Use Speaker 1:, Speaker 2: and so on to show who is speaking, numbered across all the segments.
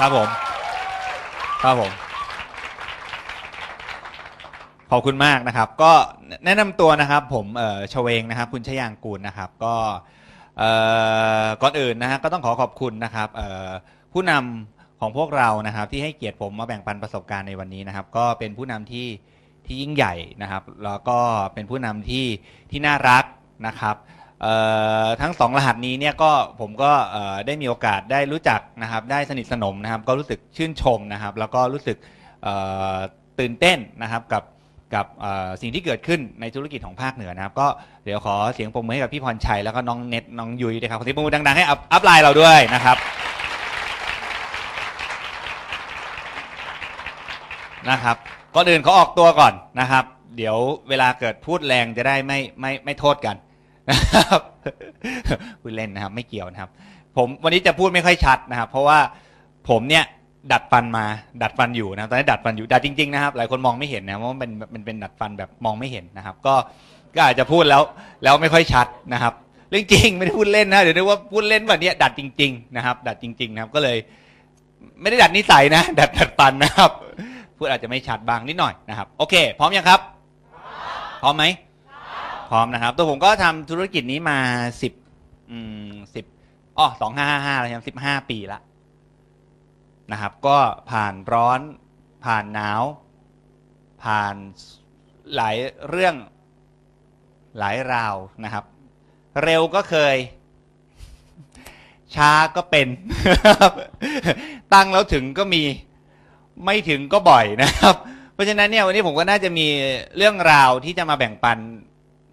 Speaker 1: ครับผม ครับผม ขอบคุณมากนะครับ ก็แนะนำตัวนะครับ ผมเอ่อชเวงนะครับ คุณชยางกูลนะครับ ก็เอ่อก่อนอื่นนะฮะก็ต้องขอขอบคุณนะครับเอ่อผู้นำของพวกเรานะครับ ที่ให้เกียรติผมมาแบ่งปันประสบการณ์ในวันนี้นะครับ ก็เป็นผู้นำที่ที่ยิ่งใหญ่นะครับ แล้วก็เป็นผู้นำที่ที่น่ารักนะครับ ทั้งสองรหัสนี้เนี่ยก็ผมก็ได้มีโอกาสได้รู้จักนะครับได้สนิทสนมนะครับก็รู้สึกชื่นชมนะครับ แล้วก็รู้สึกตื่นเต้นนะครับกับกับสิ่งที่เกิดขึ้นในธุรกิจของภาคเหนือนะครับ ก็เดี๋ยวขอเสียงปรบมือให้กับพี่พรชัยแล้วก็น้องเน็ตน้องยุ้ยด้วยครับขอเสียงปรบมือดังๆให้อัพอัพไลน์เราด้วยนะครับนะครับก่อนอื่นเขาออกตัวก่อนนะครับ เดี๋ยวเวลาเกิดพูดแรงจะได้ไม่ไม่ไม่โทษกัน นะครับพูดเล่นนะครับ ไม่เกี่ยวนะครับ ผมวันนี้จะพูดไม่ค่อยชัดนะครับ เพราะว่าผมเนี่ยดัดฟันมาดัดฟันอยู่นะครับตอนนี้ดัดฟันอยู่ดัดจริงๆนะครับ หลายคนมองไม่เห็นนะเพราะมันเป็นมันเป็นดัดฟันแบบมองไม่เห็นนะครับ ก็ก็อาจจะพูดแล้วแล้วไม่ค่อยชัดนะครับเรื่องจริงไม่ได้พูดเล่นนะเดี๋ยวนึกว่าพูดเล่นแบบนี้ดัดจริง ๆ นะครับ ดัดจริง ๆ นะครับ ก็เลย ไม่ได้ดัดนิสัยนะดัดดัดฟันนะครับ พูดอาจจะไม่ชัดบางนิดหน่อยนะครับ โอเค พร้อมยังครับ พร้อมไหม พร้อมนะครับ ตัวผมก็ทำธุรกิจนี้มาสิบอืมสิบอ๋อสองห้าห้าห้าแล้วสิบห้าปีละนะครับ ก็ผ่านร้อนผ่านหนาว ผ่านหลายเรื่องหลายราวนะครับ เร็วก็เคย ช้าก็เป็น ตั้งแล้วถึงก็มี ไม่ถึงก็บ่อยนะครับ เพราะฉะนั้นเนี่ยวันนี้ผมก็น่าจะมีเรื่องราวที่จะมาแบ่งปัน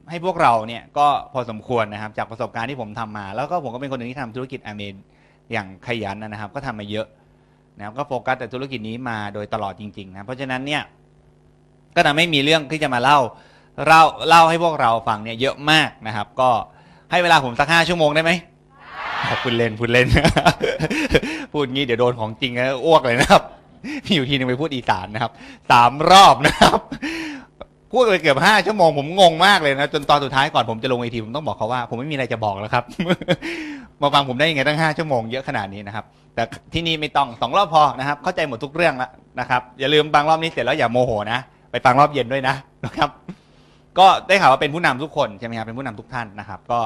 Speaker 1: ให้พวกเราเนี่ยก็พอสมควรนะครับ จากประสบการณ์ที่ผมทำมา แล้วก็ผมก็เป็นคนหนึ่งที่ทำธุรกิจอเมนอย่างขยันนะครับ ก็ทำมาเยอะนะครับก็โฟกัสแต่ธุรกิจนี้มาโดยตลอดจริงๆนะเพราะฉะนั้นเนี่ยก็ทำให้มีเรื่องที่จะมาเล่าเล่าเล่าให้พวกเราฟังเนี่ยเยอะมากนะครับ ก็ให้เวลาผมสักห้าชั่วโมงได้ไหมพูดเล่นพูดเล่น พูดงี้เดี๋ยวโดนของจริงแล้วอ้วกเลยนะครับ มีอยู่ทีนึงไปพูดอีสานนะครับสามรอบนะครับ พูดไปเกือบห้าชั่วโมงผมงงมากเลยนะจนตอนสุดท้ายก่อนผมจะลงเวทีผมต้องบอกเขาว่า ผมไม่มีอะไรจะบอกแล้วครับ มาฟังผมได้ยังไงตั้งห้าชั่วโมงเยอะขนาดนี้นะครับ แต่ที่นี่ไม่ต้องสองรอบพอนะครับ เข้าใจหมดทุกเรื่องแล้วนะครับ อย่าลืมฟังรอบนี้เสร็จแล้วอย่าโมโหนะ ไปฟังรอบเย็นด้วยนะนะครับ ก็ได้ข่าวว่าเป็นผู้นำทุกคนใช่ไหมครับเป็นผู้นำทุกท่านนะครับ ก็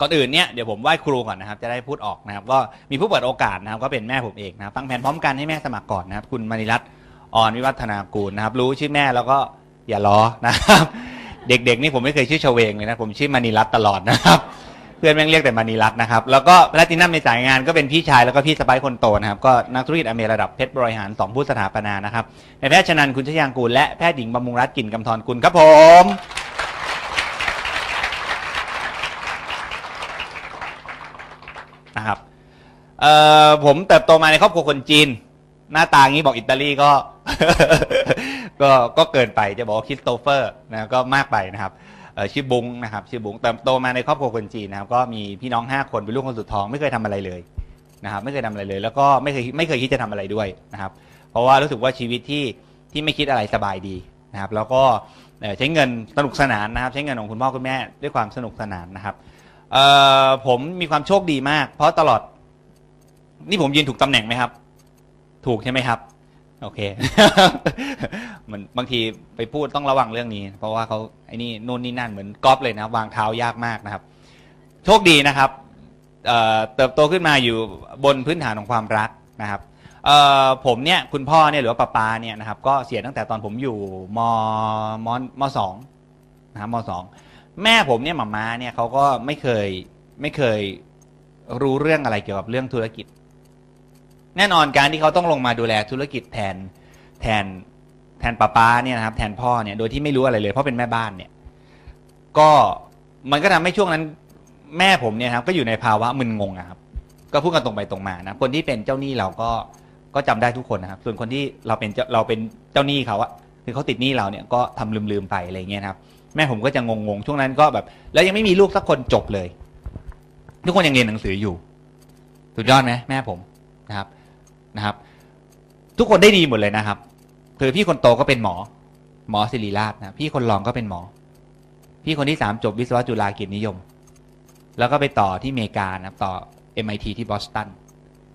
Speaker 1: ก่อนอื่นเนี่ยเดี๋ยวผมไหว้ครูก่อนนะครับ จะได้พูดออกนะครับ ก็มีผู้เปิดโอกาสนะครับ ก็เป็นแม่ผมเองนะฟังแผนพร้อมกันให้แม่สมัครก่อนนะครับ คุณมณีรัตน์อ่อนวิวัฒนากูลนะครับ รู้ชื่อแม่แล้วก็ อย่าล้อนะครับ เด็กๆนี่ผมไม่เคยชื่อชเวงเลยนะ ผมชื่อมณีรัตตลอดนะครับ เพื่อนแม่งเรียกแต่มานีรัตน์นะครับ แล้วก็แพลตินัมในสายงานก็เป็นพี่ชายแล้วก็พี่สะใภ้คนโตนะครับ ก็นักธุรกิจอเมริระดับเพชรบริหารสองผู้สถาปนานะครับในแพทย์ชนันคุณชยางกูลและแพทย์หญิงบำรุงรัตน์กลิ่นกำธรกุลครับผม นะครับเอ่อผมเติบโตมาในครอบครัวคนจีน หน้าตางี้บอกอิตาลีก็ ก็ก็เกินไปจะบอกว่าคริสโตเฟอร์นะก็มากไปนะครับชื่อบุ้งนะครับชื่อบุ้งเติบโตมาในครอบครัวคนจีนนะครับก็มีพี่น้องห้าคนเป็นลูกคนสุดท้องไม่เคยทำอะไรเลยนะครับไม่เคยทำอะไรเลย แล้วก็ไม่เคยไม่เคยคิดจะทำอะไรด้วยนะครับ เพราะว่ารู้สึกว่าชีวิตที่ที่ไม่คิดอะไรสบายดีนะครับ แล้วก็ใช้เงินสนุกสนานนะครับ ใช้เงินของคุณพ่อคุณแม่ด้วยความสนุกสนานนะครับผมมีความโชคดีมาก เพราะตลอด นี่ผมยืนถูกตำแหน่งไหมครับ ถูกใช่ไหมครับ โอเค มันบางทีไปพูดต้องระวังเรื่องนี้ เพราะว่าเขาไอ้นี่นู่นนี่นั่นเหมือนกอล์ฟเลยนะวางเท้ายากมากนะครับ โชคดีนะครับเเติบโตขึ้นมาอยู่บนพื้นฐานของความรักนะครับผมเนี่ยคุณพ่อเนี่ยหรือว่าป้าปาเนี่ยนะครับ ก็เสียตั้งแต่ตอนผมอยู่มมมสองนะครับมสองแม่ผมเนี่ยหมาม้าเนี่ยเขาก็ไม่เคยไม่เคยรู้เรื่องอะไรเกี่ยวกับเรื่องธุรกิจ แน่นอนการที่เขาต้องลงมาดูแลธุรกิจแทนแทนแทนป้าป้าเนี่ยนะครับแทนพ่อเนี่ยโดยที่ไม่รู้อะไรเลย เพราะเป็นแม่บ้านเนี่ย ก็มันก็ทำให้ช่วงนั้นแม่ผมเนี่ยครับก็อยู่ในภาวะมึนงงอะครับ ก็พูดกันตรงไปตรงมานะคนที่เป็นเจ้าหนี้เราก็ก็จำได้ทุกคนนะครับ ส่วนคนที่เราเป็นเราเป็นเจ้าหนี้เขาอะคือเขาติดหนี้เราเนี่ยก็ทำลืมๆไปอะไรเงี้ยนะครับ แม่ผมก็จะงงๆช่วงนั้นก็แบบ แล้วยังไม่มีลูกสักคนจบเลย ทุกคนยังเรียนหนังสืออยู่สุดยอดไหมแม่ผมนะครับ นะครับ ทุกคนได้ดีหมดเลยนะครับ คือพี่คนโตก็เป็นหมอ หมอศิริราชนะพี่คนรองก็เป็นหมอ พี่คนที่สามจบวิศวะจุฬากิจนิยม แล้วก็ไปต่อที่อเมริกานะครับต่อ MIT ที่บอสตัน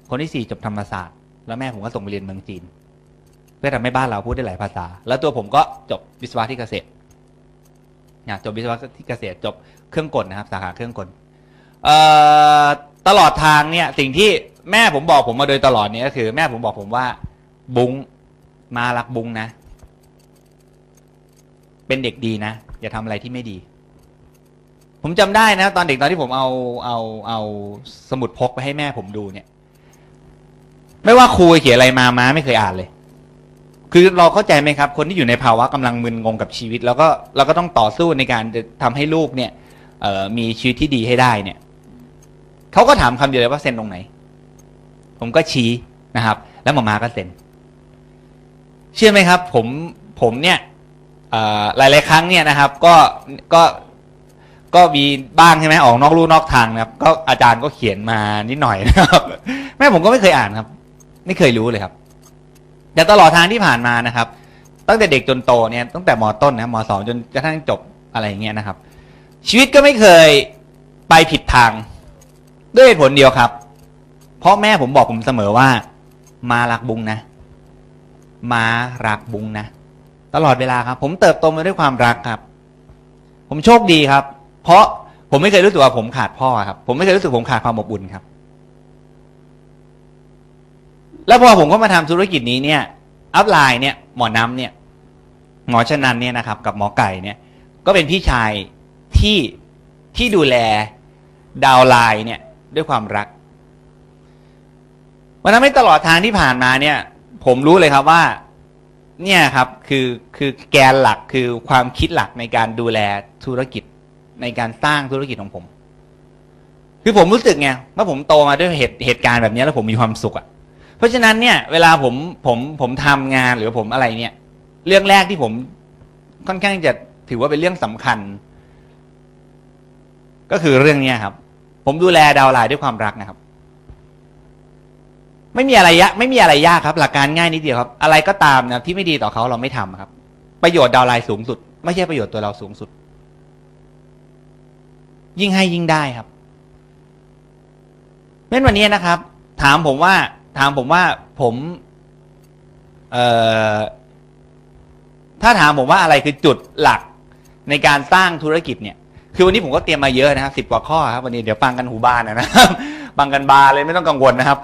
Speaker 1: คนที่สี่จบธรรมศาสตร์ แล้วแม่ผมก็ส่งไปเรียนเมืองจีน เพื่อทำให้บ้านเราพูดได้หลายภาษา แล้วตัวผมก็จบวิศวะที่เกษตรนะจบวิศวะที่เกษตรจบเครื่องกลนะครับ สาขาเครื่องกลตลอดทางเนี่ยสิ่งที่ แม่ผมบอกผมมาโดยตลอดเนี่ยก็คือ แม่ผมบอกผมว่า บุ้งมารักบุ้งนะ เป็นเด็กดีนะ อย่าทำอะไรที่ไม่ดี ผมจำได้นะ ตอนเด็กตอนที่ผมเอาเอาเอาสมุดพกไปให้แม่ผมดูเนี่ย ไม่ว่าครูเขียนอะไรมาม้าไม่เคยอ่านเลย คือเราเข้าใจไหมครับ คนที่อยู่ในภาวะกำลังมึนงงกับชีวิต แล้วก็เราก็ต้องต่อสู้ในการจะทำให้ลูกเนี่ยเออมีชีวิตที่ดีให้ได้เนี่ยเขาก็ถามคำเดียวเลยว่าเซ็นตรงไหน ผมก็ชี้นะครับ แล้วหมอมาก็เซ็น เชื่อไหมครับ ผมผมเนี่ยเอ่อหลายครั้งเนี่ยนะครับ ก็ก็ก็มีบ้างใช่ไหมออกนอกลู่นอกทางนะครับ ก็อาจารย์ก็เขียนมานิดหน่อยนะครับ แม่ผมก็ไม่เคยอ่านครับ ไม่เคยรู้เลยครับแต่ตลอดทางที่ผ่านมานะครับ ตั้งแต่เด็กจนโตเนี่ยตั้งแต่มต้นนะมสองจนกระทั่งจบอะไรอย่างเงี้ยนะครับ ชีวิตก็ไม่เคยไปผิดทาง ด้วยเหตุผลเดียวครับ เพราะแม่ผมบอกผมเสมอว่า มารักบุงนะ มารักบุงนะ ตลอดเวลาครับ ผมเติบโตมาด้วยความรักครับ ผมโชคดีครับ เพราะผมไม่เคยรู้สึกว่าผมขาดพ่อครับ ผมไม่เคยรู้สึกผมขาดความอบอุ่นครับ แล้วพอผมก็มาทำธุรกิจนี้เนี่ย อัพไลน์เนี่ย หมอน้ำเนี่ย หมอชนันเนี่ยนะครับ กับหมอไก่เนี่ย ก็เป็นพี่ชายที่ที่ดูแลดาวไลน์เนี่ย ด้วยความรัก วันนั้นไม่ตลอดทางที่ผ่านมาเนี่ย ผมรู้เลยครับว่า เนี่ยครับคือคือแกนหลักคือความคิดหลักในการดูแลธุรกิจในการสร้างธุรกิจของผม คือผมรู้สึกไงว่าผมโตมาด้วยเหตุเหตุการณ์แบบนี้แล้วผมมีความสุขอะเพราะฉะนั้นเนี่ย เวลาผมผมผมทำงานหรือผมอะไรเนี่ย เรื่องแรกที่ผมค่อนข้างจะถือว่าเป็นเรื่องสำคัญ ก็คือเรื่องเนี้ยครับ ผมดูแลดาวไลน์ด้วยความรักนะครับ ไม่มีอะไรยะไม่มีอะไรยากครับ หลักการง่ายนิดเดียวครับ อะไรก็ตามนะที่ไม่ดีต่อเขาเราไม่ทำครับ ประโยชน์ดาวไลน์สูงสุด ไม่ใช่ประโยชน์ตัวเราสูงสุด ยิ่งให้ยิ่งได้ครับเมื่อวันนี้นะครับ ถามผมว่า ถามผมว่าผมเอ่อถ้าถามผมว่าอะไรคือจุดหลักในการสร้างธุรกิจเนี่ย คือวันนี้ผมก็เตรียมมาเยอะนะครับสิบกว่าข้อครับวันนี้เดี๋ยวฟังกันหูบานนะครับฟังกันบาเลยไม่ต้องกังวลนะครับ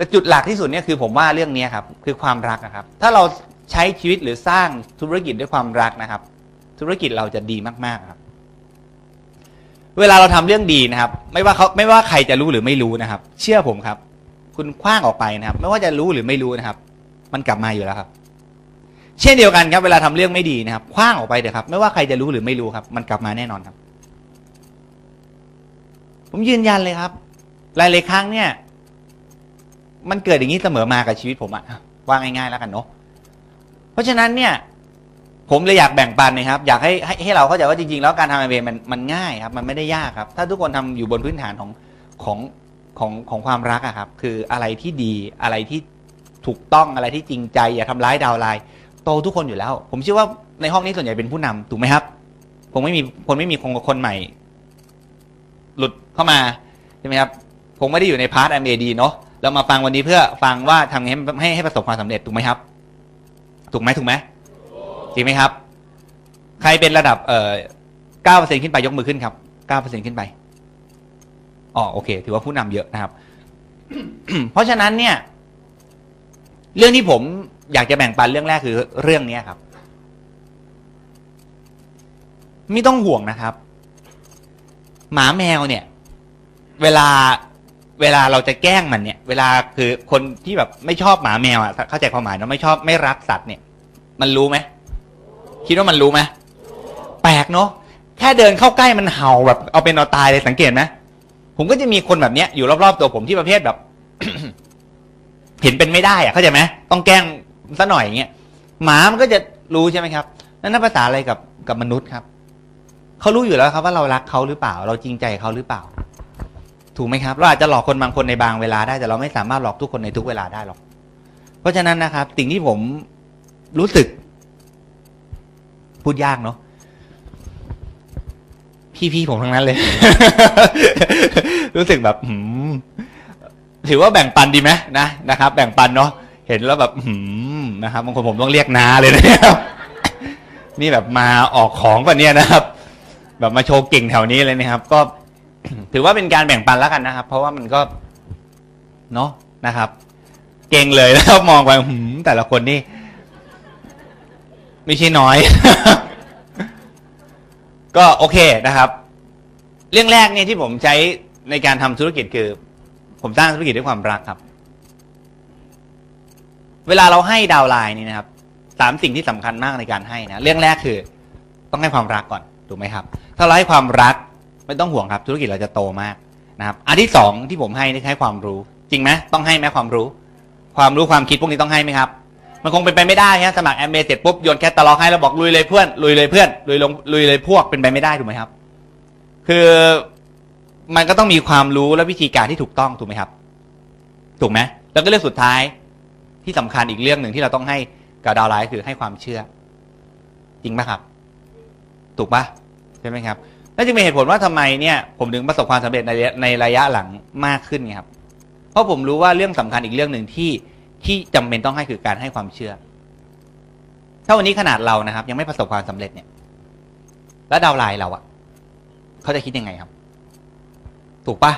Speaker 1: แต่จุดหลักที่สุดเนี่ยคือผมว่าเรื่องนี้ครับคือความรักนะครับ ถ้าเราใช้ชีวิตหรือสร้างธุรกิจด้วยความรักนะครับ ธุรกิจเราจะดีมากๆครับ เวลาเราทำเรื่องดีนะครับ ไม่ว่าเขาไม่ว่าใครจะรู้หรือไม่รู้นะครับ เชื่อผมครับ คุณคว้างออกไปนะครับ ไม่ว่าจะรู้หรือไม่รู้นะครับ มันกลับมาอยู่แล้วครับ เช่นเดียวกันครับ เวลาทำเรื่องไม่ดีนะครับคว้างออกไปเถอะครับ ไม่ว่าใครจะรู้หรือไม่รู้ครับ มันกลับมาแน่นอนครับ ผมยืนยันเลยครับ หลายๆครั้งเนี่ย มันเกิดอย่างนี้เสมอมากับชีวิตผมอะว่าง่ายๆแล้วกันเนาะเพราะฉะนั้นเนี่ย ผมเลยอยากแบ่งปันนะครับ อยากให้ให้ให้เราเข้าใจว่าจริงๆ แล้วการทำไอเมันมันง่ายครับ มันไม่ได้ยากครับ ถ้าทุกคนทำอยู่บนพื้นฐานของของของของความรักอะครับ คืออะไรที่ดีอะไรที่ถูกต้องอะไรที่จริงใจ อย่าทำร้าย downline โตทุกคนอยู่แล้ว ผมเชื่อว่าในห้องนี้ส่วนใหญ่เป็นผู้นำถูกไหมครับผมไม่มีคนไม่มีคนคนใหม่ หลุดเข้ามาใช่ไหมครับผมไม่ได้อยู่ใน part AD เนาะ เรามาฟังวันนี้เพื่อฟังว่าทำไงให้ให้ประสบความสำเร็จถูกไหมครับ ถูกไหมถูกไหมจริงไหมครับ ใครเป็นระดับเอ่อเก้าเปอร์เซ็นขึ้นไปยกมือขึ้นครับเก้าเปอร์เซ็นขึ้นไปอ๋อโอเค ถือว่าผู้นำเยอะนะครับ เพราะฉะนั้นเนี่ย เรื่องที่ผมอยากจะแบ่งปันเรื่องแรกคือเรื่องนี้ครับ ไม่ต้องห่วงนะครับ หมาแมวเนี่ย เวลา เวลาเราจะแกล้งมันเนี่ย เวลาคือคนที่แบบไม่ชอบหมาแมวอะเข้าใจความหมายเนาะไม่ชอบไม่รักสัตว์เนี่ย มันรู้ไหมคิดว่ามันรู้ไหมแปลกเนาะแค่เดินเข้าใกล้มันเห่าแบบเอาเป็นเอาตายเลยสังเกตไหมผมก็จะมีคนแบบเนี้ยอยู่รอบๆตัวผมที่ประเภทแบบ เห็นเป็นไม่ได้อะเข้าใจไหมต้องแกล้งซะหน่อยอย่างเงี้ยหมามันก็จะรู้ใช่ไหมครับนั่นภาษาอะไรกับกับมนุษย์ครับเขารู้อยู่แล้วครับว่าเรารักเขาหรือเปล่า เราจริงใจเขาหรือเปล่า ถูกไหมครับ เราอาจจะหลอกคนบางคนในบางเวลาได้แต่เราไม่สามารถหลอกทุกคนในทุกเวลาได้หรอก เพราะฉะนั้นนะครับ สิ่งที่ผมรู้สึก พูดยากเนาะพี่ๆผมทั้งนั้นเลย รู้สึกแบบหืมถือว่าแบ่งปันดีไหมนะนะครับ แบ่งปันเนาะเห็นแล้วแบบหืมนะครับบางคนผมต้องเรียกนาเลยนะครับนี่แบบมาออกของป่ะเนี่ยนะครับ แบบมาโชว์เก่งแถวนี้เลยนะครับ ก็ ถือว่าเป็นการแบ่งปันแล้วกันนะครับ เพราะว่ามันก็เนาะนะครับ เก่งเลยแล้วมองไปหืมแต่ละคนนี่ไม่ใช่น้อย ก็โอเคนะครับ เรื่องแรกเนี่ยที่ผมใช้ในการทำธุรกิจคือ ผมสร้างธุรกิจด้วยความรักครับ เวลาเราให้ downline นี่นะครับสามสิ่งที่สำคัญมากในการให้นะเรื่องแรกคือ ต้องให้ความรักก่อนถูกไหมครับ ถ้าเราให้ความรัก ไม่ต้องห่วงครับธุรกิจเราจะโตมากนะครับอันที่สองที่ผมให้นี่ให้ความรู้ จริงไหมต้องให้ไหมความรู้ ความรู้ความคิดพวกนี้ต้องให้ไหมครับ มันคงเป็นไปไม่ได้ฮะสมัครแอมเบเสร็จปุ๊บโยนแคตตาล็อกให้แล้วบอกลุยเลยเพื่อนลุยเลยเพื่อนลุยลงลุยเลยพวกเป็นไปไม่ได้ถูกไหมครับ คือมันก็ต้องมีความรู้และวิธีการที่ถูกต้องถูกไหมครับ ถูกไหมแล้วก็เรื่องสุดท้ายที่สำคัญอีกเรื่องหนึ่งที่เราต้องให้กับดาวไลน์คือให้ความเชื่อ จริงไหมครับ ถูกปะใช่ไหมครับ นั่นจึงเป็นเหตุผลว่าทำไมเนี่ยผมถึงประสบความสำเร็จในระยะในระยะหลังมากขึ้นครับ เพราะผมรู้ว่าเรื่องสำคัญอีกเรื่องหนึ่งที่ที่จำเป็นต้องให้คือการให้ความเชื่อ ถ้าวันนี้ขนาดเรานะครับ ยังไม่ประสบความสำเร็จเนี่ย แล้วดาวไลน์เราอะเขาจะคิดยังไงครับ ถูกปะ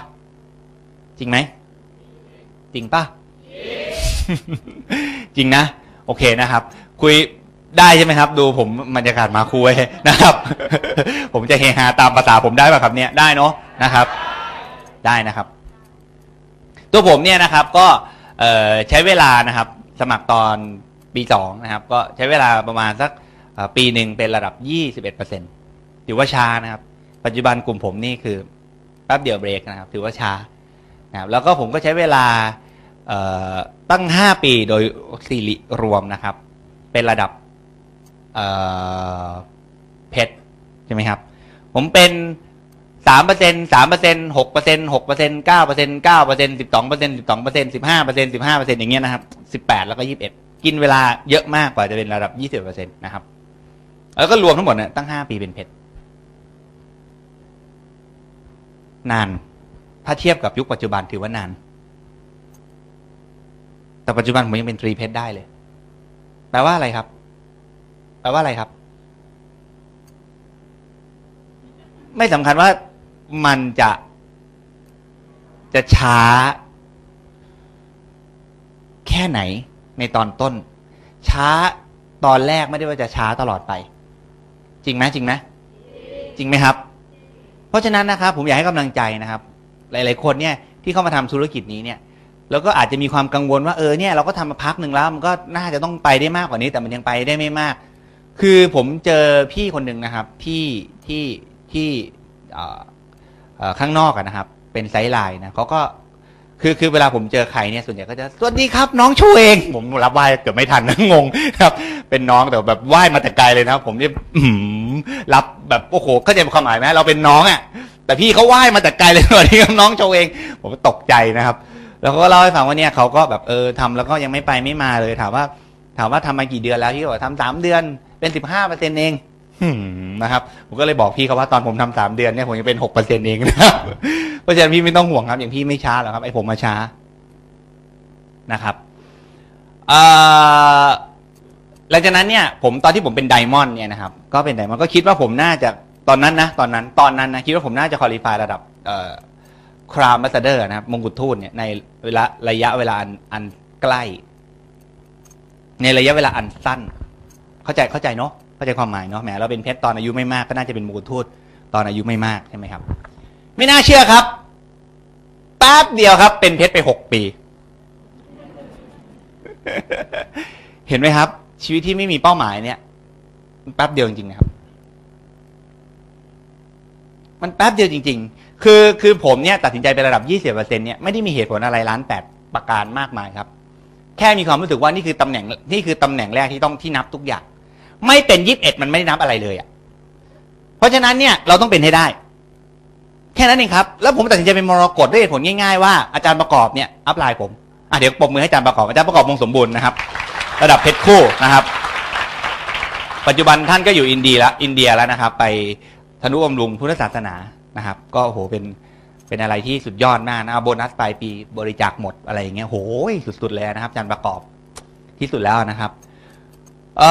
Speaker 1: จริงไหมจริงปะจริงนะ โอเคนะครับ คุย ได้ใช่ไหมครับ ดูผมบรรยากาศมาคุยนะครับ ผมจะเฮฮาตามภาษาผมได้ป่ะครับเนี่ยได้เนาะนะครับ ได้นะครับ ตัวผมเนี่ยนะครับ ก็ใช้เวลานะครับ สมัครตอนปีสองนะครับ ก็ใช้เวลาประมาณสักปีหนึ่งเป็นระดับยี่สิบเอ็ดเปอร์เซ็นถือว่าช้านะครับ ปัจจุบันกลุ่มผมนี่คือแป๊บเดียวเบรกนะครับ ถือว่าช้านะครับแล้วก็ผมก็ใช้เวลาตั้งห้าปีโดยสิริรวมนะครับ เป็นระดับ เพชรใช่ไหมครับ ผมเป็นสามเปอร์เซ็นสามเปอร์เซ็นหกเปอร์เซ็นหกเปอร์เซ็นเก้าเปอร์เซ็นเก้าเปอร์เซ็นสิบสองเปอร์เซ็นสิบสองเปอร์เซ็นสิบห้าเปอร์เซ็นสิบห้าเปอร์เซ็นอย่างเงี้ยนะครับสิบแปดแล้วก็ยี่สิบเอ็ดกินเวลาเยอะมากกว่าจะเป็นระดับยี่สิบเปอร์เซ็นต์นะครับ แล้วก็รวมทั้งหมดเนี่ยตั้งห้าปีเป็นเพชรนาน ถ้าเทียบกับยุคปัจจุบันถือว่านาน แต่ปัจจุบันผมยังเป็นตรีเพชรได้เลย แปลว่าอะไรครับ แปลว่าอะไรครับ ไม่สำคัญว่ามันจะจะช้า แค่ไหนในตอนต้น ช้าตอนแรกไม่ได้ว่าจะช้าตลอดไป จริงไหมจริงไหมจริงไหมครับ เพราะฉะนั้นนะครับ ผมอยากให้กำลังใจนะครับ หลาย ๆ คนเนี่ยที่เข้ามาทำธุรกิจนี้เนี่ย แล้วก็อาจจะมีความกังวลว่าเออเนี่ยเราก็ทำมาพักหนึ่งแล้ว มันก็น่าจะต้องไปได้มากกว่านี้ แต่มันยังไปได้ไม่มาก คือผมเจอพี่คนหนึ่งนะครับที่ที่ที่เอ่อเอ่อข้างนอกอะนะครับ เป็น sideline นะเขาก็คือคือเวลาผมเจอใครเนี่ยส่วนใหญ่ก็จะสวัสดีครับ น้องชูเอง ผมรับไหว้เกือบไม่ทันนะงงครับ เป็นน้องแต่แบบไหว้มาแต่ไกลเลยนะครับ ผมเนี่ยอื้อหือรับแบบโอ้โหเข้าใจความหมายไหมเราเป็นน้องอะแต่พี่เขาไหว้มาแต่ไกลเลยสวัสดีครับน้องชูเอง ผมก็ตกใจนะครับ แล้วก็เล่าให้ฟังว่าเนี่ยเขาก็แบบเออทำแล้วก็ยังไม่ไปไม่มาเลยถามว่า ถามว่าทำมากี่เดือนแล้วพี่ก็บอกทำสามเดือน เป็นสิบห้าเปอร์เซ็นต์เองหืมนะครับผมก็เลยบอกพี่เขาว่าตอนผมทำสามเดือนเนี่ยผมยังเป็นหกเปอร์เซ็นต์เองนะครับเพราะฉะนั้นพี่ไม่ต้องห่วงครับ อย่างพี่ไม่ช้าหรอกครับไอ้ผมมาช้านะครับเอ่อหลังจากนั้นเนี่ยผมตอนที่ผมเป็นไดมอนด์เนี่ยนะครับก็เป็นไดมอนด์ก็คิดว่าผมน่าจะตอนนั้นนะตอนนั้นตอนนั้นนะคิดว่าผมน่าจะคุริฟายระดับเอ่อครามบัสเดอร์นะครับมงกุฎทูตเนี่ยในเวลาระยะเวลาอันอันใกล้ ในระยะเวลาอันสั้น เข้าใจเข้าใจเนาะเข้าใจความหมายเนาะแหมเราเป็นเพชรตอนอายุไม่มากก็น่าจะเป็นมงกุฎทูตตอนอายุไม่มากใช่ไหมครับ ไม่น่าเชื่อครับแป๊บเดียวครับ เป็นเพชรไปหกปี เห็นไหมครับ ชีวิตที่ไม่มีเป้าหมายเนี่ยแป๊บเดียวจริงๆนะครับ มันแป๊บเดียวจริง ๆ คือคือผมเนี่ยตัดสินใจไประดับ 20%เนี่ยไม่ได้มีเหตุผลอะไรล้านแปดประการมากมายครับ แค่มีความรู้สึกว่านี่คือตำแหน่งนี่คือตำแหน่งแรกที่ต้องที่นับทุกอย่าง ไม่เป็น21มันไม่ได้นับอะไรเลยอะ เพราะฉะนั้นเนี่ยเราต้องเป็นให้ได้ แค่นั้นเองครับ แล้วผมตัดสินใจเป็นมรกตด้วยเหตุผลง่ายๆว่าอาจารย์ประกอบเนี่ยอัพไลน์ผมอะเดี๋ยวปมมือให้อาจารย์ประกอบอาจารย์ประกอบวงสมบูรณ์นะครับ ระดับเพชรคู่นะครับ ปัจจุบันท่านก็อยู่อินเดียแล้วอินเดียแล้วนะครับ ไปธนุบำรุงพุทธศาสนานะครับ ก็โอ้โหเป็นเป็นอะไรที่สุดยอดมากนะโบนัสปลายปีบริจาคหมดอะไรอย่างเงี้ยโหยสุดๆเลยนะครับอาจารย์ประกอบที่สุดแล้วนะครับ เอ่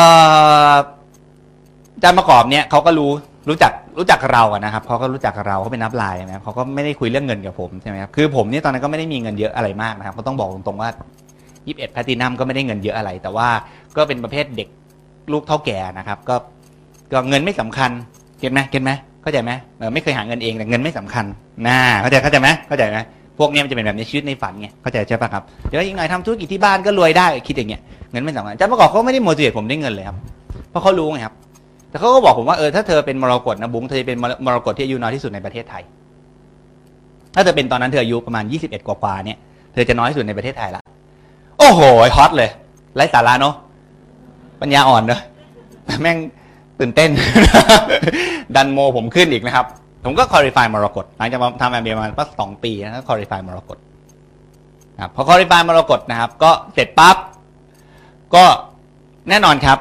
Speaker 1: ออาจารย์ประกอบเนี่ยเขาก็รู้รู้จักรู้จักเราอะนะครับเขาก็รู้จักเราเขาเป็นนับไลน์นะครับเขาก็ไม่ได้คุยเรื่องเงินกับผมใช่ไหมครับคือผมเนี่ยตอนนั้นก็ไม่ได้มีเงินเยอะอะไรมากนะครับ ก็ต้องบอกตรงๆว่า21แพลตินัมก็ไม่ได้เงินเยอะอะไร แต่ว่าก็เป็นประเภทเด็กลูกเท่าแก่นะครับ ก็ก็เงินไม่สำคัญเก็ตไหมเก็ตไหมเข้าใจไหมไม่เคยหาเงินเองแต่เงินไม่สำคัญน่าเข้าใจเข้าใจไหมเข้าใจไหม พวกเนี้ยมันจะเป็นแบบในชีวิตในฝันไงเข้าใจใช่ปะครับเดี๋ยวอีกหน่อยทำธุรกิจที่บ้านก็รวยได้คิดอย่างเงี้ยเงินไม่สำคัญอาจารย์ประกอบเขาไม่ได้โมดิเวตผมได้เงินเลยครับเพราะเขารู้ไงครับแต่เขาก็บอกผมว่าเออถ้าเธอเป็นมรกตนะบุ้งเธอจะเป็นมรกตที่อายุน้อยที่สุดในประเทศไทย ถ้าเธอเป็นตอนนั้นเธออายุประมาณ 21 กว่าๆเนี่ยเธอจะน้อยที่สุดในประเทศไทยละโอ้โหฮอตเลยไร้สาระเนาะปัญญาอ่อนเนอะแม่งตื่นเต้น ดันโมผมขึ้นอีกนะครับ ผมก็คอริฟายมรกตหลังจากทำแอมเบียมาสักสองปีนะก็คอริฟายมรกตครับพอคอริฟายมรกตนะครับ ก็เสร็จปั๊บก็แน่นอนครับ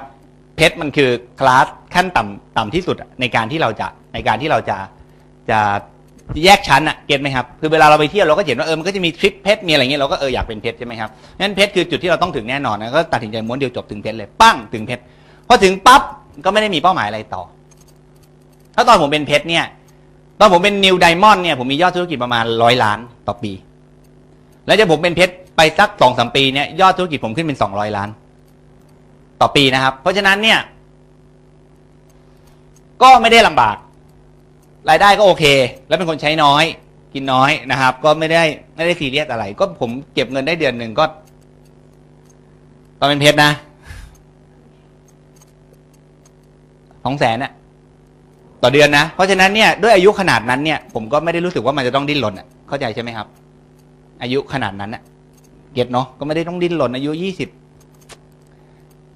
Speaker 1: เพชรมันคือคลาสขั้นต่ำต่ำที่สุดในการที่เราจะในการที่เราจะจะแยกชั้นอะเก็ตไหมครับคือเวลาเราไปเที่ยวเราก็เห็นว่าเออมันก็จะมีทริปเพชรมีอะไรเงี้ยเราก็เอออยากเป็นเพชรใช่ไหมครับนั้นเพชรคือจุดที่เราต้องถึงแน่นอนนะก็ตัดสินใจม้วนเดียวจบถึงเพชรเลยปั้งถึงเพชรพอถึงปั๊บก็ไม่ได้มีเป้าหมายอะไรต่อ ถ้าตอนผมเป็นเพชรเนี่ย ตอนผมเป็นนิวไดมอนด์เนี่ยผมมียอดธุรกิจประมาณร้อยล้านต่อปี แล้วจะผมเป็นเพชรไปสักสองสามปีเนี่ยยอดธุรกิจผมขึ้นเป็นสองร้อยล้าน ต่อปีนะครับ เพราะฉะนั้นเนี่ย ก็ไม่ได้ลำบาก รายได้ก็โอเค แล้วเป็นคนใช้น้อย กินน้อยนะครับ ก็ไม่ได้ไม่ได้ซีเรียสอะไร ก็ผมเก็บเงินได้เดือนหนึ่งก็ ตอนเป็นเพชรนะสองแสนอะ ต่อเดือนนะ เพราะฉะนั้นเนี่ยด้วยอายุขนาดนั้นเนี่ยผมก็ไม่ได้รู้สึกว่ามันจะต้องดิ้นรนอะเข้าใจใช่ไหมครับ อายุขนาดนั้นอะเก็ตเนาะก็ไม่ได้ต้องดิ้นรนอายุยี่สิบ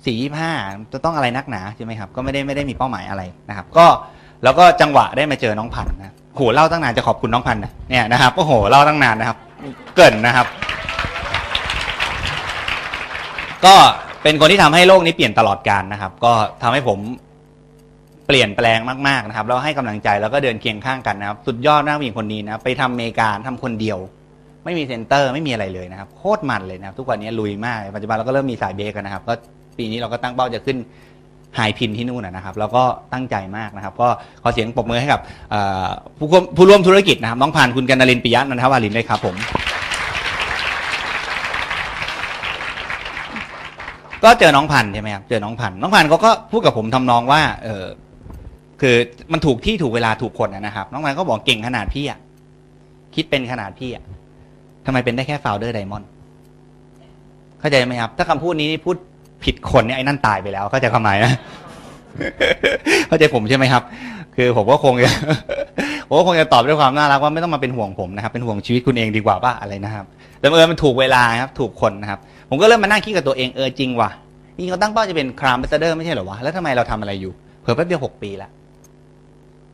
Speaker 1: สี่ยี่ห้าจะต้องอะไรนักหนาใช่ไหมครับ ก็ไม่ได้ไม่ได้มีเป้าหมายอะไรนะครับ ก็แล้วก็จังหวะได้มาเจอน้องพันธ์นะโหเล่าตั้งนานจะขอบคุณน้องพันธุ์นะเนี่ยนะครับโอ้โหเล่าตั้งนานนะครับ เกินนะครับ ก็เป็นคนที่ทำให้โลกนี้เปลี่ยนตลอดการนะครับ ก็ทำให้ผม เปลี่ยนแปลงมากๆนะครับแล้วให้กำลังใจแล้วก็เดินเคียงข้างกันนะครับ สุดยอดนักผู้หญิงคนนี้นะไปทำอเมริกาทำคนเดียว ไม่มีเซ็นเตอร์ไม่มีอะไรเลยนะครับโคตรมันเลยนะครับทุกวันนี้ลุยมากปัจจุบันเราก็เริ่มมีสายเบรกันนะครับ ก็ปีนี้เราก็ตั้งเป้าจะขึ้นไฮพินที่นู่นนะครับแล้วก็ตั้งใจมากนะครับ ก็ขอเสียงปรบมือให้กับผู้ร่วมผู้ร่วมธุรกิจนะครับน้องพันคุณกันนรินปิยะนันทวารินเลยครับผมก็เจอน้องพันใช่ไหมครับเจอน้องพันน้องพันเขาก็พูดกับผมทำนองว่าเออ คือมันถูกที่ถูกเวลาถูกคนนะครับ น้องพันก็บอกเก่งขนาดพี่อะคิดเป็นขนาดพี่อะทำไมเป็นได้แค่ Founders Diamond เข้าใจไหมครับ ถ้าคำพูดนี้พูดผิดคนเนี่ยไอ้นั่นตายไปแล้วเข้าใจความหมายนะเข้าใจผมใช่ไหมครับ คือผมก็คงจะผมก็คงจะตอบด้วยความน่ารักว่าไม่ต้องมาเป็นห่วงผมนะครับ เป็นห่วงชีวิตคุณเองดีกว่าป่ะอะไรนะครับแต่เออมันถูกเวลาครับ ถูกคนนะครับ ผมก็เริ่มมานั่งคิดกับตัวเองเออจริงว่ะนี่เขาตั้งเป้าจะเป็น Crown Ambassador ไม่ใช่เหรอวะแล้วทำไมเราทำอะไรอยู่เพิ่แป๊บเดียวหกปีละ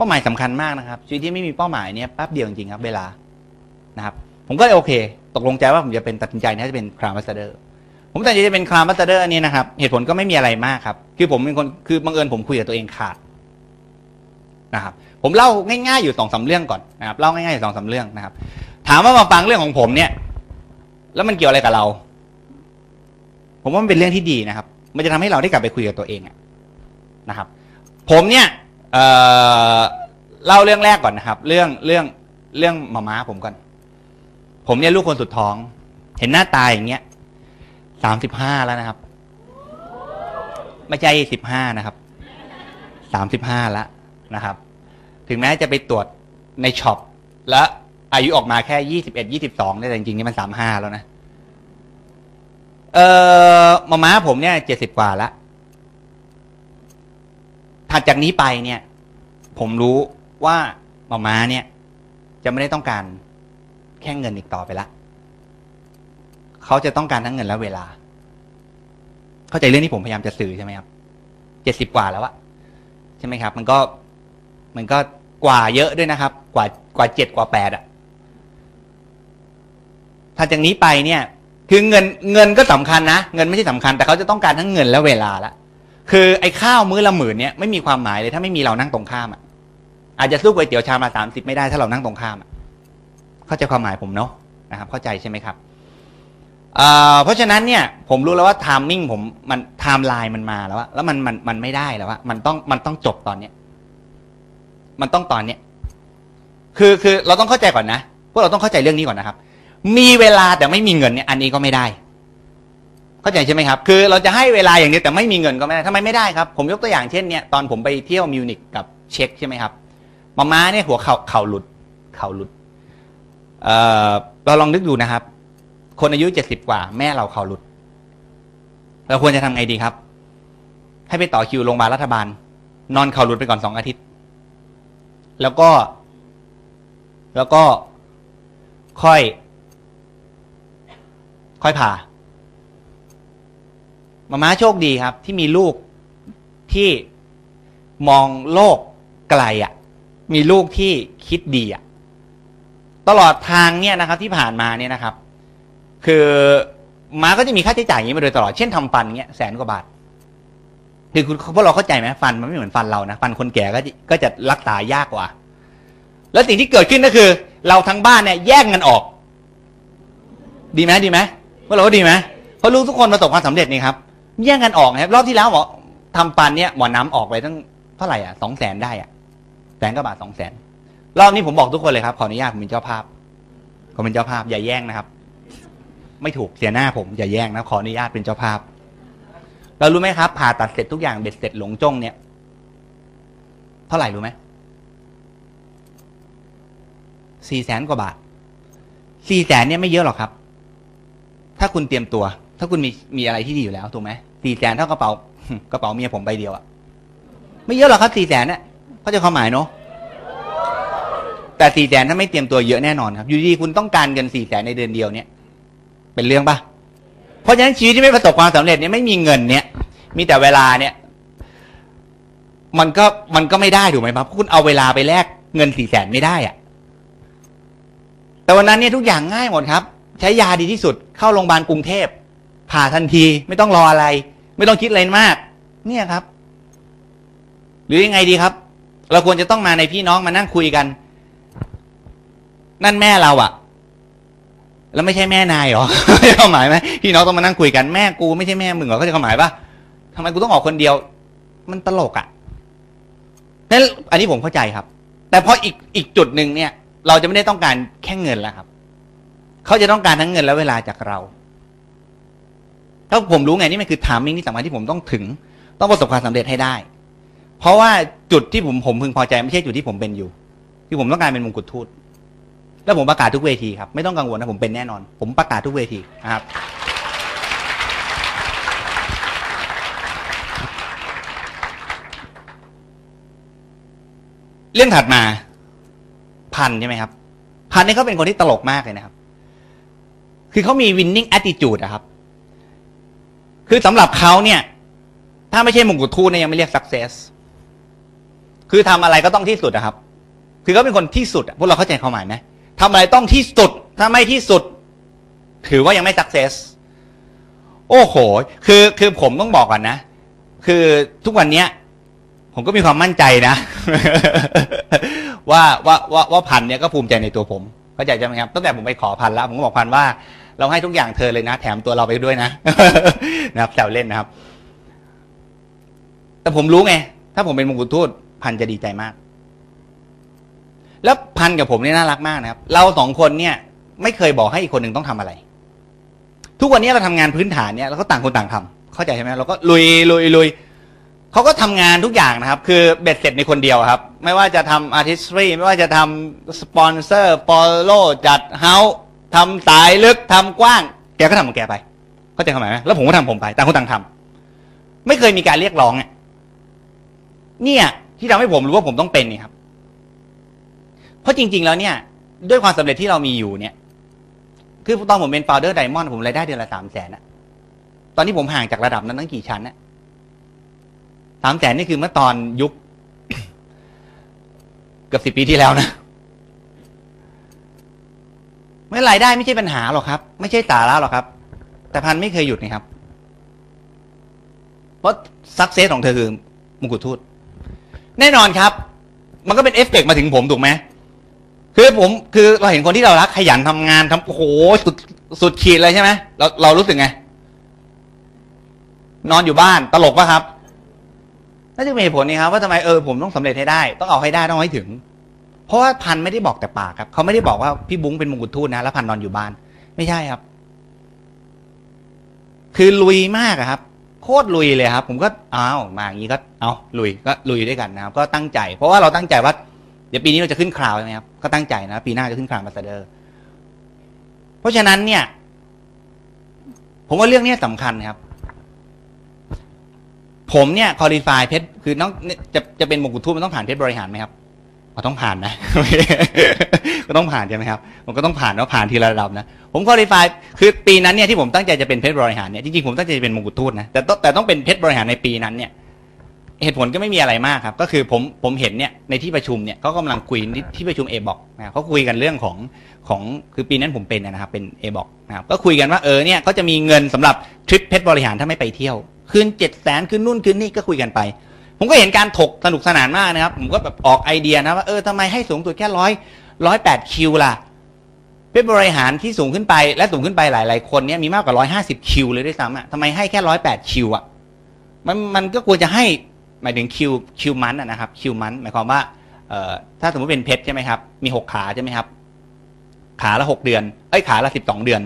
Speaker 1: เป้าหมายสำคัญมากนะครับ ชีวิตที่ไม่มีเป้าหมายเนี่ยแป๊บเดียวจริงๆครับ เวลานะครับ ผมก็เลยโอเค ตกลงใจว่าผมจะเป็นตัดสินใจที่จะเป็น Crown Ambassador ผมตัดสินใจจะเป็น Crown Ambassador อันนี้นะครับ เหตุผลก็ไม่มีอะไรมากครับ คือผมเป็นคนคือบังเอิญผมคุยกับตัวเองขาดนะครับ ผมเล่าง่ายๆอยู่สองสามเรื่องก่อนนะครับเล่าง่ายๆอยู่สองสามเรื่องนะครับ ถามว่ามาฟังเรื่องของผมเนี่ย แล้วมันเกี่ยวอะไรกับเรา ผมว่ามันเป็นเรื่องที่ดีนะครับ มันจะทำให้เราได้กลับไปคุยกับตัวเองนะครับ ผมเนี่ย เเล่าเรื่องแรกก่อนนะครับ เรื่องเรื่องเรื่องมาม้าผมก่อน ผมเนี่ยลูกคนสุดท้อง เห็นหน้าตายอย่างเงี้ยสามสิบห้าแล้วนะครับ ไม่ใช่สิบห้านะครับสามสิบห้าแล้วนะครับ ถึงแม้จะไปตรวจในช็อปแล้วอายุออกมาแค่ยี่สิบเอ็ดยี่สิบสองแต่จริงๆนี่มันสามห้าแล้วนะ เออมาม้าผมเนี่ยเจ็ดสิบกว่าละ ถัดจากนี้ไปเนี่ย ผมรู้ว่าหมาม้าเนี่ย จะไม่ได้ต้องการแค่เงินอีกต่อไปละเขาจะต้องการทั้งเงินและเวลา เข้าใจเรื่องที่ผมพยายามจะสื่อใช่ไหมครับเจ็ดสิบกว่าแล้วอะใช่ไหมครับ มันก็มันก็กว่าเยอะด้วยนะครับ กว่ากว่าเจ็ดกว่าแปดอะถัดจากนี้ไปเนี่ย คือเงินเงินก็สำคัญนะ เงินไม่ใช่สำคัญ แต่เขาจะต้องการทั้งเงินและเวลาละ คือไอ้ข้าวมื้อละหมื่นเนี่ยไม่มีความหมายเลยถ้าไม่มีเรานั่งตรงข้ามอะอาจจะสู้ก๋วยเตี๋ยวชามละสามสิบไม่ได้ถ้าเรานั่งตรงข้ามอะเข้าใจความหมายผมเนาะนะครับ เข้าใจใช่ไหมครับเพราะฉะนั้นเนี่ยผมรู้แล้วว่า timing ผมมันไทม์ไลน์มันมาแล้วว่าแล้วมันมันมันไม่ได้แล้วว่ามันต้องมันต้องจบตอนเนี้ยมันต้องตอนเนี้ยคือคือเราต้องเข้าใจก่อนนะพวกเราต้องเข้าใจเรื่องนี้ก่อนนะครับ มีเวลาแต่ไม่มีเงินเนี่ยอันนี้ก็ไม่ได้ เข้าใจใช่ไหมครับ คือเราจะให้เวลาอย่างเดียวแต่ไม่มีเงินก็ไม่ได้ทำไมไม่ได้ครับ ผมยกตัวอย่างเช่นเนี่ยตอนผมไปเที่ยวมิวนิกกับเช็คใช่ไหมครับมาม้าเนี่ยหัวเข่าเข่าหลุดเข่าหลุดเอ่อเราลองนึกดูนะครับ คนอายุเจ็ดสิบกว่า แม่เราเข่าหลุด เราควรจะทำไงดีครับ ให้ไปต่อคิวโรงพยาบาลรัฐบาล นอนเข่าหลุดไปก่อนสองอาทิตย์ แล้วก็ แล้วก็ค่อย ค่อยผ่า มาม้าโชคดีครับ ที่มีลูกที่มองโลกไกลอะ่ะ มีลูกที่คิดดีอะ่ะ ตลอดทางเนี่ยนะครับ ที่ผ่านมาเนี่ยนะครับ คือม้าก็จะมีค่าใช้จ่ายอย่างนี้มาโดยตลอดเช่นทำฟันเงี้ยแสนกว่าบาทคือคุณพวกเราเข้าใจไหมฟันมันไม่เหมือนฟันเรานะฟันคนแก่ก็ก็จะรักษายากกว่า แล้วสิ่งที่เกิดขึ้นก็คือ เราทั้งบ้านเนี่ยแยกกันออก ดีไหมดีไหมพวกเราก็ดีไหมเพราะลูกทุกคนประสบความสำเร็จนี่ครับ แย่งกันออกนะครับรอบที่แล้วหมอทำปันเนี่ยหมอน้ำออกไปตั้งเท่าไหร่อะสองแสนได้อะแสนก็บาทสองแสนรอบนี้ผมบอกทุกคนเลยครับขออนุญาตผมเป็นเจ้าภาพผมเป็นเจ้าภาพ อย่าแย่งนะครับ ไม่ถูกเสียหน้าผมอย่าแย่งนะขออนุญาตเป็นเจ้าภาพเรารู้ไหมครับ ผ่าตัดเสร็จทุกอย่างเบ็ดเสร็จหลงจงเนี่ย เท่าไหร่รู้ไหมสี่แสนกว่าบาทสี่แสนเนี่ยไม่เยอะหรอกครับ ถ้าคุณเตรียมตัว ถ้าคุณมีมีอะไรที่ดีอยู่แล้วถูกไหม สี่แสนเท่ากระเป๋ากระเป๋าเมียผมใบเดียวอะไม่เยอะหรอกครับสี่แสนเนี่ยเขาจะความหมายเนาะแต่สี่แสนถ้าไม่เตรียมตัวเยอะแน่นอนครับ อยู่ดีคุณต้องการเงินสี่แสนในเดือนเดียวเนี่ย เป็นเรื่องปะเพราะฉะนั้นชีวิตที่ไม่ประสบความสำเร็จเนี่ยไม่มีเงินเนี่ย มีแต่เวลาเนี่ย มันก็มันก็ไม่ได้ถูกไหมครับคุณเอาเวลาไปแลกเงินสี่แสนไม่ได้อะแต่วันนั้นเนี่ยทุกอย่างง่ายหมดครับ ใช้ยาดีที่สุดเข้าโรงพยาบาลกรุงเทพ ผ่าทันที ไม่ต้องรออะไร ไม่ต้องคิดอะไรมาก เนี่ยครับ หรือยังไงดีครับ เราควรจะต้องมาในพี่น้องมานั่งคุยกัน นั่นแม่เราอะแล้วไม่ใช่แม่นายหรอเข้าหมายไหมพี่น้องต้องมานั่งคุยกันแม่กูไม่ใช่แม่มึงหรอเขาจะเข้าหมายปะทำไมกูต้องออกคนเดียว มันตลกอะนั่นอันนี้ผมเข้าใจครับ แต่พออีกอีกจุดหนึ่งเนี่ย เราจะไม่ได้ต้องการแค่เงินแล้วครับ เขาจะต้องการทั้งเงินและเวลาจากเรา ถ้าผมรู้ไงนี่มันคือทามมิ่งที่สำคัญที่ผมต้องถึง ต้องประสบความสำเร็จให้ได้ เพราะว่าจุดที่ผมผมพึงพอใจไม่ใช่จุดที่ผมเป็นอยู่ ที่ผมต้องการเป็นมงกุฎทูตแล้วผมประกาศทุกเวทีครับ ไม่ต้องกังวลนะผมเป็นแน่นอน ผมประกาศทุกเวทีนะครับเรื่องถัดมาพันใช่ไหมครับ พันนี่เขาเป็นคนที่ตลกมากเลยนะครับ คือเขามี winning attitude อะครับ คือสำหรับเขาเนี่ย ถ้าไม่ใช่มงกุฎทูตเนี่ยยังไม่เรียก success คือทำอะไรก็ต้องที่สุดนะครับ คือเขาเป็นคนที่สุดพวกเราเข้าใจความหมายไหมทำอะไรต้องที่สุด ถ้าไม่ที่สุด ถือว่ายังไม่ success โอ้โห คือคือผมต้องบอกก่อนนะ คือทุกวันเนี้ย ผมก็มีความมั่นใจนะ ว่าว่าว่าว่าพันเนี่ยก็ภูมิใจในตัวผมเข้าใจใช่ไหมครับตั้งแต่ผมไปขอพันแล้ว ผมก็บอกพันว่า เราให้ทุกอย่างเธอเลยนะ แถมตัวเราไปด้วยนะนะครับแซวเล่นนะครับ แต่ผมรู้ไง ถ้าผมเป็นมงกุฎทูตพันจะดีใจมาก แล้วพันกับผมนี่น่ารักมากนะครับ เราสองคนเนี่ย ไม่เคยบอกให้อีกคนหนึ่งต้องทำอะไร ทุกวันนี้เราทำงานพื้นฐานเนี่ยเราก็ต่างคนต่างทำเข้าใจใช่ไหมเราก็ลุยลุยลุยเขาก็ทำงานทุกอย่างนะครับ คือเบ็ดเสร็จในคนเดียวครับ ไม่ว่าจะทำอาร์ติสตรีไม่ว่าจะททำ sponsor follow จัด house ทำสายลึกทำกว้าง แกก็ทำของแกไป เข้าใจความหมายไหมแล้วผมก็ทำผมไป ต่างคนต่างทำไม่เคยมีการเรียกร้องเนี่ย ที่ทำให้ผมรู้ว่าผมต้องเป็นนี่ครับ เพราะจริง ๆ แล้วเนี่ย ด้วยความสำเร็จที่เรามีอยู่เนี่ย คือตอนผมเป็น Founders Diamond ผมรายได้เดือนละสามแสนอะตอนนี้ผมห่างจากระดับนั้นตั้งกี่ชั้นนะสามแสนนี่คือเมื่อตอนยุคเกือบสิบปีที่แล้วนะ ไม่รายได้ไม่ใช่ปัญหาหรอกครับ ไม่ใช่สาระหรอกครับ แต่พันไม่เคยหยุดนะครับ เพราะซักเซสของเธอคือมงกุฎทูตแน่นอนครับ มันก็เป็นเอฟเฟกมาถึงผมถูกไหมคือผมคือเราเห็นคนที่เรารักขยันทำงานทำโอ้โหสุดสุดขีดเลยใช่ไหมเราเรารู้สึกไง นอนอยู่บ้านตลกปะครับน่าจะเป็นเหตุผลนี้ครับว่าทำไมเออผมต้องสำเร็จให้ได้ ต้องเอาให้ได้ต้องให้ถึง เพราะว่าพันไม่ได้บอกแต่ปากครับ เขาไม่ได้บอกว่าพี่บุ้งเป็นมงกุฎทูตนะแล้วพันนอนอยู่บ้าน ไม่ใช่ครับ คือลุยมากครับ โคตรลุยเลยครับ ผมก็อ้าวมาอย่างนี้ก็เอาลุยก็ลุยด้วยกันนะครับ ก็ตั้งใจ เพราะว่าเราตั้งใจว่าเดี๋ยวปีนี้เราจะขึ้นคราวใช่ไหมครับก็ตั้งใจนะ ปีหน้าจะขึ้นคราวมาสเตอร์ เพราะฉะนั้นเนี่ย ผมว่าเรื่องนี้สำคัญครับ ผมเนี่ยคอลี่ฟายเพชรคือน้องจะจะเป็นมงกุฎทูตมันต้องผ่านเพชรบริหารไหมครับ ก็ต้องผ่านนะก็ต้องผ่านใช่ไหมครับมันก็ต้องผ่านว่าผ่านทีละระดับนะผมคอลี่ฟายคือปีนั้นเนี่ยที่ผมตั้งใจจะเป็นเพชรบริหารเนี่ยจริงๆผมตั้งใจจะเป็นมงกุฎทูตนะแต่ต้องแต่ต้องเป็นเพชรบริหารในปีนั้นเนี่ยเหตุผลก็ไม่มีอะไรมากครับ ก็คือผมผมเห็นเนี่ยในที่ประชุมเนี่ยเขากำลังคุยที่ประชุมเอบอกนะเขาคุยกันเรื่องของของคือปีนั้นผมเป็นนะครับเป็นเอบอกนะครับก็คุยกันว่าเออเนี่ยเขาจะมีเงินสำหรับทริปเพชรบริหารถ้าไม่ไปเที่ยวคืนเจ็ดแสนคืนนู่นคืนนี่ก็คุยกันไป ผมก็เห็นการถกสนุกสนานมากนะครับ ผมก็แบบออกไอเดียนะว่าเออทำไมให้สูงสุดแค่ร้อยร้อยแปดคิวล่ะเพชรบริหารที่สูงขึ้นไปและสูงขึ้นไปหลาย ๆ คนเนี่ยมีมากกว่าร้อยห้าสิบคิวเลยด้วยซ้ำอะทำไมให้แค่ร้อยแปดคิวอะมันมันก็ควรจะให้หมายถึงคิวคิวมันนะครับคิวมันหมายความว่าเอ่อถ้าสมมติเป็นเพชรใช่ไหมครับ มีหกขาใช่ไหมครับ ขาละหกเดือน เอ้ยขาละสิบสองเดือน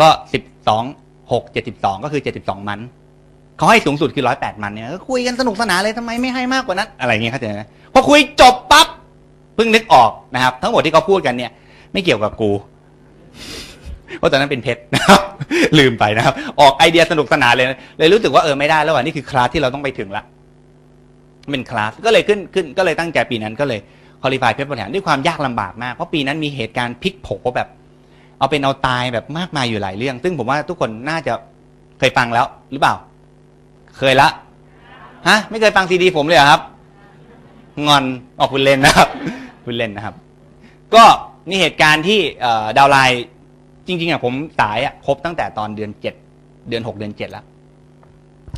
Speaker 1: ก็สิบสองหกเจ็ดสิบสองก็คือเจ็ดสิบสองมัน เขาให้สูงสุดคือร้อยแปดมันเนี่ยก็คุยกันสนุกสนานเลยทำไมไม่ให้มากกว่านั้น อะไรเงี้ยเข้าใจไหมพอคุยจบปั๊บเพิ่งนึกออกนะครับ ทั้งหมดที่เขาพูดกันเนี่ย ไม่เกี่ยวกับกูเพราะตอนนั้นเป็นเพชรนะครับ ลืมไปนะครับ ออกไอเดียสนุกสนานเลยเลยรู้สึกว่าเออไม่ได้แล้วว่ะนี่คือคลาสที่เราต้องไปถึงละเป็นคลาสก็เลยขึ้นขึ้น ก็เลยตั้งใจปีนั้นก็เลยคอลี่ฟายเพชรบริหารด้วยความยากลำบากมากเพราะปีนั้นมีเหตุการณ์พลิกโผแบบ เอาเป็นเอาตายแบบมากมายอยู่หลายเรื่อง ซึ่งผมว่าทุกคนน่าจะเคยฟังแล้วหรือเปล่า เคยละฮะไม่เคยฟังซีดีผมเลยเหรอครับ งอนออกคุณเล่นนะครับ คุณเล่นนะครับ ก็นี่เหตุการณ์ที่downline จริงๆอะผมสายอะครบตั้งแต่ตอนเดือนเจ็ดเดือนหกเดือนเจ็ดแล้ว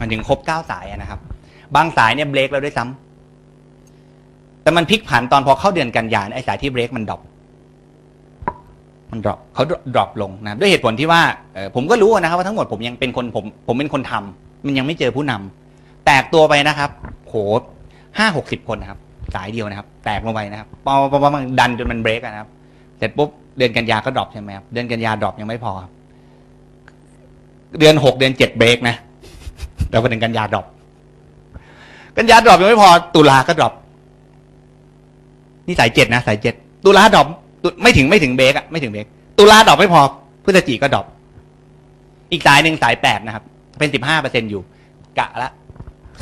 Speaker 1: มันถึงครบเก้าสายะนะครับ บางสายเนี่ยเบรกแล้วด้วยซ้ำแต่มันพลิกผันตอนพอเข้าเดือนกันยายนไอ้สายที่เบรกมัน drop มัน drop เขา drop ลงนะด้วยเหตุผลที่ว่าผมก็รู้นะครับว่าทั้งหมดผมยังเป็นคนผมผมเป็นคนทำ มันยังไม่เจอผู้นำแตกตัวไปนะครับโหห้าหกสิบคนนะครับ สายเดียวนะครับ แตกลงไปนะครับพอพอพอมันดันจนมันเบรกนะครับ เสร็จปุ๊บเดือนกันยาก็ drop ใช่ไหมครับ เดือนกันยา drop ยังไม่พอครับ เดือนหกเดือนเจ็ดเบรกนะแล้วพอเดือนกันยา drop กันยา drop ยังไม่พอ ตุลาก็ drop นี่สายเจ็ดนะสายเจ็ดตุลา drop ไม่ถึงไม่ถึงเบรกอะไม่ถึงเบรกตุลา drop ไม่พอพฤศจิก็ drop อีกสายหนึ่งสายแปดนะครับ เป็นสิบห้าเปอร์เซ็นต์อยู่ กะละ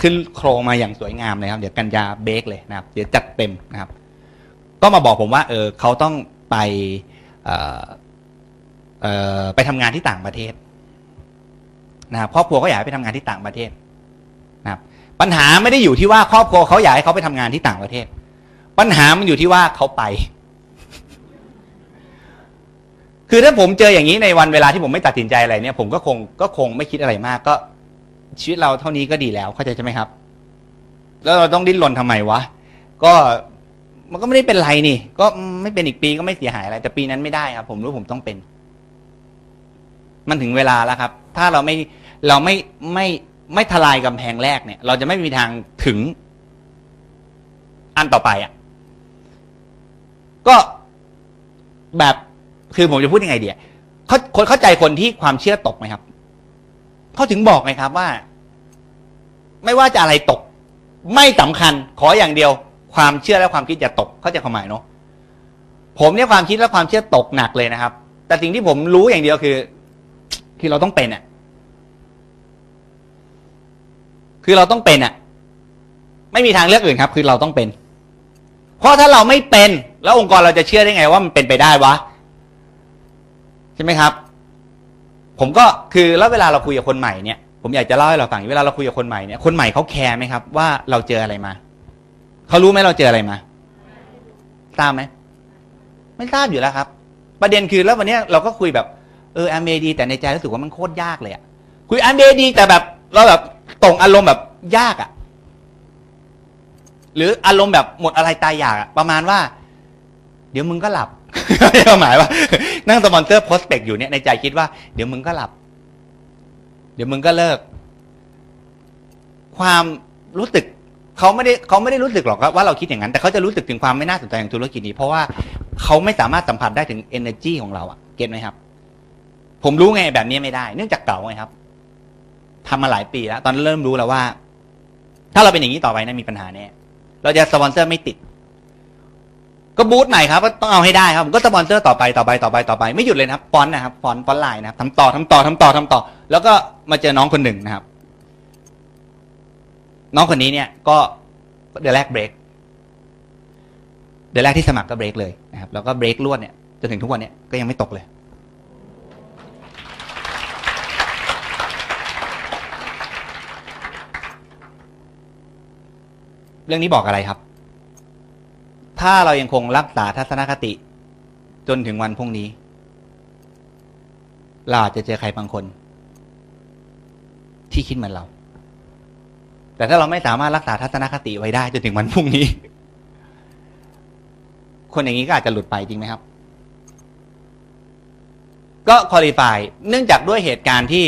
Speaker 1: ขึ้นโครงมาอย่างสวยงามเลยครับ เดี๋ยวกันยาเบรกเลยนะครับ เดี๋ยวจัดเต็มนะครับ ก็มาบอกผมว่า เออเขาต้องไปเออเออไปทำงานที่ต่างประเทศนะครับครอบครัวก็อยากไปทำงานที่ต่างประเทศนะครับ ปัญหาไม่ได้อยู่ที่ว่าครอบครัวเขาอยากให้เขาไปทำงานที่ต่างประเทศ ปัญหามันอยู่ที่ว่าเขาไป คือถ้าผมเจออย่างนี้ในวันเวลาที่ผมไม่ตัดสินใจอะไรเนี่ย ผมก็คงก็คงไม่คิดอะไรมากก็ ชีวิตเราเท่านี้ก็ดีแล้วเข้าใจใช่ไหมครับ แล้วเราต้องดิ้นรนทำไมวะก็มันก็ไม่ได้เป็นไรนี่ ก็ไม่เป็นอีกปีก็ไม่เสียหายอะไรแต่ปีนั้นไม่ได้ครับ ผมรู้ผมต้องเป็น มันถึงเวลาแล้วครับ ถ้าเราไม่เราไม่ไม่ไม่ทลายกำแพงแรกเนี่ย เราจะไม่มีทางถึง อันต่อไปอะ ก็แบบ คือผมจะพูดยังไงเดียเขาคนเข้าใจคนที่ความเชื่อตกไหมครับเขาถึงบอกไงครับว่า ไม่ว่าจะอะไรตก ไม่สำคัญขออย่างเดียว ความเชื่อและความคิดอย่าตกเข้าใจความหมายเนาะผมเนี่ยความคิดและความเชื่อตกหนักเลยนะครับ แต่สิ่งที่ผมรู้อย่างเดียวคือ คือเราต้องเป็นอะ คือเราต้องเป็นอะ ไม่มีทางเลือกอื่นครับ คือเราต้องเป็น เพราะถ้าเราไม่เป็น แล้วองค์กรเราจะเชื่อได้ไงว่ามันเป็นไปได้วะ ใช่ไหมครับ ผมก็คือแล้วเวลาเราคุยกับคนใหม่เนี่ยผมอยากจะเล่าให้เราฟังเวลาเราคุยกับคนใหม่เนี่ยคนใหม่เขา care ไหมครับ ว่าเราเจออะไรมาเขารู้ไหมเราเจออะไรมาทราบไหมไม่ทราบอยู่แล้วครับ ประเด็นคือแล้ววันนี้เราก็คุยแบบเออแอมเบดี แต่ในใจรู้สึกว่ามันโคตรยากเลยอะคุยแอมเบดี แต่แบบเราแบบตรงอารมณ์แบบยากอะหรืออารมณ์แบบหมดอะไรตายอยากประมาณว่า เดี๋ยวมึงก็หลับ หมายว่านั่งสปอนเซอร์โพสเปกอยู่เนี่ยในใจคิดว่า เดี๋ยวมึงก็หลับ เดี๋ยวมึงก็เลิก ความรู้สึกเขาไม่ได้เขาไม่ได้รู้สึกหรอกว่าเราคิดอย่างนั้น แต่เขาจะรู้สึกถึงความไม่น่าสนใจของธุรกิจนี้ เพราะว่าเขาไม่สามารถสัมผัสได้ถึง energy ของเราอะเก็ตไหมครับ ผมรู้ไงแบบนี้ไม่ได้ เนื่องจากเก่าไงครับทำมาหลายปีแล้ว ตอนนั้นเริ่มรู้แล้วว่า ถ้าเราเป็นอย่างนี้ต่อไปนะมีปัญหาแน่เราจะสปอนเซอร์ไม่ติด ก็บูธใหม่ครับก็ต้องเอาให้ได้ครับผมก็สปอนเซอร์ต่อไปต่อไปต่อไปต่อไปไม่หยุดเลยนะครับ front นะครับ front frontline นะครับทำต่อทำต่อทำต่อทำต่อ แล้วก็มาเจอน้องคนหนึ่งนะครับ น้องคนนี้เนี่ยก็เดือนแรกเบรกเดือนแรกที่สมัครก็เบรกเลยนะครับ แล้วก็เบรกรวดเนี่ยจนถึงทุกวันเนี่ยก็ยังไม่ตกเลย เรื่องนี้บอกอะไรครับ ถ้าเรายังคงรักษาทัศนคติ จนถึงวันพรุ่งนี้ เราอาจจะเจอใครบางคน ที่คิดเหมือนเรา แต่ถ้าเราไม่สามารถรักษาทัศนคติไว้ได้จนถึงวันพรุ่งนี้ คนอย่างนี้ก็อาจจะหลุดไปจริงไหมครับ ก็คอลี่ฟายเนื่องจากด้วยเหตุการณ์ที่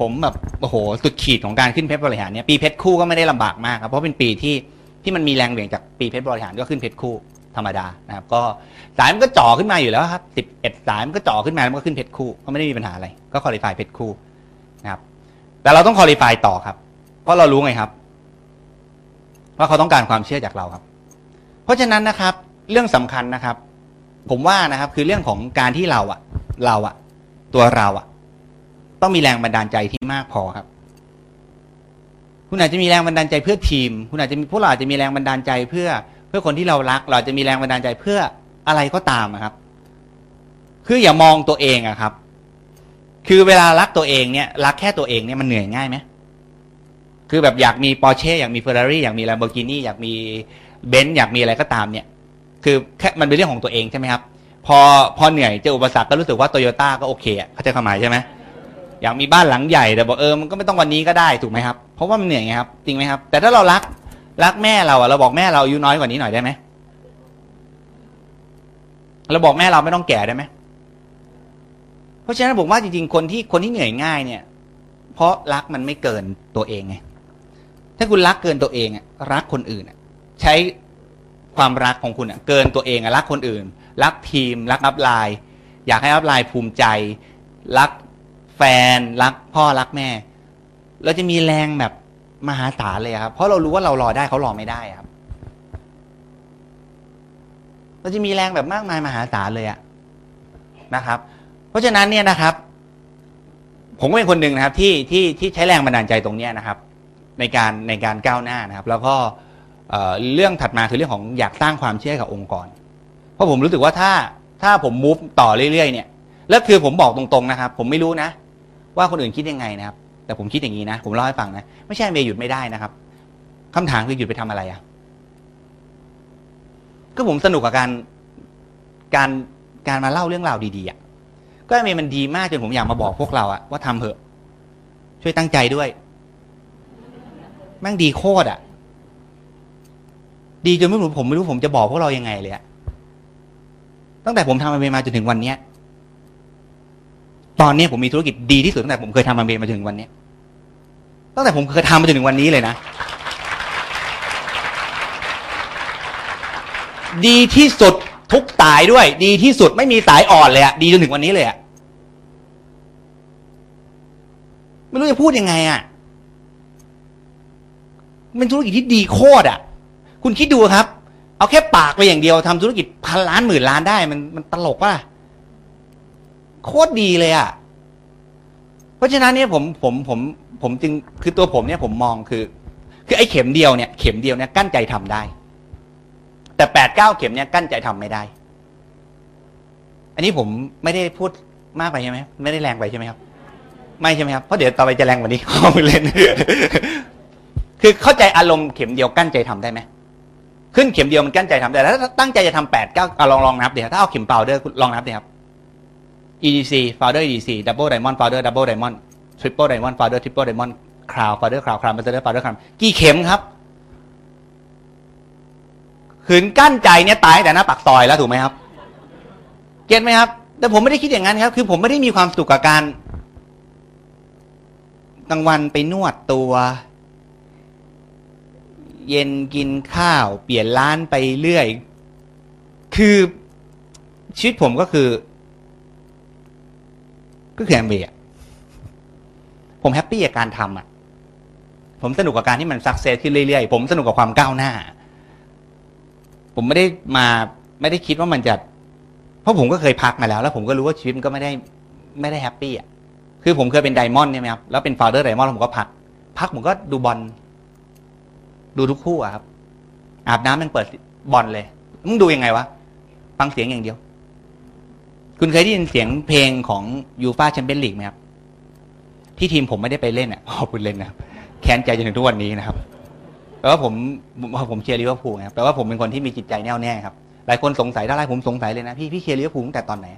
Speaker 1: ผมแบบโอ้โหสุดขีดของการขึ้นเพชรบริหารเนี่ยปีเพชรคู่ก็ไม่ได้ลำบากมากครับเพราะเป็นปีที่ที่มันมีแรงเหวี่ยงจากปีเพชรบริหารก็ขึ้นเพชรคู่ ธรรมดานะครับ ก็สายมันก็จ่อขึ้นมาอยู่แล้วครับสิบเอ็ดสายมันก็จ่อขึ้นมาแล้วมันก็ขึ้นเพชรคู่ก็ไม่ได้มีปัญหาอะไร ก็คอลี่ฟายเพชรคู่นะครับ แต่เราต้องคอลี่ฟายต่อครับ เพราะเรารู้ไงครับ ว่าเขาต้องการความเชื่อจากเราครับ เพราะฉะนั้นนะครับ เรื่องสำคัญนะครับ ผมว่านะครับ คือเรื่องของการที่เราอะเราอะตัวเราอะต้องมีแรงบันดาลใจที่มากพอครับ คุณอาจจะมีแรงบันดาลใจเพื่อทีม คุณอาจจะมีพวกเราอาจจะมีแรงบันดาลใจเพื่อ พื่อคนที่เรารัก เราจะมีแรงบันดาลใจเพื่ออะไรก็ตามครับ คืออย่ามองตัวเองอะครับ คือเวลารักตัวเองเนี่ย รักแค่ตัวเองเนี่ยมันเหนื่อยง่ายไหมคือแบบอยากมีปอร์เช่อยากมีเฟอร์รารี่อยากมีแลมโบกินีอยากมีเบนซ์อยากมีอะไรก็ตามเนี่ย คือแค่มันเป็นเรื่องของตัวเองใช่ไหมครับ พอพอเหนื่อยเจออุปสรรคก็รู้สึกว่าโตโยต้าก็โอเคอะเขาใจความหมายใช่ไหมอยากมีบ้านหลังใหญ่แต่บอกเออมันก็ไม่ต้องวันนี้ก็ได้ถูกไหมครับเพราะว่ามันเหนื่อยไงครับจริงไหมครับ แต่ถ้าเรารัก รักแม่เราอะเราบอกแม่เราอายุน้อยกว่านี้หน่อยได้ไหมเราบอกแม่เราไม่ต้องแก่ได้ไหมเพราะฉะนั้นผมว่าจริงๆคนที่คนที่เหนื่อยง่ายเนี่ย เพราะรักมันไม่เกินตัวเองไงถ้าคุณรักเกินตัวเองอะรักคนอื่นอะใช้ความรักของคุณอะเกินตัวเองอะรักคนอื่น รักทีม รักอัพไลน์อยากให้อัพไลน์ภูมิใจ รักแฟน รักพ่อรักแม่ เราจะมีแรงแบบ มหาศาลเลยครับเพราะเรารู้ว่าเรารอได้เขารอไม่ได้ครับเราจะมีแรงแบบมากมายมหาศาลเลยอะนะครับ เพราะฉะนั้นเนี่ยนะครับ ผมก็เป็นคนหนึ่งนะครับที่ที่ที่ใช้แรงบันดาลใจตรงเนี้ยนะครับ ในการในการก้าวหน้านะครับ แล้วก็เรื่องถัดมาคือเรื่องของอยากสร้างความเชื่อกับองค์กร เพราะผมรู้สึกว่าถ้าถ้าผมมูฟต่อเรื่อยๆเนี่ยแล้วคือผมบอกตรงๆนะครับ ผมไม่รู้นะ ว่าคนอื่นคิดยังไงนะครับ แต่ผมคิดอย่างนี้นะ ผมเล่าให้ฟังนะ ไม่ใช่เมย์หยุดไม่ได้นะครับคำถามคือหยุดไปทำอะไรอะ่ะ ก็ผมสนุกกับการการการมาเล่าเรื่องราวดีๆอะ่ะ ก็เมย์มันดีมากจนผมอยากมาบอกพวกเราอะว่าทำเถอะ ช่วยตั้งใจด้วย แม่งดีโคตรอะ่ะ ดีจนไม่รู้ผมไม่รู้ผมจะบอกพวกเรายังไงเลยอะตั้งแต่ผมทำเมย์มาจนถึงวันเนี้ย ตอนนี้ผมมีธุรกิจดีที่สุดตั้งแต่ผมเคยทำมาเมย์มาจนถึงวันนี้ ตั้งแต่ผมเคยทำมาจนถึงวันนี้เลยนะ ดีที่สุดทุกสายด้วย ดีที่สุดไม่มีสายอ่อนเลยอะดีจนถึงวันนี้เลยอะไม่รู้จะพูดยังไงอะเป็นธุรกิจที่ดีโคตรอะคุณคิดดูครับ เอาแค่ปากไปอย่างเดียวทำธุรกิจพันล้านหมื่นล้านได้ มันมันตลกป่ะ โคตรดีเลยอะ่ะ เพราะฉะนั้นเนี่ยผมผมผมผมจึงคือตัวผมเนี่ยผมมองคือ คือไอ้เข็มเดียวเนี่ยเข็มเดียวเนี่ยกั้นใจทำได้ แต่แปดเก้าเข็มเนี่ยกั้นใจทำไม่ได้ อันนี้ผมไม่ได้พูดมากไปใช่ไหมไม่ได้แรงไปใช่ไหมครับ ไม่ใช่ไหมครับเพราะเดี๋ยวต่อไปจะแรงกว่านี้เขาเล่นคือเข้าใจอารมณ์เข็มเดียวกั้นใจทำได้ไหมขึ้นเข็มเดียวมันกั้นใจทำได้แล้วถ้าตั้งใจจะทำแปดเก้าลองลองนับเดี๋ยวถ้าเอาเข็มเปล่าเดอร์ลองนับเดี๋ยวครับ EDC founder EDC double diamond founder double diamond triple diamond founder triple diamond crown founder crown crown master founder crown กี่เข็มครับขืนกั้นใจเนี่ยตายแต่หน้าปากซอยแล้วถูกไหมครับ เก็ตไหมครับ แต่ผมไม่ได้คิดอย่างนั้นครับ คือผมไม่ได้มีความสุขกับการกลางวันไปนวดตัว เย็นกินข้าว เปลี่ยนร้านไปเรื่อย คือชีวิตผมก็คือ ก็คือแอมเบย์ผม happy กับการทำอะ ผมสนุกกับการที่มัน success ขึ้นเรื่อยๆ ผมสนุกกับความก้าวหน้า ผมไม่ได้มาไม่ได้คิดว่ามันจะ เพราะผมก็เคยพักมาแล้ว แล้วผมก็รู้ว่าชีวิตมันก็ไม่ได้ไม่ได้ happy อะ คือผมเคยเป็น diamond ใช่ไหมครับ แล้วเป็น founders diamond ผมก็พัก พักผมก็ดูบอล ดูทุกคู่อะครับ อาบน้ำมันเปิดบอลเลย มึงดูยังไงวะ ฟังเสียงอย่างเดียว คุณเคยได้ยินเสียงเพลงของยูฟ่าแชมเปี้ยนส์ลีกไหมครับ ที่ทีมผมไม่ได้ไปเล่นอะพอคุณเล่นนะครับแค้นใจจนถึงทุกวันนี้นะครับแปลว่าผมผมเชียร์ลิเวอร์พูลนะครับแปลว่าผมเป็นคนที่มีจิตใจแน่วแน่ครับหลายคนสงสัยถ้าหลายผมสงสัยเลยนะพี่พี่เชียร์ลิเวอร์พูลตั้งแต่ตอนไหน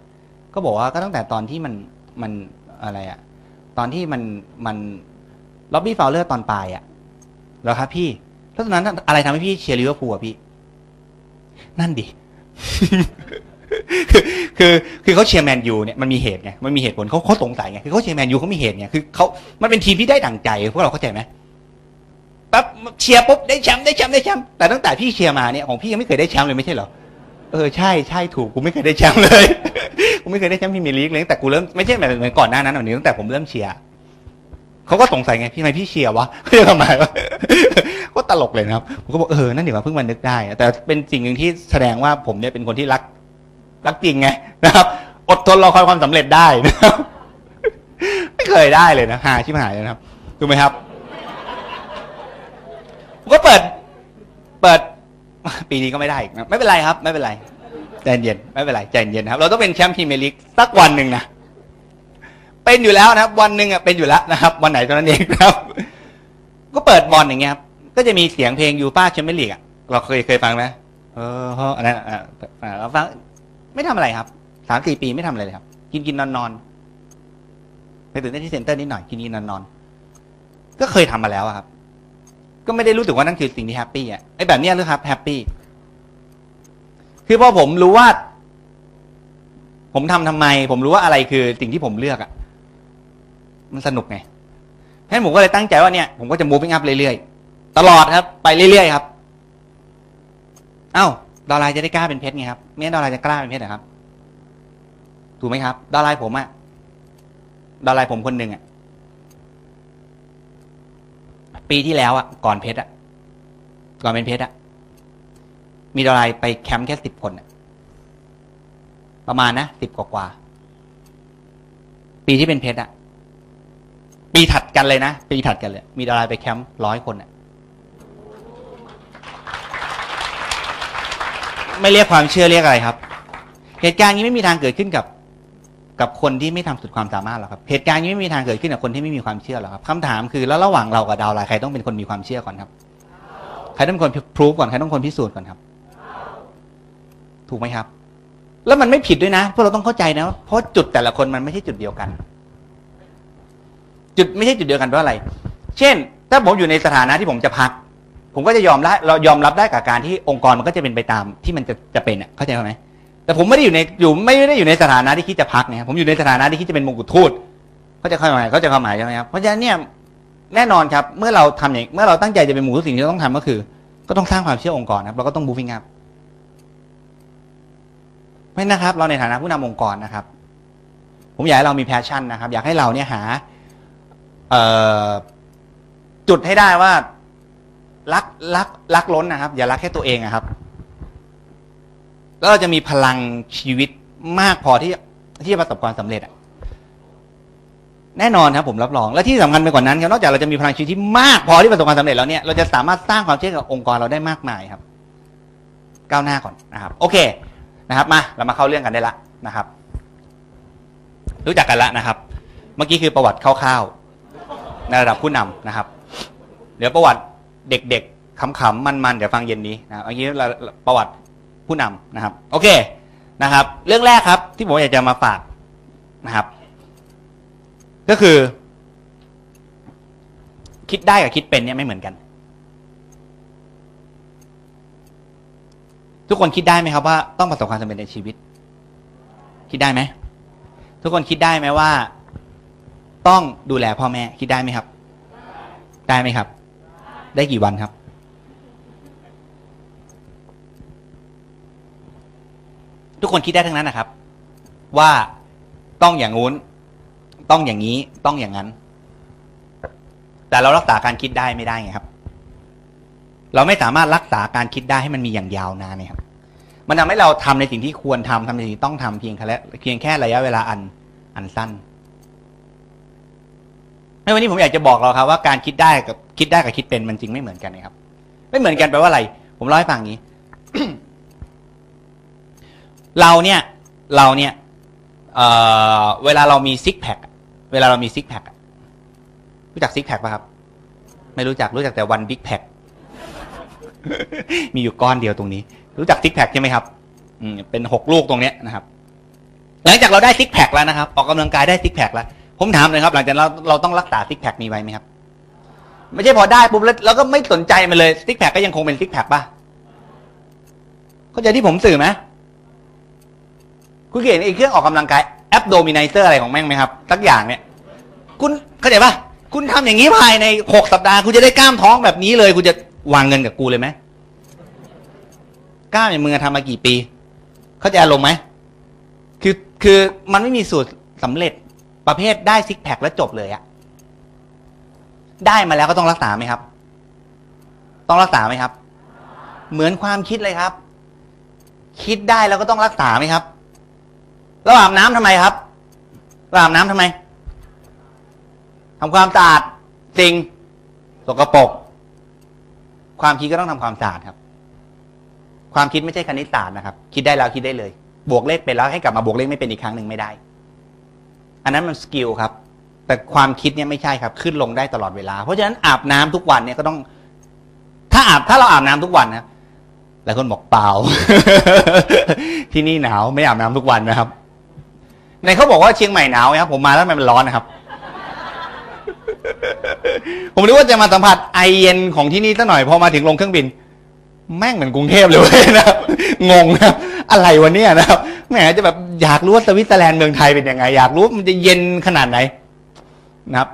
Speaker 1: ก็บอกว่าก็ตั้งแต่ตอนที่มันมันอะไรอะตอนที่มันมันร็อบบี้ฟาวเลอร์ตอนปลายอะแล้วครับพี่แล้วตอนนั้นอะไรทำให้พี่เชียร์ลิเวอร์พูลอะพี่ นั่นดิ คือคือเขาเชียร์แมนยูเนี่ยมันมีเหตุไงมันมีเหตุผลเขาเขาสงสัยไงคือเขาเชียร์แมนยูเขามีเหตุไงคือเขามันเป็นทีมที่ได้ดั่งใจพวกเราเข้าใจไหมแป๊บเชียร์ปุ๊บได้แชมป์ได้แชมป์ได้แชมป์แต่ตั้งแต่พี่เชียร์มาเนี่ยของพี่ยังไม่เคยได้แชมป์เลยไม่ใช่เหรอเออใช่ใช่ถูกกูไม่เคยได้แชมป์เลยกูไม่เคยได้แชมป์พรีเมียร์ลีกเลยตั้งแต่กูเริ่มไม่ใช่แบบเหมือนก่อนหน้านั้นหรอกนี่ตั้งแต่ผมเริ่มเชียร์เขาก็สงสัยไงพี่ทำไมพี่เชียร์วะเรื่องทำไมวะก็ตลกเลยนะครับผมก็บอกเออนั่นเดี๋ยวเพิ่งมานึกได้ แต่เป็นสิ่งหนึ่งที่แสดงว่าผมเนี่ยเป็นคนที่รัก รักจริงไงนะครับ อดทนรอคอยความสำเร็จได้นะครับ ไม่เคยได้เลยนะหาชิบหายเลยนะครับถูกไหมครับผมก็เปิด เปิด ปีนี้ก็ไม่ได้อีกนะไม่เป็นไรครับ ไม่เป็นไรใจเย็นไม่เป็นไรใจเย็นครับ เราต้องเป็นแชมป์พรีเมียร์ลีกสักวันหนึ่งนะเป็นอยู่แล้วนะครับ วันหนึ่งอะเป็นอยู่แล้วนะครับ วันไหนเท่านั้นเองครับ ก็เปิดบอลอย่างเงี้ยครับก็จะมีเสียงเพลงยูฟ่าแชมเปี้ยนส์ลีกอะเราเคยเคยฟังไหมเออฮ้ออันนั้นอะอ่าเราฟัง ไม่ทำอะไรครับสามสี่ปีไม่ทำอะไรเลยครับ กินกินนอนนอนไปตื่นเต้นที่ center นิดหน่อยกินกินนอนนอนก็เคยทำมาแล้วครับ ก็ไม่ได้รู้สึกว่านั่นคือสิ่งที่ happy อะไอ้แบบเนี้ยหรือครับ happy คือพอผมรู้ว่า ผมทำทำไม ผมรู้ว่าอะไรคือสิ่งที่ผมเลือกอะ มันสนุกไงฉะนั้นผมก็เลยตั้งใจว่าเนี่ยผมก็จะ moving up เรื่อยๆตลอดครับ ไปเรื่อยๆครับ เอ้า ดอลลาร์จะได้กล้าเป็นเพชรไงครับไม่งั้นดอลลาร์จะกล้าเป็นเพชรเหรอครับ ถูกไหมครับดอลลาร์ผมอะดอลลาร์ผมคนหนึ่งอะปีที่แล้วอะก่อนเพชรอะก่อนเป็นเพชรอะมีดอลลาร์ไปแคมป์แค่สิบคนอะประมาณนะสิบกว่าๆปีที่เป็นเพชรอะปีถัดกันเลยนะ ปีถัดกันเลย มีดาราไปแคมป์ร้อยคนน่ะ ไม่เรียกความเชื่อเรียกอะไรครับ เหตุการณ์นี้ไม่มีทางเกิดขึ้นกับ กับคนที่ไม่ทำสุดความสามารถหรอกครับ เหตุการณ์นี้ไม่มีทางเกิดขึ้นกับคนที่ไม่มีความเชื่อหรอกครับคำถามคือแล้วระหว่างเรากับดาวไลน์ใครต้องเป็นคนมีความเชื่อก่อนครับ ใครต้องคนพิสูจก่อนใครต้องคนพิสูจน์ก่อนครับ ถูกไหมครับ แล้วมันไม่ผิดด้วยนะพวกเราต้องเข้าใจนะเพราะจุดแต่ละคนมันไม่ใช่จุดเดียวกัน จุดไม่ใช่จุดเดียวกันเพราะอะไร เช่น ถ้าผมอยู่ในสถานะที่ผมจะพัก ผมก็จะยอมรับเรายอมรับได้กับการที่องค์กรมันก็จะเป็นไปตามที่มันจะจะเป็นอะเข้าใจไหมแต่ผมไม่ได้อยู่ในอยู่ไม่ได้อยู่ในสถานะที่คิดจะพักเนี่ยผมอยู่ในสถานะที่คิดจะเป็นมงกุฎทูตเขาจะเข้าใจเขาจะเข้าหมายใช่ไหมครับเพราะฉะนั้นเนี่ยแน่นอนครับเมื่อเราทำอย่างเมื่อเราตั้งใจจะเป็นมงกุฎสิ่งที่เราต้องทำก็คือ ก็ต้องสร้างความเชื่อองค์กรครับเราก็ต้อง moving up ไม่นะครับ เราในฐานะผู้นำองค์กรนะครับ ผมอยากให้เรามีแพชชั่นนะครับ อยากให้เราเนี่ยหาจุดให้ได้ว่า รักรักรักล้นนะครับ อย่ารักแค่ตัวเองนะครับ แล้วเราจะมีพลังชีวิตมากพอที่ที่จะประสบความสำเร็จอะแน่นอนครับผมรับรอง และที่สำคัญไปกว่านั้นครับนอกจากเราจะมีพลังชีวิตที่มากพอที่ประสบความสำเร็จแล้วเนี่ยเราจะสามารถสร้างความเชื่อกับองค์กรเราได้มากมายครับ ก้าวหน้าก่อนนะครับ โอเคนะครับ มาเรามาเข้าเรื่องกันได้ละนะครับ รู้จักกันละนะครับ เมื่อกี้คือประวัติคร่าวๆในระดับผู้นำนะครับ เดี๋ยวประวัติ เด็กๆขำๆมันๆเดี๋ยวฟังเย็นนี้นะครับเมื่อกี้ประวัติผู้นำนะครับ โอเคนะครับ เรื่องแรกครับที่ผมอยากจะมาฝากนะครับ ก็คือ คิดได้กับคิดเป็นเนี่ยไม่เหมือนกัน ทุกคนคิดได้ไหมครับว่าต้องประสบความสำเร็จในชีวิต คิดได้ไหมทุกคนคิดได้ไหมว่า ต้องดูแลพ่อแม่ คิดได้ไหมครับ ได้ไหมครับ ได้กี่วันครับ ทุกคนคิดได้ทั้งนั้นนะครับ ว่าต้องอย่างงู้น ต้องอย่างนี้ต้องอย่างนั้น แต่เรารักษาการคิดได้ไม่ได้ไงครับ เราไม่สามารถรักษาการคิดได้ให้มันมีอย่างยาวนานเนี่ยครับมันทำให้เราทำในสิ่งที่ควรทำทำในสิ่งที่ต้องทำเพียงแค่เพียงแค่ระยะเวลาอันอันสั้น ในวันนี้ผมอยากจะบอกเราครับว่าการคิดได้กับคิดได้กับคิดเป็นมันจริงไม่เหมือนกันนะครับ ไม่เหมือนกันแปลว่าอะไร ผมเล่าให้ฟังนี้ เราเนี่ย เราเนี่ยเวลาเรามี six pack เวลาเรามี six pack รู้จัก six pack ป่ะครับ ไม่รู้จักรู้จักแต่ one big pack มีอยู่ก้อนเดียวตรงนี้ รู้จัก six pack ใช่ไหมครับอืมเป็นหกลูกตรงเนี้ยนะครับ หลังจากเราได้ six pack แล้วนะครับ ออกกำลังกายได้ six pack แล้ว ผมถามเลยครับ หลังจากเราเราต้องรักษา six pack นี้ไว้ไหมครับ ไม่ใช่พอได้ปุ๊บแล้วเราก็ไม่สนใจมันเลย six pack ก็ยังคงเป็น six pack ป่ะเข้าใจที่ผมสื่อไหมคุณเห็นไอ้เครื่องออกกำลังกาย abdominizer อะไรของแม่งไหมครับสักอย่างเนี่ย คุณเข้าใจป่ะคุณทำอย่างนี้ภายในหกสัปดาห์คุณจะได้กล้ามท้องแบบนี้เลย คุณจะวางเงินกับกูเลยไหมกล้ามอย่างมึงอะทำมากี่ปี เข้าใจอารมณ์ไหมคือคือมันไม่มีสูตรสำเร็จ ประเภทได้ซิกแพคแล้วจบเลยอะได้มาแล้วก็ต้องรักษาไหมครับ ต้องรักษาไหมครับ เหมือนความคิดเลยครับ คิดได้แล้วก็ต้องรักษาไหมครับเราอาบน้ำทำไมครับเราอาบน้ำทำไมทำความสะอาดสิ่งสกปรกความคิดก็ต้องทำความสะอาดครับ ความคิดไม่ใช่คณิตศาสตร์นะครับ คิดได้แล้วคิดได้เลย บวกเลขเป็นแล้วให้กลับมาบวกเลขไม่เป็นอีกครั้งหนึ่งไม่ได้ อันนั้นมันสกิลครับ แต่ความคิดเนี่ยไม่ใช่ครับ ขึ้นลงได้ตลอดเวลา เพราะฉะนั้นอาบน้ำทุกวันเนี่ยก็ต้อง ถ้าอาบถ้าเราอาบน้ำทุกวันนะหลายคนบอกเปล่า ที่นี่หนาวไม่อาบน้ำทุกวันนะครับ ในเขาบอกว่าเชียงใหม่หนาวครับผมมาแล้วมันร้อนนะครับ ผมนึกว่าจะมาสัมผัสไอเย็นของที่นี่สักหน่อยพอมาถึงลงเครื่องบิน แม่งเหมือนกรุงเทพเลยเว้ยนะครับงงนะ อะไรวะเนี่ยนะครับแหมจะแบบอยากรู้ว่าสวิตเซอร์แลนด์เมืองไทยเป็นยังไง อยากรู้มันจะเย็นขนาดไหนนะครับ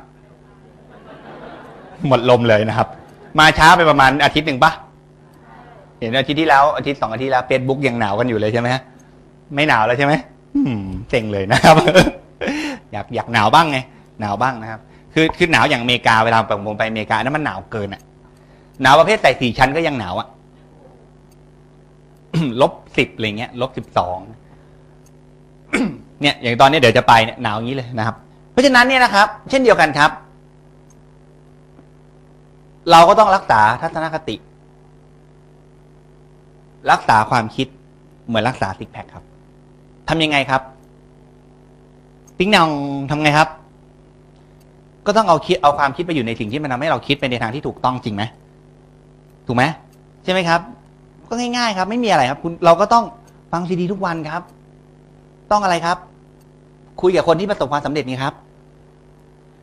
Speaker 1: หมดลมเลยนะครับ มาช้าไปประมาณอาทิตย์หนึ่งปะเห็นอาทิตย์ที่แล้วอาทิตย์สองอาทิตย์แล้วเฟซบุ๊กยังหนาวกันอยู่เลยใช่ไหมฮะไม่หนาวแล้วใช่ไหมเจ๋งเลยนะครับ อยากอยากหนาวบ้างไงหนาวบ้างนะครับ คือคือหนาวอย่างอเมริกาเวลาผมไปอเมริกานั้นมันหนาวเกินอะหนาวประเภทใส่สี่ชั้นก็ยังหนาวอะ ลบสิบอะไรเงี้ยลบสิบสองเนี่ยอย่างตอนนี้เดี๋ยวจะไปเนี่ยหนาวอย่างนี้เลยนะครับ เพราะฉะนั้นเนี่ยนะครับ เช่นเดียวกันครับ เราก็ต้องรักษาทัศนคติ รักษาความคิดเหมือนรักษาซิกแพคครับทำยังไงครับติ๊งนองทำไงครับ ก็ต้องเอาคิดเอาความคิดไปอยู่ในสิ่งที่มันทำให้เราคิดไปในทางที่ถูกต้องจริงไหมถูกไหมใช่ไหมครับ ก็ง่ายๆครับ ไม่มีอะไรครับ คุณเราก็ต้องฟังซีดีทุกวันครับ ต้องอะไรครับ คุยกับคนที่ประสบความสำเร็จนี่ครับ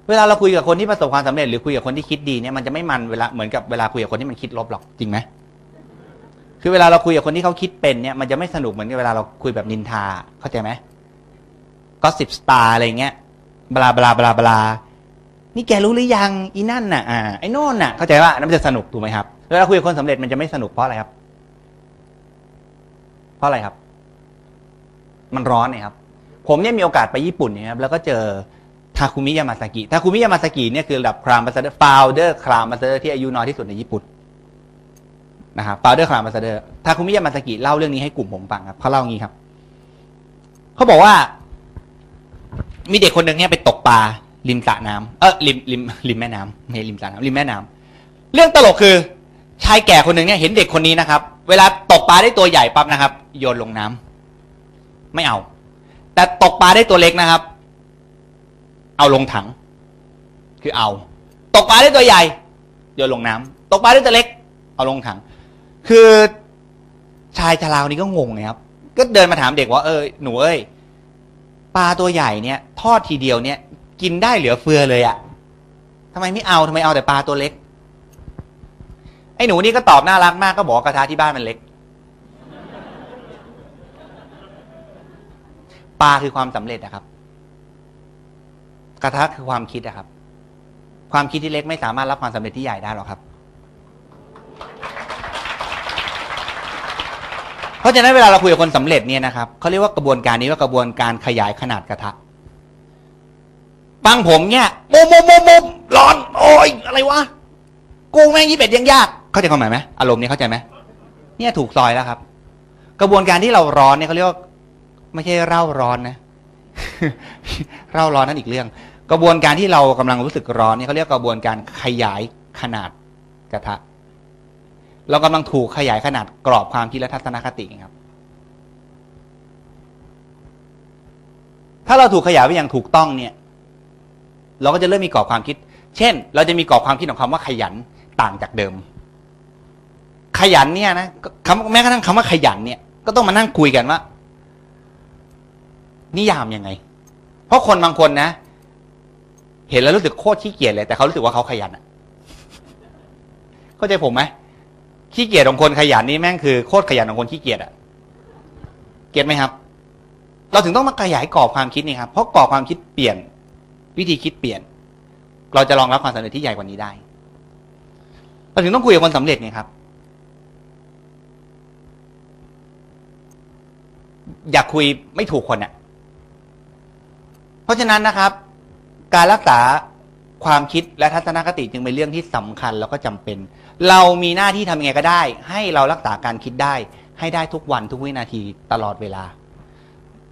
Speaker 1: เวลาเราคุยกับคนที่ประสบความสำเร็จหรือคุยกับคนที่คิดดีเนี่ยมันจะไม่มันเวลาเหมือนกับเวลาคุยกับคนที่มันคิดลบหรอกจริงไหมคือเวลาเราคุยกับคนที่เขาคิดเป็นเนี่ยมันจะไม่สนุกเหมือนกับเวลาเราคุยแบบนินทาเข้าใจไหม gossip star อะไรเงี้ย bla bla bla bla นี่แกรู้หรือยังอีนั่นน่ะอ่าไอ้โน่นน่ะเข้าใจว่านั่นมันจะสนุกถูกไหมครับเวลาคุยกับคนสำเร็จมันจะไม่สนุกเพราะอะไรครับ เพราะอะไรครับ มันร้อนเนี่ยครับ ผมเนี่ยมีโอกาสไปญี่ปุ่นเนี่ยครับแล้วก็เจอทาคุมิยามาซากิทาคุมิยามาซากิเนี่ยคือระดับ crown ambassador founders crown ambassador ที่อายุน้อยที่สุดในญี่ปุ่นนะครับฟาวเดอร์ครามบัสเดอร์ทาคุมิยามาซากิเล่าเรื่องนี้ให้กลุ่มผมฟังครับเขาเล่างี้ครับเขาบอกว่า มีเด็กคนหนึ่งเนี่ยไปตกปลาริมสระน้ำเออริมริมริมแม่น้ำไม่ริมสระน้ำริมแม่น้ำเรื่องตลกคือ ชายแก่คนหนึ่งเนี่ยเห็นเด็กคนนี้นะครับ เวลาตกปลาได้ตัวใหญ่ปั๊บนะครับ โยนลงน้ำไม่เอา แต่ตกปลาได้ตัวเล็กนะครับ เอาลงถัง คือเอา ตกปลาได้ตัวใหญ่โยนลงน้ำตกปลาได้ตัวเล็ก เอาลงถัง คือชายชราวนี้ก็งงนะครับ ก็เดินมาถามเด็กว่าเออหนูเอ้ยปลาตัวใหญ่เนี่ยทอดทีเดียวเนี่ย กินได้เหลือเฟือเลยอะทำไมไม่เอาทำไมเอาแต่ปลาตัวเล็ก ไอ้หนูนี่ก็ตอบน่ารักมากก็บอกกระทะที่บ้านมันเล็ก ปลาคือความสำเร็จนะครับ กระทะคือความคิดนะครับ ความคิดที่เล็กไม่สามารถรับความสำเร็จที่ใหญ่ได้หรอกครับ เพราะฉะนั้นเวลาเราคุยกับคนสำเร็จเนี่ยนะครับเขาเรียกว่ากระบวนการนี้ว่ากระบวนการขยายขนาดกระทะฟังผมเนี่ยมุมมุมมุมมุมร้อน โอ้ยอะไรวะ กูแม่งยี่เป็ดยังยาก เข้าใจความหมายไหมอารมณ์นี้เข้าใจไหมเนี่ยถูกซอยแล้วครับ กระบวนการที่เราร้อนเนี่ยเขาเรียกว่าไม่ใช่เร่าร้อนนะ เร่าร้อนนั่นอีกเรื่อง กระบวนการที่เรากำลังรู้สึกร้อนเนี่ยเขาเรียกกระบวนการขยายขนาดกระทะ เรากำลังถูกขยายขนาดกรอบความคิดและทัศนคติครับ ถ้าเราถูกขยายไปอย่างถูกต้องเนี่ย เราก็จะเริ่มมีกรอบความคิด เช่น เราจะมีกรอบความคิดของคำว่าขยันต่างจากเดิม ขยันเนี่ยนะคำแม้กระทั่งคำว่าขยันเนี่ย ก็ต้องมานั่งคุยกันว่านิยามยังไง เพราะคนบางคนนะ เห็นแล้วรู้สึกโคตรขี้เกียจเลย แต่เขารู้สึกว่าเขาขยันอะเข้าใจผมไหมขี้เกียจของคนขยันนี่แม่งคือโคตรขยันของคนขี้เกียจอะเก็ตไหมครับ เราถึงต้องมาขยายกรอบความคิดนี่ครับเพราะกรอบความคิดเปลี่ยน วิธีคิดเปลี่ยน เราจะรองรับความสำเร็จที่ใหญ่กว่านี้ได้ เราถึงต้องคุยกับคนสำเร็จไงครับ อยากคุยไม่ถูกคนอะเพราะฉะนั้นนะครับ การรักษาความคิดและทัศนคติจึงเป็นเรื่องที่สำคัญแล้วก็จำเป็น เรามีหน้าที่ทำยังไงก็ได้ ให้เรารักษาการคิดได้ ให้ได้ทุกวันทุกวินาทีตลอดเวลา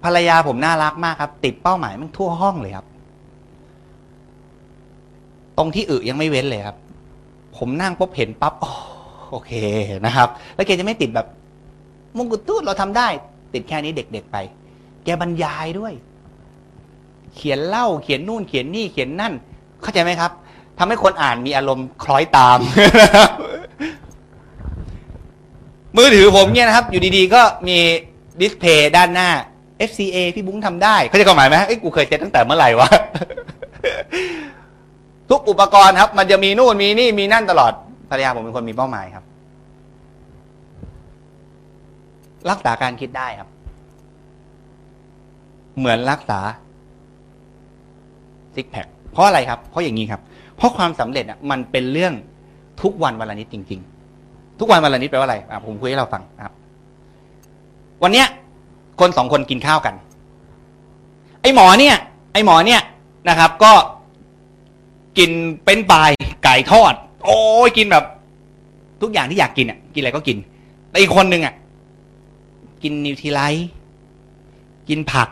Speaker 1: ภรรยาผมน่ารักมากครับ ติดเป้าหมายมันทั่วห้องเลยครับ ตรงที่อึยังไม่เว้นเลยครับ ผมนั่งปุ๊บเห็นปั๊บโอเคนะครับ แล้วแกจะไม่ติดแบบมงกุฎตูดเราทำได้ ติดแค่นี้เด็กๆไป แกบรรยายด้วย เขียนเล่าเขียนนู่นเขียนนี่เขียนนั่น เข้าใจไหมครับทำให้คนอ่านมีอารมณ์คล้อยตาม มือถือผมเนี่ยนะครับ อยู่ดีๆ ก็มีดิสเพย์ด้านหน้า FCA พี่บุ้งทำได้เขาใจะความหมายไหมเอ้กูเคยเซ็ตตั้งแต่เมื่อไหร่วะทุกอุปกรณ์ครับ มันจะมีนู่นมีนี่มีนั่นตลอดภรรยาผมเป็นคนมีเป้าหมายครับ รักษาการคิดได้ครับ เหมือนรักษาซิกแพคเพราะอะไรครับ เพราะอย่างนี้ครับ เพราะความสำเร็จอะมันเป็นเรื่องทุกวันวันละนิดจริง ๆ ทุกวันวันละนิดแปลว่าอะไรอะผมคุยให้เราฟังนะครับ วันเนี้ย คนสองคนกินข้าวกัน ไอ้หมอเนี่ย ไอ้หมอเนี่ยนะครับ ก็กินเป็นปลายไก่ทอด โอ้ยกินแบบ ทุกอย่างที่อยากกินอะ กินอะไรก็กินแต่อีกคนนึงอะ กิน Nutrilite กินผัก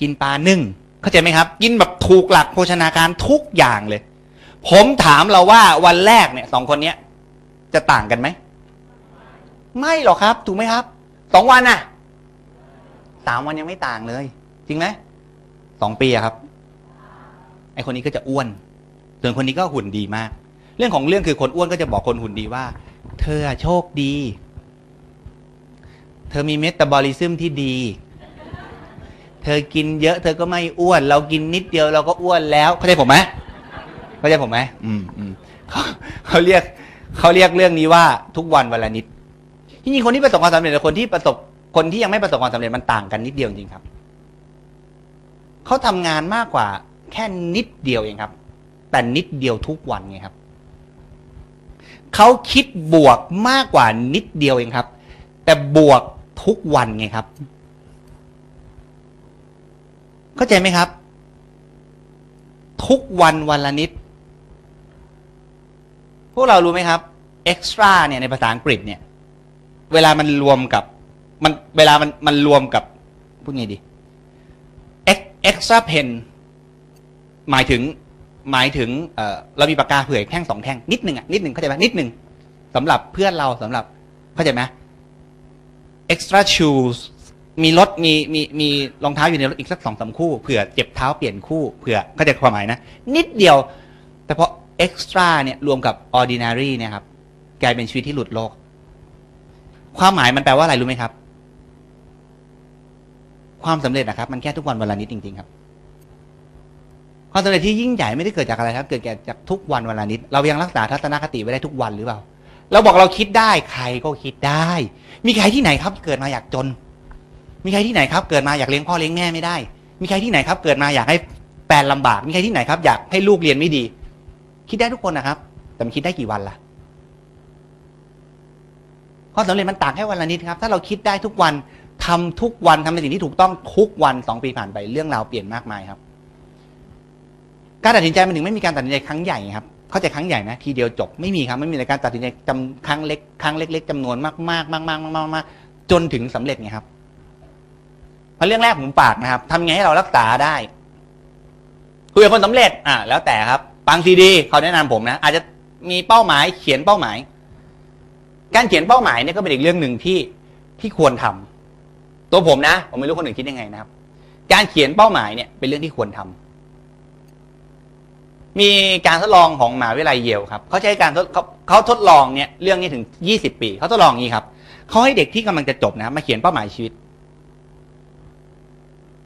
Speaker 1: กินปลานึ่ง เข้าใจไหมครับ กินแบบถูกหลักโภชนาการทุกอย่างเลย ผมถามเราว่าวันแรกเนี่ยสองคนเนี้ย จะต่างกันไหม ไม่หรอกครับ ถูกไหมครับสองวันน่ะสามวันยังไม่ต่างเลย จริงไหมสองปีอะครับ ไอคนนี้ก็จะอ้วน ส่วนคนนี้ก็หุ่นดีมาก เรื่องของเรื่องคือคนอ้วนก็จะบอกคนหุ่นดีว่า เธอโชคดี เธอมีเมตาบอลิซึมที่ดี เธอกินเยอะเธอก็ไม่อ้วน เรากินนิดเดียวเราก็อ้วนแล้ว เข้าใจผมไหมเข้าใจผมไหมอืมอืมเขาเขาเรียกเขาเรียกเรื่องนี้ว่าทุกวันวันละนิดที่จริงคนที่ประสบความสำเร็จกับคนที่ประสบคนที่ยังไม่ประสบความสำเร็จมันต่างกันนิดเดียวจริงครับเขาทำงานมากกว่า แค่นิดเดียวเองครับ แต่นิดเดียวทุกวันไงครับเขาคิดบวกมากกว่านิดเดียวเองครับ แต่บวก ทุกวันไงครับ เข้าใจไหมครับ ทุกวันวันละนิด พวกเรารู้ไหมครับ extra เนี่ยในภาษาอังกฤษเนี่ย เวลามันรวมกับมันเวลามันมันรวมกับพูดไงดี extra pen หมายถึงหมายถึงเอ่อเรามีปากกาเผื่อแท่งสองแท่งนิดหนึ่งอะนิดหนึ่งเข้าใจไหมนิดหนึ่งสำหรับเพื่อนเราสำหรับเข้าใจไหม extra shoes มีรถมีมีมีรองเท้าอยู่ในรถอีกสักสองสามคู่เผื่อเจ็บเท้าเปลี่ยนคู่เผื่อเข้าใจความหมายนะ นิดเดียว แต่พอ extra เนี่ยรวมกับ ordinary เนี่ยครับกลายเป็นชีวิตที่หลุดโลก ความหมายมันแปลว่าอะไรรู้ไหมครับ ความสำเร็จนะครับ มันแค่ทุกวันวันละนิดจริง ๆ ครับ ความสำเร็จที่ยิ่งใหญ่ไม่ได้เกิดจากอะไรครับ เกิดจากทุกวันวันละนิด เรายังรักษาทัศนคติไว้ได้ทุกวันหรือเปล่า เราบอกเราคิดได้ใครก็คิดได้ มีใครที่ไหนครับเกิดมาอยากจน
Speaker 2: มีใครที่ไหนครับ เกิดมาอยากเลี้ยงพ่อเลี้ยงแม่ไม่ได้ มีใครที่ไหนครับ เกิดมาอยากให้แฟนลำบาก มีใครที่ไหนครับ อยากให้ลูกเรียนไม่ดี คิดได้ทุกคนนะครับ แต่มันคิดได้กี่วันล่ะความสำเร็จมันต่างแค่วันละนิดครับ ถ้าเราคิดได้ทุกวันทำทุกวันทำในสิ่งที่ถูกต้องทุกวันสองปีผ่านไปเรื่องราวเปลี่ยนมากมายครับ การตัดสินใจมันถึงไม่มีการตัดสินใจครั้งใหญ่ครับ เข้าใจครั้งใหญ่นะทีเดียวจบไม่มีครับไม่มีในการตัดสินใจจำครั้งเล็กครั้งเล็ก ๆจำนวนมากๆมากๆมากๆมากมากจนถึงสำเร็จไงครับเพราะเรื่องแรกผมปากนะครับทำไงให้เรารักษาได้คุยกับคนสำเร็จ อ่าแล้วแต่ครับบางซีดีเขาแนะนำผมนะอาจจะมีเป้าหมายเขียนเป้าหมาย การเขียนเป้าหมายเนี่ยก็เป็นอีกเรื่องหนึ่งที่ที่ควรทำตัวผมนะ ผมไม่รู้คนอื่นคิดยังไงนะครับ การเขียนเป้าหมายเนี่ยเป็นเรื่องที่ควรทำ มีการทดลองของมหาวิทยาลัยเยลครับเขาใช้การทดเขาเขาทดลองเนี่ยเรื่องนี้ถึงยี่สิบปีเขาทดลองนี้ครับเขาให้เด็กที่กำลังจะจบนะครับมาเขียนเป้าหมายชีวิต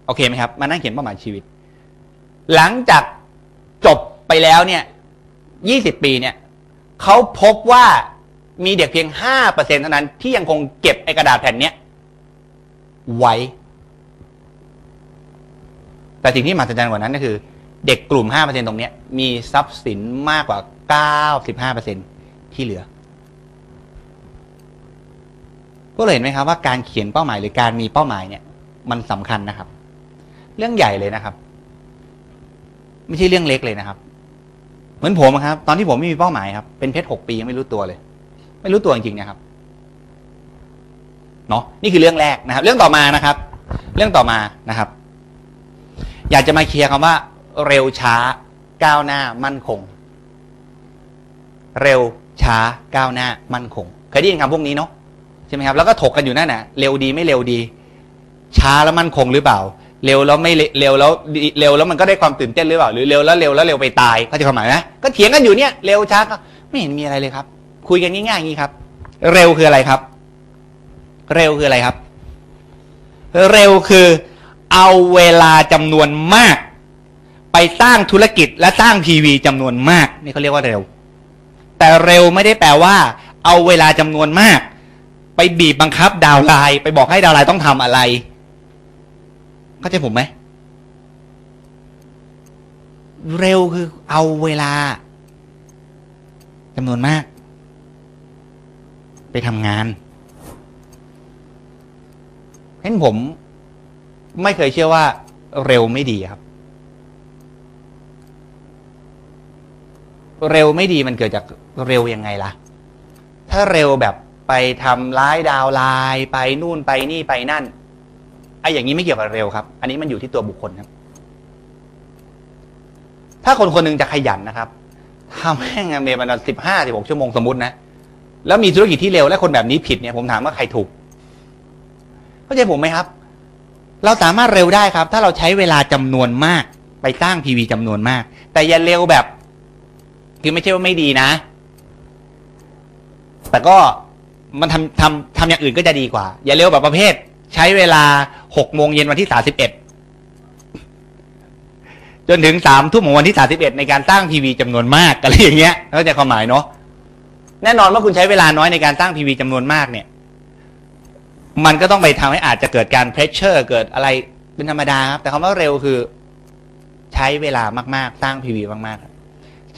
Speaker 2: โอเคไหมครับมานั่งเขียนเป้าหมายชีวิต หลังจากจบไปแล้วเนี่ยยี่สิบปีเนี่ยเขาพบว่ามีเด็กเพียงห้าเท่านั้นที่ยังคงเก็บไอกระดาษแผ่นเนี้ยไว้ แต่สิ่งที่มหัศจรรย์กว่านั้นก็คือ เด็กกลุ่ม 5%ตรงเนี้ย มีทรัพย์สินมากกว่า 95%ที่เหลือ ก็เลยเห็นไหมครับว่าการเขียนเป้าหมายหรือการมีเป้าหมายเนี่ย มันสำคัญนะครับ เรื่องใหญ่เลยนะครับ ไม่ใช่เรื่องเล็กเลยนะครับ เหมือนผมครับ ตอนที่ผมไม่มีเป้าหมายครับ เป็นเพชรหกปียังไม่รู้ตัวเลย ไม่รู้ตัวจริงๆนะครับเนาะนี่คือเรื่องแรกนะครับ เรื่องต่อมานะครับ เรื่องต่อมานะครับ อยากจะมาเคลียร์คำว่า เร็วช้า ก้าวหน้ามั่นคง เร็วช้าก้าวหน้ามั่นคง เคยได้ยินคำพวกนี้เนาะใช่ไหมครับแล้วก็ถกกันอยู่นั่นน่ะ เร็วดีไม่เร็วดี ช้าแล้วมั่นคงหรือเปล่า เร็วแล้วไม่เร็วแล้วเร็วแล้วมันก็ได้ความตื่นเต้นหรือเปล่า หรือเร็วแล้วเร็วแล้วเร็วไปตายเข้าใจความหมายไหมก็เถียงกันอยู่เนี่ยเร็วช้าก็ไม่เห็นมีอะไรเลยครับ คุยกันง่ายๆอย่างนี้ครับ เร็วคืออะไรครับ เร็วคืออะไรครับ เร็วคือ เอาเวลาจำนวนมาก ไปสร้างธุรกิจและสร้างทีวีจำนวนมาก นี่เขาเรียกว่าเร็ว แต่เร็วไม่ได้แปลว่า เอาเวลาจำนวนมาก ไปบีบบังคับดาวไลน์ไปบอกให้ดาวไลน์ต้องทำอะไรเข้าใจผมไหมเร็วคือเอาเวลาจำนวนมาก ไปทำงานเห็นผมไม่เคยเชื่อว่าเร็วไม่ดีครับ เร็วไม่ดีมันเกิดจากเร็วยังไงล่ะ ถ้าเร็วแบบไปทำร้ายดาวไลน์ไปนู่นไปนี่ไปนั่นไอ้อย่างนี้ไม่เกี่ยวกับเร็วครับ อันนี้มันอยู่ที่ตัวบุคคลครับ ถ้าคนคนหนึ่งจะขยันนะครับทำให้งานเมย์มันสิบห้าสิบหกชั่วโมงสมมตินะแล้วมีธุรกิจที่เร็วและคนแบบนี้ผิดเนี่ยผมถามว่าใครถูกเข้าใจผมไหมครับ เราสามารถเร็วได้ครับ ถ้าเราใช้เวลาจำนวนมาก ไปสร้างทีวีจำนวนมาก แต่อย่าเร็วแบบ คือไม่ใช่ว่าไม่ดีนะ แต่ก็มันทำทำทำอย่างอื่นก็จะดีกว่า อย่าเร็วแบบประเภท ใช้เวลาหกโมงเย็นวันที่สาสิบเอ็ดจนถึงสามทุ่มของวันที่สาสิบเอ็ดในการสร้าง PV จำนวนมากอะไรอย่างเงี้ยเข้าใจความหมายเนาะแน่นอนว่าคุณใช้เวลาน้อยในการสร้าง PV จำนวนมากเนี่ย มันก็ต้องไปทำให้อาจจะเกิดการ pressure เกิดอะไรเป็นธรรมดาครับแต่คำว่าเร็วคือ ใช้เวลามากๆ สร้าง PV มากๆ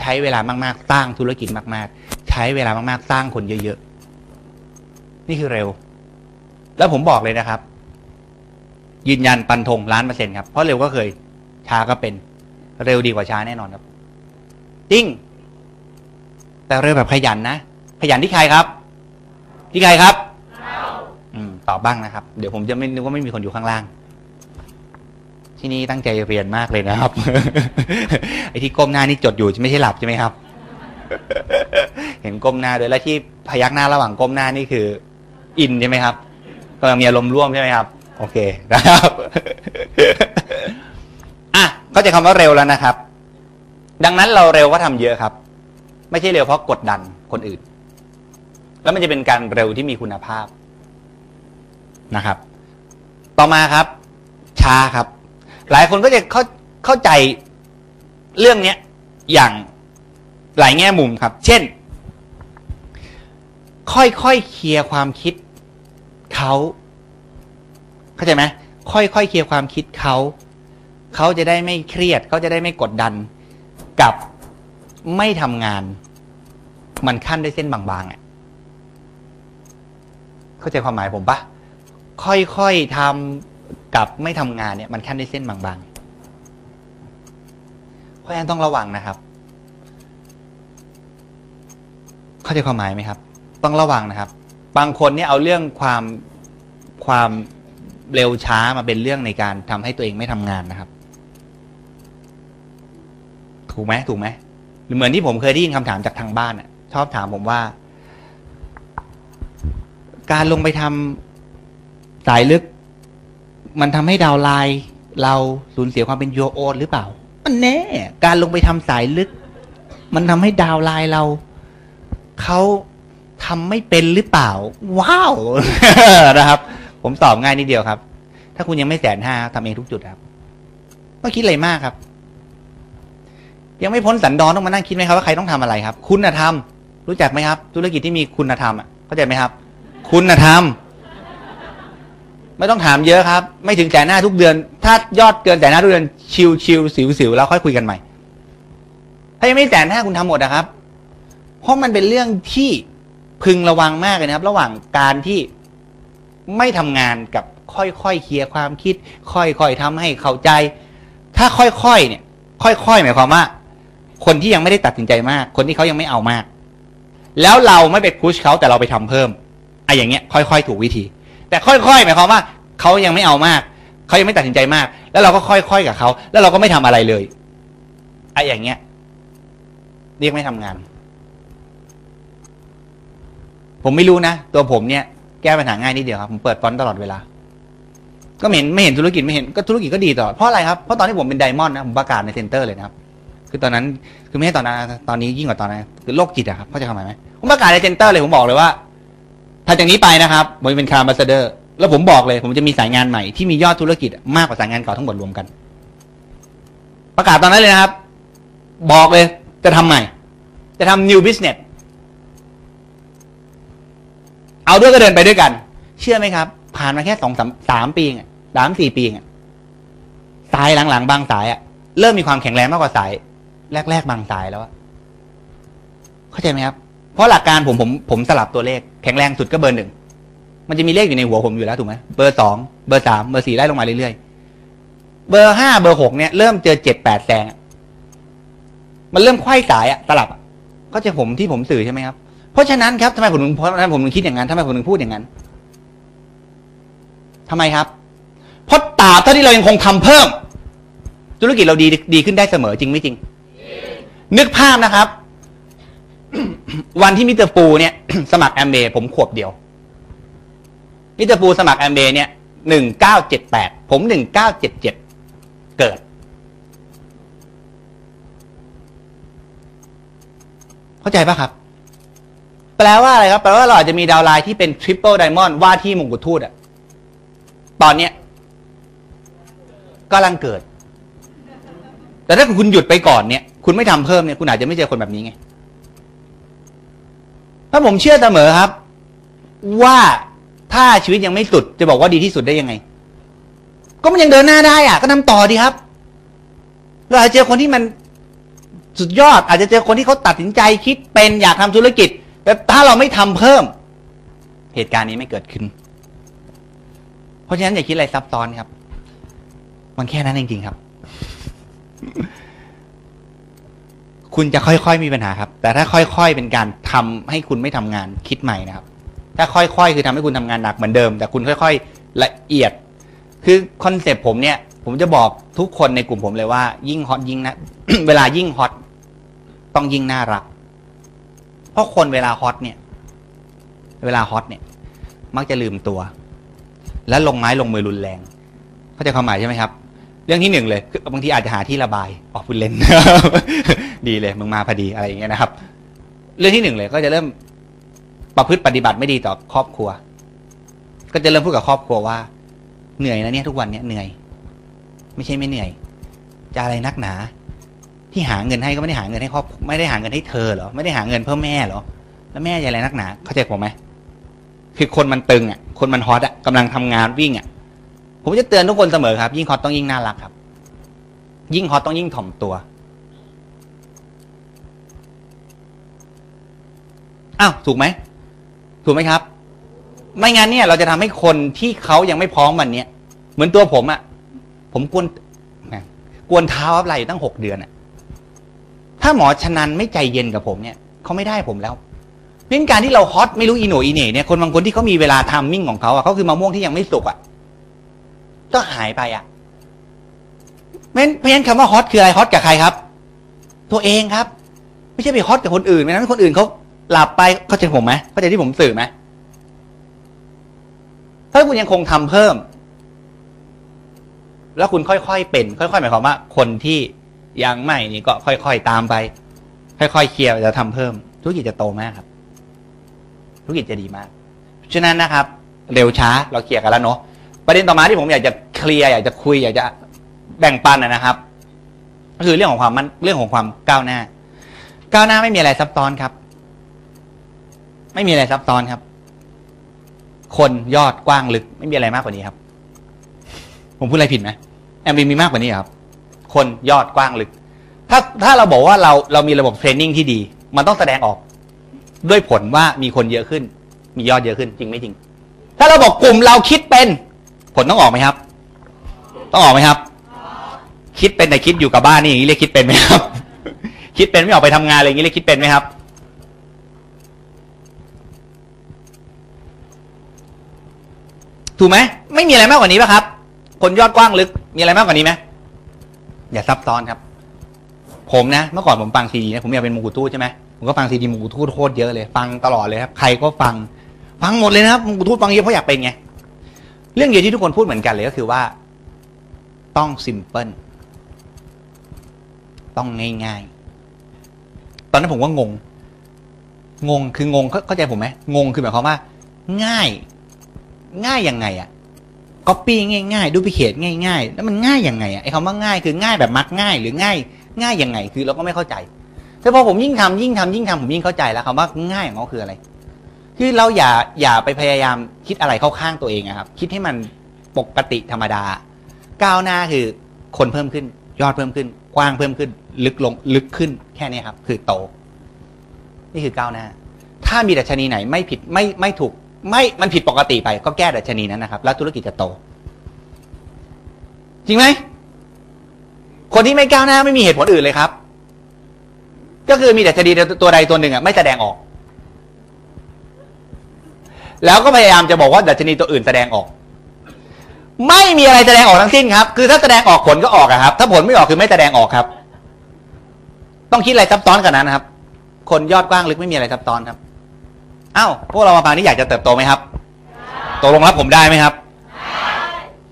Speaker 2: ใช้เวลามาก ๆ สร้างธุรกิจมาก ๆ ใช้เวลามาก ๆ สร้างคนเยอะ ๆ นี่คือเร็ว แล้วผมบอกเลยนะครับ ยืนยันปันธงล้านเปอร์เซ็นต์ครับ เพราะเร็วก็เคย ช้าก็เป็น เร็วดีกว่าช้าแน่นอนครับ จริง แต่เร็วแบบขยันนะ ขยันที่ใครครับ ที่ใครครับอืมตอบบ้างนะครับ เดี๋ยวผมจะไม่นึกว่าไม่มีคนอยู่ข้างล่าง ที่นี่ตั้งใจเรียนมากเลยนะครับ ไอ้ที่ก้มหน้านี่จดอยู่ไม่ใช่หลับใช่ไหมครับ เห็นก้มหน้าด้วยแล้วที่พยักหน้าระหว่างก้มหน้านี่คือ อินใช่ไหมครับกำลังมีอารมณ์ร่วมใช่ไหมครับ โอเคนะครับอะก็จะคำว่าเร็วแล้วนะครับ ดังนั้นเราเร็วก็ทำเยอะครับ ไม่ใช่เร็วเพราะกดดันคนอื่น แล้วมันจะเป็นการเร็วที่มีคุณภาพนะครับ ต่อมาครับช้าครับ หลายคนก็จะเข้าเข้าใจเรื่องเนี้ยอย่างหลายแง่มุมครับ เช่น ค่อยๆเคลียร์ความคิดเขาเข้าใจไหมค่อยๆเคลียร์ความคิดเขาเขาจะได้ไม่เครียดเขาจะได้ไม่กดดันกับไม่ทำงาน มันขั้นด้วยเส้นบางๆอะเข้าใจความหมายผมปะค่อยๆทำ กับไม่ทำงานเนี่ยมันขั้นด้เส้นบางๆเพราะฉะนั้นต้องระวังนะครับ เข้าใจความหมายไหมครับ ต้องระวังนะครับ บางคนเนี่ยเอาเรื่องความความเร็วช้ามาเป็นเรื่องในการทำให้ตัวเองไม่ทำงานนะครับ ถูกไหมถูกไหมหรือเหมือนที่ผมเคยได้ยินคำถามจากทางบ้านอะ ชอบถามผมว่า การลงไปทำสายลึก มันทำให้ดาวไลน์เราสูญเสียความเป็นโยโอนหรือเปล่า มันแน่ การลงไปทำสายลึก มันทำให้ดาวไลน์เรา เขาทำไม่เป็นหรือเปล่า ว้าวนะครับ ผมตอบง่ายนิดเดียวครับ ถ้าคุณยังไม่แสนห้าทำเองทุกจุดครับไม่คิดอะไรมากครับ ยังไม่พ้นสันดอนต้องมานั่งคิดไหมครับว่าใครต้องทำอะไรครับ คุณธรรม รู้จักไหมครับ ธุรกิจที่มีคุณธรรมอะเข้าใจไหมครับ คุณธรรม ไม่ต้องถามเยอะครับ ไม่ถึงแสนหน้าทุกเดือน ถ้ายอดเกินแสนหน้าทุกเดือนชิวชิวสิวสิวแล้วค่อยคุยกันใหม่ ถ้ายังไม่แสนห้าคุณทำหมดนะครับ เพราะมันเป็นเรื่องที่พึงระวังมากเลยนะครับ ระหว่างการที่ไม่ทำงานกับค่อยๆเคลียร์ความคิด ค่อยๆทำให้เข้าใจ ถ้าค่อยๆเนี่ย ค่อยๆหมายความว่า คนที่ยังไม่ได้ตัดสินใจมาก คนที่เขายังไม่เอามาก แล้วเราไม่ไปพุชเขาแต่เราไปทำเพิ่มไอ้อย่างเงี้ย ค่อยๆ ถูกวิธี แต่ค่อยๆหมายความว่าเขายังไม่เอามากเขายังไม่ตัดสินใจมาก แล้วเราก็ค่อยๆกับเขาแล้วเราก็ไม่ทำอะไรเลยไอ้อย่างเงี้ยเรียกไม่ทำงาน ผมไม่รู้นะตัวผมเนี่ยแก้ปัญหาง่ายนิดเดียวครับผมเปิดฟอนต์ตลอดเวลา ก็เห็นไม่เห็นธุรกิจไม่เห็นก็ธุรกิจก็ดีตลอดเพราะอะไรครับเพราะตอนที่ผมเป็น Diamond นะผมประกาศใน center เลยนะครับคือตอนนั้นคือไม่ใช่ตอนนั้นตอนนี้ยิ่งกว่าตอนนั้นคือโรคจิตอะครับเข้าใจคำหมายไหมผมประกาศใน center เลยผมบอกเลยว่า ถ้าจากนี้ไปนะครับผมจะเป็น Crown Ambassador แล้วผมบอกเลย ผมจะมีสายงานใหม่ที่มียอดธุรกิจมากกว่าสายงานเก่าทั้งหมดรวมกัน ประกาศตอนนั้นเลยนะครับ บอกเลย จะทำใหม่ จะทำ new business เอาด้วยก็เดินไปด้วยกัน เชื่อไหมครับ ผ่านมาแค่สองสามสามปีอะสามสี่ปีอะสายหลังๆ บางสายอะเริ่มมีความแข็งแรงมากกว่าสาย แรก ๆ บางสายแล้วอะเข้าใจไหมครับ เพราะหลักการผมผมผมสลับตัวเลข แข็งแรงสุดก็เบอร์หนึ่งมันจะมีเลขอยู่ในหัวผมอยู่แล้วถูกไหมเบอร์สองเบอร์สามเบอร์สี่ไล่ลงมาเรื่อยๆเบอร์ห้าเบอร์หกเนี่ยเริ่มเจอเจ็ดแปดแซงมันเริ่มไขว้สายอะสลับอะก็จะผมที่ผมสื่อใช่ไหมครับเพราะฉะนั้นครับทำไมผมถึงเพราะฉะนั้นผมถึงคิดอย่างนั้นทำไมผมถึงพูดอย่างนั้นทำไมครับเพราะตราบเท่าที่เรายังคงทำเพิ่ม ธุรกิจเราดีดีขึ้นได้เสมอจริงไม่จริง นึกภาพนะครับ วันที่มิสเตอร์ปูเนี่ย สมัครแอมเบผมขวบเดียว มิสเตอร์ปูสมัครแอมเบเนี่ยหนึ่งเก้าเจ็ดแปดผมหนึ่งเก้าเจ็ดเจ็ดเกิด เข้าใจปะครับ แปลว่าอะไรครับ แปลว่าเราอาจจะมี downline ที่เป็น Triple Diamond ว่าที่มงกุฎทูตอะตอนเนี้ยกำลังเกิด แต่ถ้าคุณหยุดไปก่อนเนี่ย คุณไม่ทำเพิ่มเนี่ย คุณอาจจะไม่เจอคนแบบนี้ไง ถ้าผมเชื่อเสมอครับ ว่าถ้าชีวิตยังไม่สุด จะบอกว่าดีที่สุดได้ยังไง ก็มันยังเดินหน้าได้อะก็ทำต่อดีครับเราอาจจะเจอคนที่มันสุดยอด อาจจะเจอคนที่เขาตัดสินใจคิดเป็นอยากทำธุรกิจ แต่ถ้าเราไม่ทำเพิ่ม เหตุการณ์นี้ไม่เกิดขึ้น เพราะฉะนั้นอย่าคิดอะไรซับซ้อนครับ มันแค่นั้นจริงๆครับ คุณจะค่อยๆมีปัญหาครับ แต่ถ้าค่อยๆเป็นการทำให้คุณไม่ทำงานคิดใหม่นะครับ ถ้าค่อยๆ คือทำให้คุณทำงานหนักเหมือนเดิม แต่คุณค่อย ๆ ละเอียด คือ concept ผมเนี่ย ผมจะบอกทุกคนในกลุ่มผมเลยว่า ยิ่ง hot ยิ่งนะเวลายิ่ง hot ต้องยิ่งน่ารัก เพราะคนเวลา hot เนี่ย เวลา hot เนี่ย มักจะลืมตัว และลงไม้ลงมือรุนแรง เข้าใจความหมายใช่ไหมครับ เรื่องที่หนึ่งเลยคือบางทีอาจจะหาที่ระบายออกพูดเล่น ดีเลยมึงมาพอดีอะไรอย่างเงี้ยนะครับ เรื่องที่หนึ่งเลยก็จะเริ่มประพฤติปฏิบัติไม่ดีต่อครอบครัว ก็จะเริ่มพูดกับครอบครัวว่า เหนื่อยนะเนี่ยทุกวันเนี่ยเหนื่อย ไม่ใช่ไม่เหนื่อย จะอะไรนักหนา ที่หาเงินให้ก็ไม่ได้หาเงินให้ครอบไม่ได้หาเงินให้เธอเหรอไม่ได้หาเงินเพื่อแม่เหรอแล้วแม่จะอะไรนักหนา เข้าใจผมไหมคือคนมันตึงอะ คนมันฮอตอะกำลังทำงานวิ่งอะ ผมจะเตือนทุกคนเสมอครับ ยิ่งฮอตต้องยิ่งน่ารักครับ ยิ่งฮอตต้องยิ่งถ่อมตัวอ้าวถูกไหมถูกไหมครับ ไม่งั้นเนี่ย เราจะทำให้คนที่เขายังไม่พร้อมวันเนี้ยเหมือนตัวผมอะผมกวนกวนเท้าอะไรอยู่ตั้งหกเดือนอะถ้าหมอชนันไม่ใจเย็นกับผมเนี่ยเขาไม่ได้ผมแล้วเพราะงั้นการที่เราฮอตไม่รู้อีโหนอีเหน่เนี่ยคนบางคนที่เขามีเวลาทามมิ่งของเขาอะเขาคือมะม่วงที่ยังไม่สุกอะ ก็หายไปอะเพราะงั้นเพราะฉะนั้นคำว่าฮอตคืออะไรฮอตกับใครครับ ตัวเองครับ ไม่ใช่ไปฮอตกับคนอื่นไม่นั้นคนอื่นเขาหลับไปเข้าใจผมไหมเข้าใจที่ผมสื่อไหมถ้าคุณยังคงทำเพิ่ม แล้วคุณค่อยๆเป็น ค่อยๆหมายความว่า คนที่ยังไม่นี่ก็ค่อยๆตามไป ค่อยๆเคลียร์จะทำเพิ่ม ธุรกิจจะโตมากครับ ธุรกิจจะดีมากฉะนั้นนะครับ เร็วช้าเราเคลียร์กันแล้วเนาะ ประเด็นต่อมาที่ผมอยากจะเคลียร์อยากจะคุย อยากจะแบ่งปันนะครับ ก็คือเรื่องของความมันเรื่องของความก้าวหน้า ก้าวหน้าไม่มีอะไรซับซ้อนครับ ไม่มีอะไรซับซ้อนครับ คนยอดกว้างลึก ไม่มีอะไรมากกว่านี้ครับ ผมพูดอะไรผิดไหมแอมบีมีมากกว่านี้ครับ คนยอดกว้างลึก ถ้าถ้าเราบอกว่าเราเรามีระบบเทรนนิ่งที่ดี มันต้องแสดงออก ด้วยผลว่ามีคนเยอะขึ้น มียอดเยอะขึ้น จริงไม่จริง ถ้าเราบอกกลุ่มเราคิดเป็น ผลต้องออกไหมครับ ต้องออกไหมครับ คิดเป็นแต่คิดอยู่กับบ้านนี่อย่างนี้เรียกคิดเป็นไหมครับ คิดเป็นไม่ออกไปทำงานอะไรอย่างนี้เรียกคิดเป็นไหมครับ ถูกไหมไม่มีอะไรมากกว่านี้ป่ะครับ คนยอดกว้างลึกมีอะไรมากกว่านี้ไหมอย่าซับซ้อนครับ ผมนะ เมื่อก่อนผมฟังซีดีนะผมอยากเป็นมงกุฎทูตใช่ไหมผมก็ฟังซีดีมงกุฎทูตโคตรเยอะเลย ฟังตลอดเลยครับ ใครก็ฟัง ฟังหมดเลยนะครับมงกุฎทูตฟังเยอะเพราะอยากเป็นไง เรื่องเดียวที่ทุกคนพูดเหมือนกันเลยก็คือว่า ต้อง simple ต้องง่ายๆ ตอนนั้นผมว่างง งงคืองงเข้าใจผมไหมงงคือหมายความว่า ง่าย ง่ายยังไงอะก๊อปปี้ง่ายๆ duplicate ง่ายๆ แล้วมันง่ายยังไงอะไอ้คำว่าง่ายคือง่ายแบบมักง่าย หรือง่าย ง่ายยังไง คือเราก็ไม่เข้าใจ แต่พอผมยิ่งทำยิ่งทำยิ่งทำผมยิ่งเข้าใจแล้วคำว่าง่ายของเขาคืออะไร คือเราอย่าอย่าไปพยายามคิดอะไรเข้าข้างตัวเองอะครับ คิดให้มันปกติธรรมดา ก้าวหน้าคือคนเพิ่มขึ้น ยอดเพิ่มขึ้น กว้างเพิ่มขึ้น ลึกลงลึกขึ้นแค่นี้ครับ คือโต นี่คือก้าวหน้า ถ้ามีดัชนีไหนไม่ผิดไม่ไม่ถูก ไม่มันผิดปกติไป ก็แก้ดัชนีนั้นนะครับ แล้วธุรกิจจะโต จริงไหมคนที่ไม่ก้าวหน้าไม่มีเหตุผลอื่นเลยครับ ก็คือมีดัชนีตัวใดตัวหนึ่งอะไม่แสดงออก แล้วก็พยายามจะบอกว่าดัชนีตัวอื่นแสดงออก ไม่มีอะไรแสดงออกทั้งสิ้นครับ คือถ้าแสดงออกผลก็ออกอะครับ ถ้าผลไม่ออกคือไม่แสดงออกครับ ต้องคิดอะไรซับซ้อนกันนั้นครับ คนยอดกว้างลึกไม่มีอะไรซับซ้อนครับอ้าวพวกเรามาฟังนี่อยากจะเติบโตไหมครับตกลงรับผมได้ไหมครับ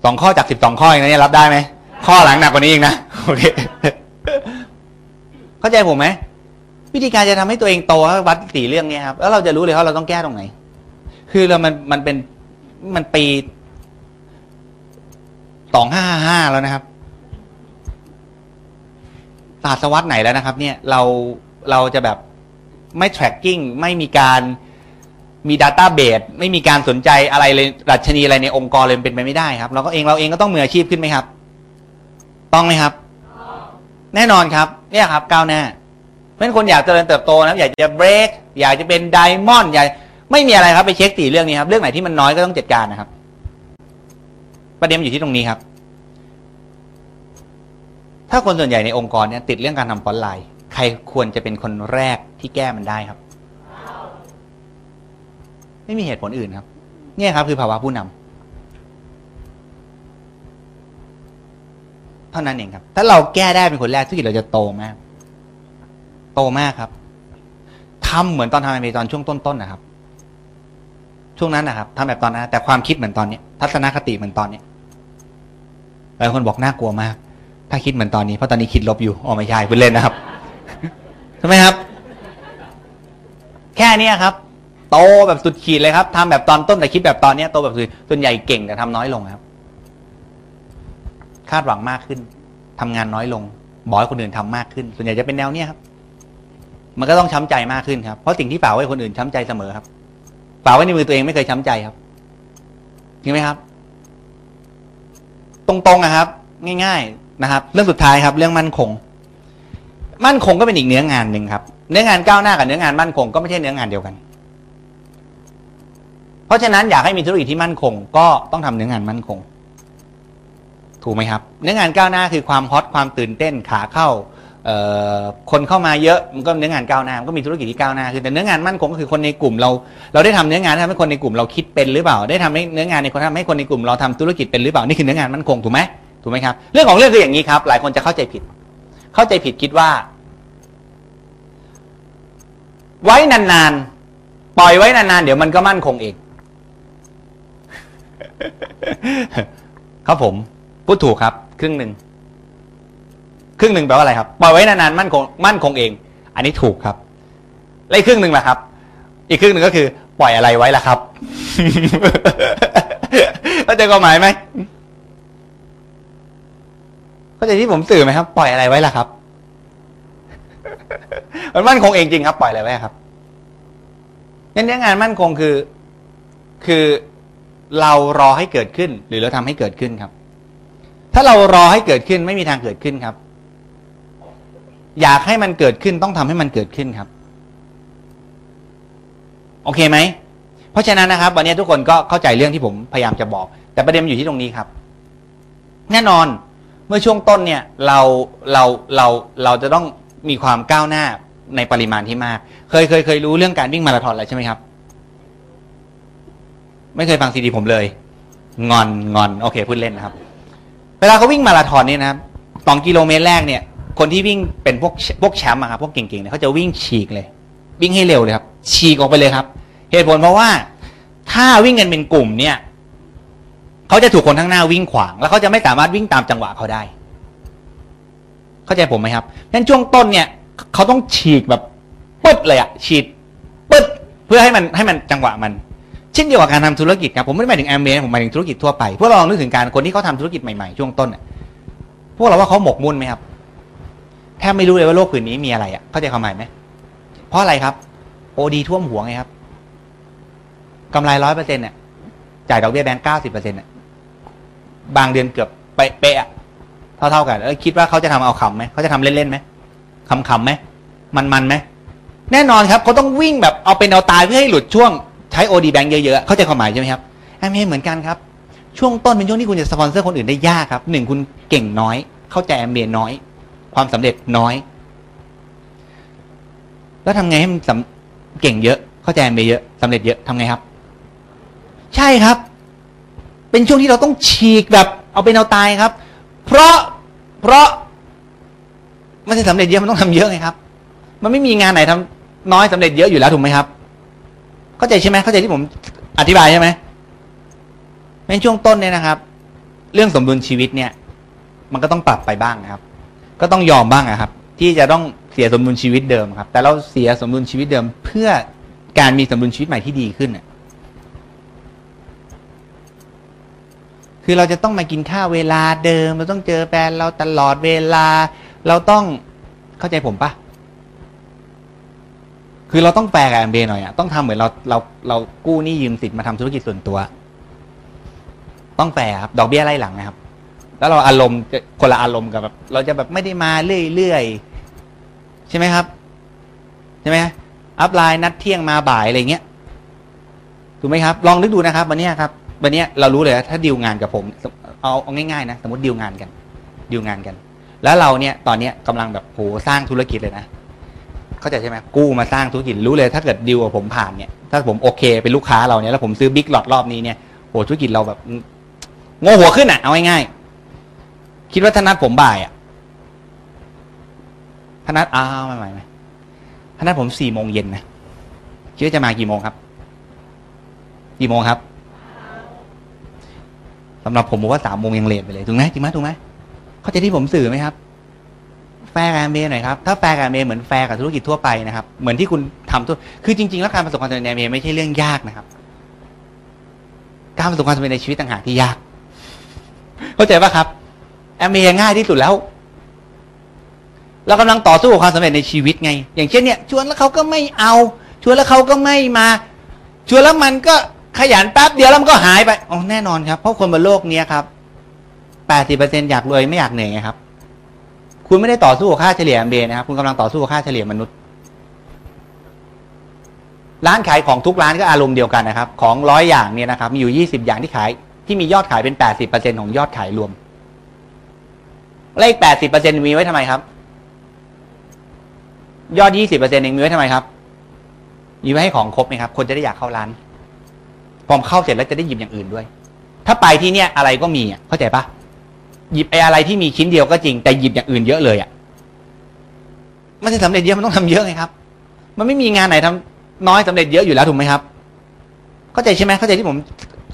Speaker 2: สองข้อจากสิบสองข้ออย่างนี้รับได้ไหมข้อหลังหนักกว่านี้อีกนะโอเคเข้าใจผมไหมวิธีการจะทำให้ตัวเองโตวัดสี่เรื่องนี้ครับแล้วเราจะรู้เลยว่าเราต้องแก้ตรงไหน คือเรามันมันเป็นมันปีสองห้าห้าแล้วนะครับศาสวรรษไหนแล้วนะครับ เนี่ยเราเราจะแบบไม่ tracking ไม่มีการมี database ไม่มีการสนใจอะไรเลยดัชนีอะไรในองค์กรเลยเป็นไปไม่ได้ครับ เราก็เองเราเองก็ต้องมืออาชีพขึ้นไหมครับ ต้องไหมครับ แน่นอนครับ เนี่ยครับก้าวหน้าเพราะฉะนั้นคนอยากเจริญเติบโตนะอยากจะ break อยากจะเป็นไดมอนด์อยาก ไม่มีอะไรครับไปเช็คสี่เรื่องนี้ครับ เรื่องไหนที่มันน้อยก็ต้องจัดการนะครับ ประเด็นมันอยู่ที่ตรงนี้ครับ ถ้าคนส่วนใหญ่ในองค์กรเนี่ยติดเรื่องการทำฟอนต์ไลน์ใครควรจะเป็นคนแรกที่แก้มันได้ครับ ไม่มีเหตุผลอื่นครับ เนี่ยครับคือภาวะผู้นำเท่านั้นเองครับ ถ้าเราแก้ได้เป็นคนแรกธุรกิจเราจะโตมาก โตมากครับทำเหมือนตอนทำอเมซอนช่วงต้นๆนะครับ ช่วงนั้นนะครับทำแบบตอนนั้น แต่ความคิดเหมือนตอนนี้ทัศนคติเหมือนตอนนี้หลายคนบอกน่ากลัวมาก ถ้าคิดเหมือนตอนนี้เพราะตอนนี้คิดลบอยู่อ๋อไม่ใช่พูดเล่นนะครับใช่ไหมครับ แค่นี้ครับ โตแบบสุดขีดเลยครับทำแบบตอนต้นแต่คิดแบบตอนเนี้ยโตแบบสุดส่วนใหญ่เก่งแต่ทำน้อยลงครับ คาดหวังมากขึ้นทำงานน้อยลงบอกให้คนอื่นทำมากขึ้น ส่วนใหญ่จะเป็นแนวเนี้ยครับ มันก็ต้องช้ำใจมากขึ้นครับเพราะสิ่งที่ฝากไว้คนอื่นช้ำใจเสมอครับ ฝากไว้ในมือตัวเองไม่เคยช้ำใจครับจริงไหมครับ ตรงๆนะครับ ง่าย ๆนะครับ เรื่องสุดท้ายครับ เรื่องมั่นคง มั่นคงก็เป็นอีกเนื้องานหนึ่งครับ เนื้องานก้าวหน้ากับเนื้องานมั่นคงก็ไม่ใช่เนื้องานเดียวกัน เพราะฉะนั้นอยากให้มีธุรกิจที่มั่นคง ก็ต้องทำเนื้องานมั่นคง ถูกไหมครับ เนื้องานก้าวหน้าคือความฮอตความตื่นเต้นขาเข้า คนเข้ามาเยอะมันก็เนื้องานก้าวหน้ามันก็มีธุรกิจที่ก้าวหน้าคือแต่เนื้องานมั่นคงก็คือคนในกลุ่มเรา เราได้ทำเนื้องานที่ทำให้คนในกลุ่มเราคิดเป็นหรือเปล่า ได้ทำให้เนื้องานในคนทำให้คนในกลุ่มเราทำธุรกิจเป็นหรือเปล่านี่คือเนื้องานมั่นคงถูกไหมถูกไหมครับ เรื่องของเรื่องคืออย่างนี้ครับ หลายคนจะเข้าใจผิด เข้าใจผิดคิดว่า ไว้นานๆปล่อยไว้นานๆเดี๋ยวมันก็มั่นคงเองครับผมพูดถูกครับ ครึ่งหนึ่ง ครึ่งหนึ่งแปลว่าอะไรครับปล่อยไว้นานๆมั่นคงมั่นคงเอง อันนี้ถูกครับแล้วอีกครึ่งหนึ่งล่ะครับ อีกครึ่งหนึ่งก็คือ ปล่อยอะไรไว้ล่ะครับเข้าใจความหมายไหมเข้าใจที่ผมสื่อไหมครับ ปล่อยอะไรไว้ล่ะครับมันมั่นคงเองจริงครับ ปล่อยอะไรไว้ครับงั้นงานมั่นคงคือ คือเรารอให้เกิดขึ้น หรือเราทำให้เกิดขึ้นครับ ถ้าเรารอให้เกิดขึ้นไม่มีทางเกิดขึ้นครับ อยากให้มันเกิดขึ้นต้องทำให้มันเกิดขึ้นครับ โอเคไหม เพราะฉะนั้นนะครับ วันนี้ทุกคนก็เข้าใจเรื่องที่ผมพยายามจะบอก แต่ประเด็นมันอยู่ที่ตรงนี้ครับ แน่นอนเมื่อช่วงต้นเนี่ยเราเราเราเราจะต้องมีความก้าวหน้าในปริมาณที่มาก เคยเคยเคยรู้เรื่องการวิ่งมาราธอนแล้วใช่ไหมครับ ไม่เคยฟังซีดีผมเลย งอนงอนโอเคพูดเล่นนะครับ เวลาเขาวิ่งมาราธอนเนี่ยนะครับสองกิโลเมตรแรกเนี่ย คนที่วิ่งเป็นพวกพวกแชมป์อะครับพวกเก่งๆเนี่ยเขาจะวิ่งฉีกเลย วิ่งให้เร็วเลยครับ ฉีกออกไปเลยครับ เหตุผลเพราะว่า ถ้าวิ่งกันเป็นกลุ่มเนี่ยเขาจะถูกคนข้างหน้าวิ่งขวาง แล้วเขาจะไม่สามารถวิ่งตามจังหวะเขาได้ เข้าใจผมไหมครับนั้นช่วงต้นเนี่ยเขาต้องฉีกแบบปึ๊ดเลยอะฉีดปึ๊ดเพื่อให้มันให้มันจังหวะมันเช่นเดียวกับการทำธุรกิจครับผมไม่ได้หมายถึงแอมเบผมหมายถึงธุรกิจทั่วไปพวกเราลองนึกถึงการคนที่เขาทำธุรกิจใหม่ๆช่วงต้นพวกเราว่าเขาหมกมุ่นไหมครับ แทบไม่รู้เลยว่าโลกผืนนี้มีอะไรอะเข้าใจความหมายไหมเพราะอะไรครับ โอดีท่วมหัวไงครับกำไรร้อยเปอร์เซ็นต์เนี่ยจ่ายดอกเบี้ยแบงก์เก้าสิบเปอร์เซ็นต์เนี่ยบางเดือนเกือบเป๊ะๆอะเท่าๆกันแล้วคิดว่าเขาจะทำเอาขำไหมเขาจะทำเล่นๆไหมขำๆไหมมันๆไหมแน่นอนครับเขาต้องวิ่งแบบเอาเป็นเอาตายเพื่อให้หลุดช่วงใช้ OD แบงค์เยอะๆเข้าใจความหมายใช่ไหมครับแอมเเหมือนกันครับช่วงต้นเป็นช่วงที่คุณจะสปอนเซอร์คนอื่นได้ยากครับหนึ่งคุณเก่งน้อย เข้าใจแอมเบียน้อย ความสำเร็จน้อย แล้วทำไงให้มันสำเก่งเยอะ เข้าใจแอมเบเยอะสำเร็จเยอะทำไงครับ ใช่ครับ เป็นช่วงที่เราต้องฉีกแบบ เอาเป็นเอาตายครับ เพราะเพราะมันจะสำเร็จเยอะมันต้องทำเยอะไงครับ มันไม่มีงานไหนทำน้อยสำเร็จเยอะอยู่แล้วถูกไหมครับ เข้าใจใช่ไหมเข้าใจที่ผมอธิบายใช่ไหมในช่วงต้นเนี่ยนะครับ เรื่องสมดุลชีวิตเนี่ย มันก็ต้องปรับไปบ้างครับ ก็ต้องยอมบ้างนะครับ ที่จะต้องเสียสมดุลชีวิตเดิมครับ แต่เราเสียสมดุลชีวิตเดิม เพื่อการมีสมดุลชีวิตใหม่ที่ดีขึ้นน่ะคือเราจะต้องมากินข้าวเวลาเดิม เราต้องเจอแฟนเราตลอดเวลา เราต้องเข้าใจผมปะคือเราต้องแปลกับแอมเบหน่อยอะต้องทำเหมือนเราเราเรากู้หนี้ยืมสินมาทำธุรกิจส่วนตัว ต้องแปลครับ ดอกเบี้ยไล่หลังนะครับ แล้วเราอารมณ์จะคนละอารมณ์กับแบบเราจะแบบไม่ได้มาเรื่อยๆใช่ไหมครับใช่ไหมอัพไลน์นัดเที่ยงมาบ่ายอะไรเงี้ยถูกไหมครับ ลองนึกดูนะครับ วันนี้ครับ วันนี้เรารู้เลยว่าถ้าดีลงานกับผม เอาเอาง่ายๆนะสมมติดีลงานกันดีลงานกัน แล้วเราเนี่ยตอนเนี้ยกำลังแบบโหสร้างธุรกิจเลยนะเข้าใจใช่ไหมกู้มาสร้างธุรกิจรู้เลย ถ้าเกิดดีลกับผมผ่านเนี่ยถ้าผมโอเคเป็นลูกค้าเราเนี่ยแล้วผมซื้อบิ๊กหลอดรอบนี้เนี่ยโหธุรกิจเราแบบงงหัวขึ้นอะเอาง่ายๆ คิดว่าธนัดผมบ่ายอะธนัดอ้าวไม่ไม่ไม่ถ้านัดผมสี่โมงเย็นนะคิดว่าจะมากี่โมงครับ กี่โมงครับสำหรับผมผมว่าสามโมงยัง late ไปเลยถูกไหมจริงไหมถูกไหมเข้าใจที่ผมสื่อไหมครับ แฟร์กับแอมเบหน่อยครับ ถ้าแฟร์กับแอมเบเหมือนแฟร์กับธุรกิจทั่วไปนะครับ เหมือนที่คุณทำทั่วคือจริง ๆ แล้วการประสบความสำเร็จในแอมเบไม่ใช่เรื่องยากนะครับ การประสบความสำเร็จในชีวิตต่างหากที่ยาก เข้าใจปะครับ แอมเบง่ายที่สุดแล้วเรากำลังต่อสู้กับความสำเร็จในชีวิตไง อย่างเช่นเนี่ย ชวนแล้วเขาก็ไม่เอา ชวนแล้วเขาก็ไม่มา ชวนแล้วมันก็ขยันแป๊บเดียวแล้วมันก็หายไปอ๋อแน่นอนครับ เพราะคนบนโลกเนี้ยครับแปดสิบเปอร์เซ็นอยากรวยไม่อยากเหนื่อยไงครับ คุณไม่ได้ต่อสู้กับค่าเฉลี่ย MBA นะครับ คุณกำลังต่อสู้กับค่าเฉลี่ยมนุษย์ ร้านขายของทุกร้านก็อารมณ์เดียวกันนะครับ ของร้อยอย่างเนี่ยนะครับ มีอยู่ยี่สิบอย่างที่ขาย ที่มียอดขายเป็นแปดสิบเปอร์เซ็นของยอดขายรวม เลขแปดสิบเปอร์เซ็นมีไว้ทำไมครับ ยอดยี่สิบเปอร์เซ็นเองมีไว้ทำไมครับมีไว้ให้ของครบไหมครับ คนจะได้อยากเข้าร้านพอเข้าเสร็จแล้วจะได้หยิบอย่างอื่นด้วย ถ้าไปที่เนี่ยอะไรก็มีอะเข้าใจปะหยิบไอ้อะไรที่มีชิ้นเดียวก็จริง แต่หยิบอย่างอื่นเยอะเลยอะมันจะสำเร็จเยอะมันต้องทำเยอะไงครับ มันไม่มีงานไหนทำน้อยสำเร็จเยอะอยู่แล้วถูกไหมครับ เข้าใจใช่ไหมเข้าใจที่ผม